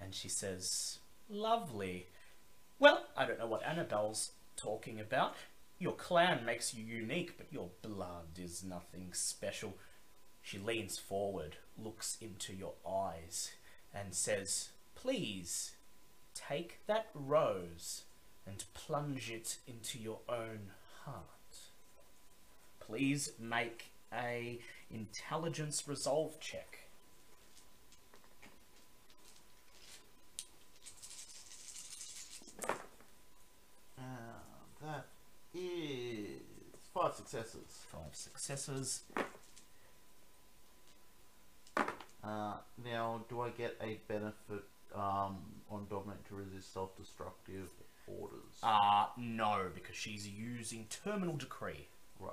Speaker 1: and she says, Lovely. Well, I don't know what Annabelle's talking about. Your clan makes you unique, but your blood is nothing special. She leans forward, looks into your eyes, and says, Please take that rose and plunge it into your own heart. Please make a intelligence resolve check.
Speaker 2: Uh, that is five
Speaker 3: successes.
Speaker 1: Five successes.
Speaker 3: Uh, now, do I get a benefit um, on Dominate to resist self-destructive orders?
Speaker 1: Uh, no, because she's using Terminal Decree.
Speaker 3: right.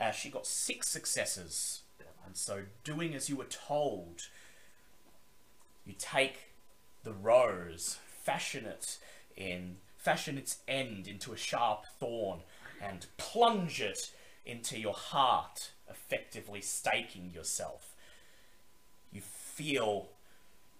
Speaker 1: Uh, she got six successes. And so, doing as you were told, you take the rose, fashion it in, fashion its end into a sharp thorn, and plunge it into your heart, effectively staking yourself. You feel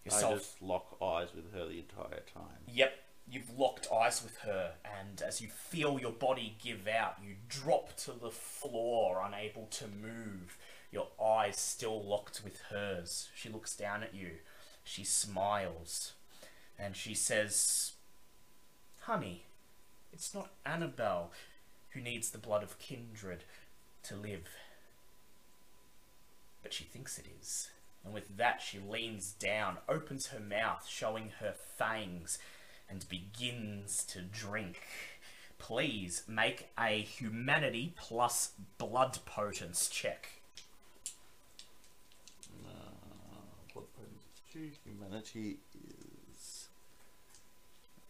Speaker 1: yourself.
Speaker 2: I just lock eyes with her the entire time.
Speaker 1: Yep, you've locked eyes with her, and as you feel your body give out, you drop to the floor, unable to move. Your eyes still locked with hers. She looks down at you. She smiles, and she says, Honey, it's not Annabelle who needs the blood of kindred to live. But she thinks it is. And with that, she leans down, opens her mouth, showing her fangs, and begins to drink. Please make a humanity plus blood potency check.
Speaker 2: Uh, brings two? Humanity is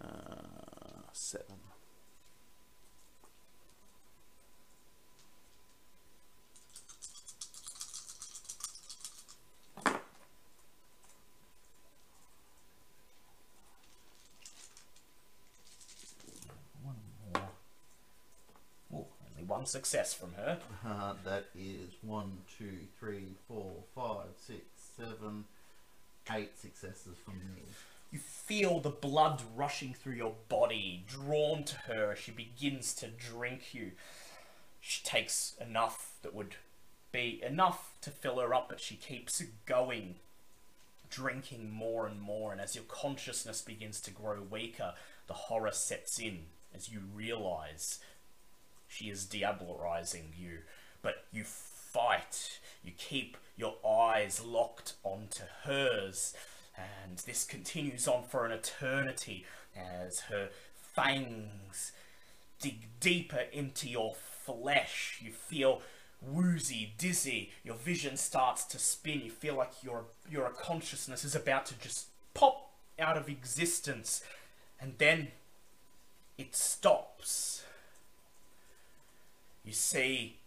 Speaker 2: uh, seven.
Speaker 1: Success from her.
Speaker 3: Uh, that is one, two, three, four, five, six, seven, eight successes from me.
Speaker 1: You feel the blood rushing through your body, drawn to her as she begins to drink you. She takes enough that would be enough to fill her up, but she keeps going, drinking more and more. And as your consciousness begins to grow weaker, the horror sets in as you realize she is diablerizing you. But you fight, you keep your eyes locked onto hers, and this continues on for an eternity as her fangs dig deeper into your flesh. You feel woozy, dizzy. Your vision starts to spin. You feel like your your consciousness is about to just pop out of existence, and then it stops. You see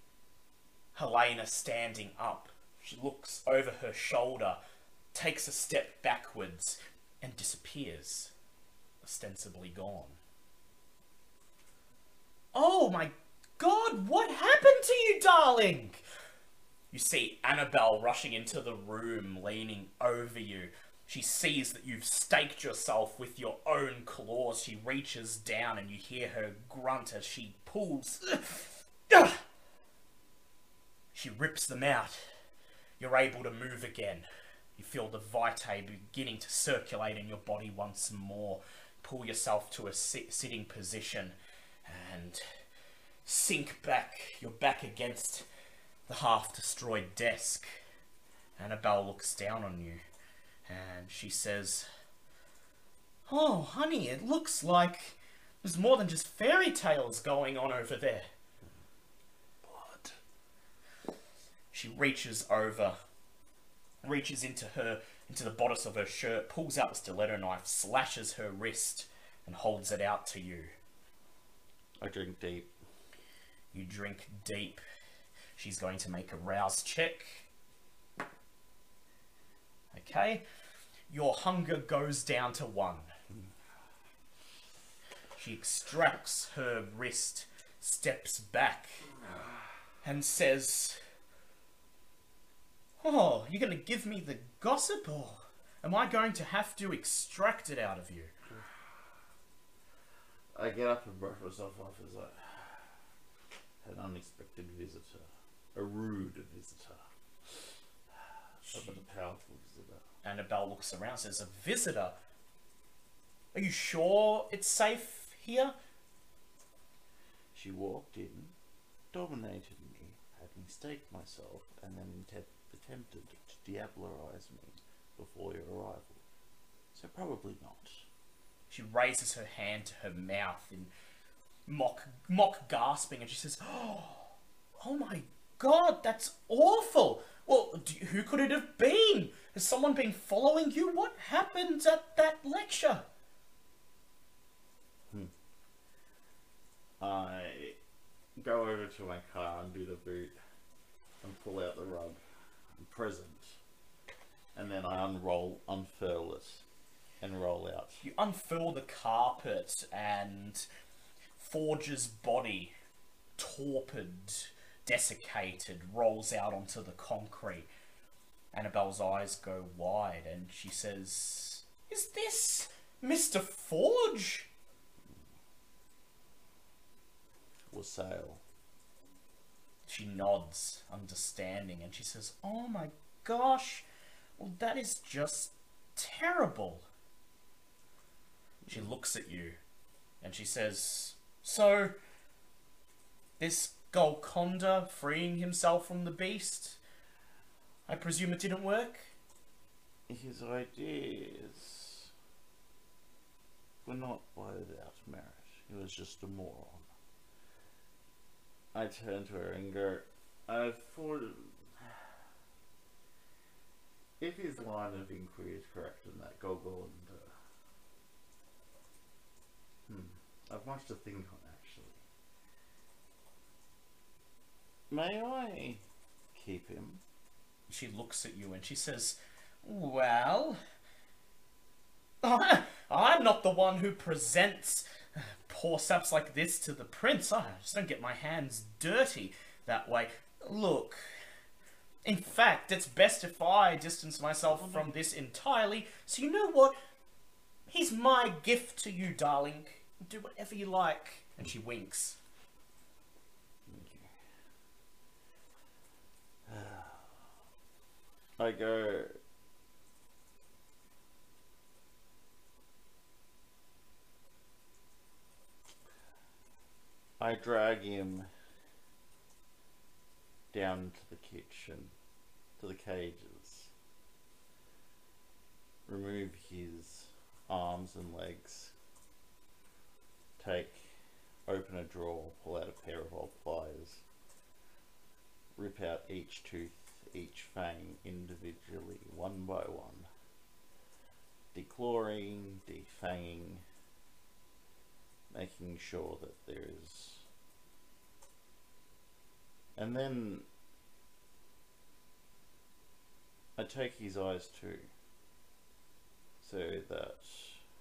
Speaker 1: Helena standing up. She looks over her shoulder, takes a step backwards, and disappears, ostensibly gone. Oh my god, what happened to you, darling? You see Annabelle rushing into the room, leaning over you. She sees that you've staked yourself with your own claws. She reaches down and you hear her grunt as she pulls. She rips them out. You're able to move again. You feel the vitae beginning to circulate in your body once more. Pull yourself to a sit- sitting position and sink back. You're back against the half destroyed desk. Annabelle looks down on you and she says, Oh, honey, it looks like there's more than just fairy tales going on over there.
Speaker 2: Blood.
Speaker 1: She reaches over, reaches into her, into the bodice of her shirt, pulls out the stiletto knife, slashes her wrist, and holds it out to you.
Speaker 2: I drink deep.
Speaker 1: You drink deep. She's going to make a rouse check. Okay. Your hunger goes down to one. She extracts her wrist, steps back, and says, Oh, you're going to give me the gossip, or am I going to have to extract it out of you?
Speaker 3: I get up and brush myself off as I had an unexpected visitor, a rude visitor, but a powerful visitor.
Speaker 1: Annabelle looks around, says, A visitor? Are you sure it's safe here?
Speaker 3: She walked in, dominated me, had me stake myself, and then inte- attempted to diablerize me before your arrival. So probably not.
Speaker 1: She raises her hand to her mouth in mock mock gasping and she says, Oh, Oh my god, that's awful! Well, you- who could it have been? Has someone been following you? What happened at that lecture? Hmm.
Speaker 2: I go over to my car, undo the boot, and pull out the rug. Present. And then I unroll, unfurl it, and roll out.
Speaker 1: You unfurl the carpet and Forge's body, torpid, desiccated, rolls out onto the concrete. Annabelle's eyes go wide and she says, Is this Mr. Forge?
Speaker 2: Wassail.
Speaker 1: She nods, understanding, and she says, Oh my gosh, well, that is just terrible. She looks at you and she says, So, this Golconda freeing himself from the beast? I presume it didn't work?
Speaker 2: His ideas were not without merit. He was just a moron. I turn to her and go, I thought. If his line of inquiry is correct and that Golconda. Uh, hmm. I've much to think on actually. May I keep him?
Speaker 1: She looks at you and she says, Well, I'm not the one who presents poor saps like this to the prince. I just don't get my hands dirty that way. Look, in fact, it's best if I distance myself from this entirely. So, you know what? He's my gift to you, darling. Do whatever you like. And she winks.
Speaker 2: I go. I drag him down to the kitchen, to the cages. Remove his arms and legs. Take, open a drawer, pull out a pair of old pliers. Rip out each tooth, each fang individually, one by one. Declawing, defanging, making sure that there is. And then I take his eyes too, so that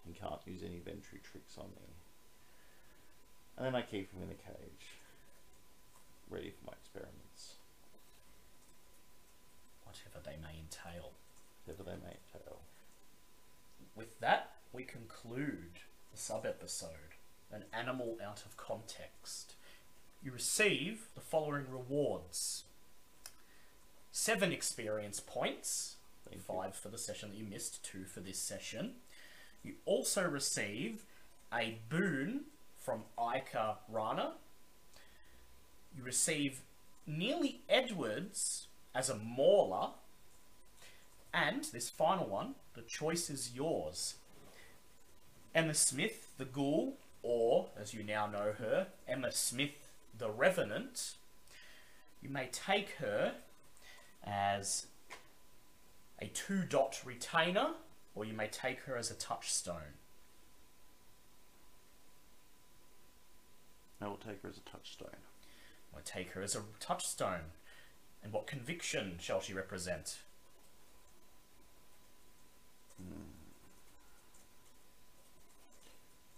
Speaker 2: he can't use any Ventrue tricks on me. And then I keep him in the cage, ready for my experiments,
Speaker 1: Whatever they may entail.
Speaker 2: whatever they may entail.
Speaker 1: With that, we conclude the sub episode An Animal Out of Context. You receive the following rewards seven experience points,
Speaker 2: Thank you.
Speaker 1: five for the session that you missed, two for this session. You also receive a boon from Ica Rana. You receive Nearly Edwards as a mawla. And this final one, the choice is yours. Emma Smith, the ghoul, or as you now know her, Emma Smith, the revenant. You may take her as a two dot retainer, or you may take her as a touchstone.
Speaker 2: I will take her as a touchstone.
Speaker 1: I take her as a touchstone. And what conviction shall she represent? Hmm.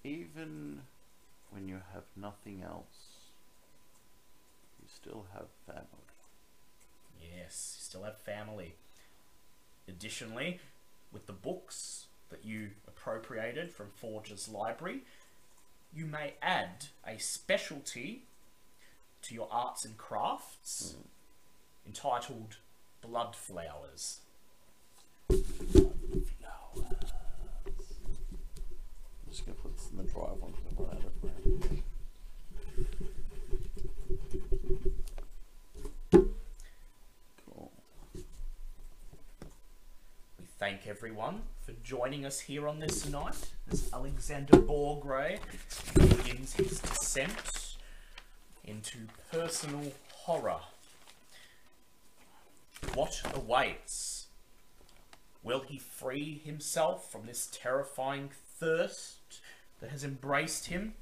Speaker 2: Even when you have nothing else, you still have family.
Speaker 1: Yes, you still have family. Additionally, with the books that you appropriated from Forge's library, you may add a specialty to your arts and crafts hmm. entitled Blood Flowers.
Speaker 2: Just gonna put this in the one because I. Cool.
Speaker 1: We thank everyone for joining us here on this night as Alexander Borgre begins his descent into personal horror? What awaits? Will he free himself from this terrifying thirst that has embraced him?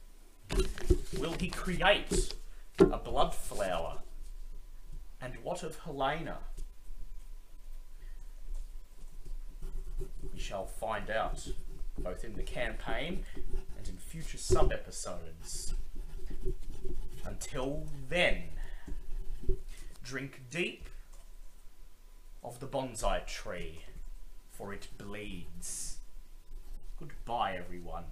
Speaker 1: Will he create a blood flower? And what of Helena? We shall find out, both in the campaign and in future sub episodes. Until then, drink deep of the bonsai tree, for it bleeds. Goodbye, everyone.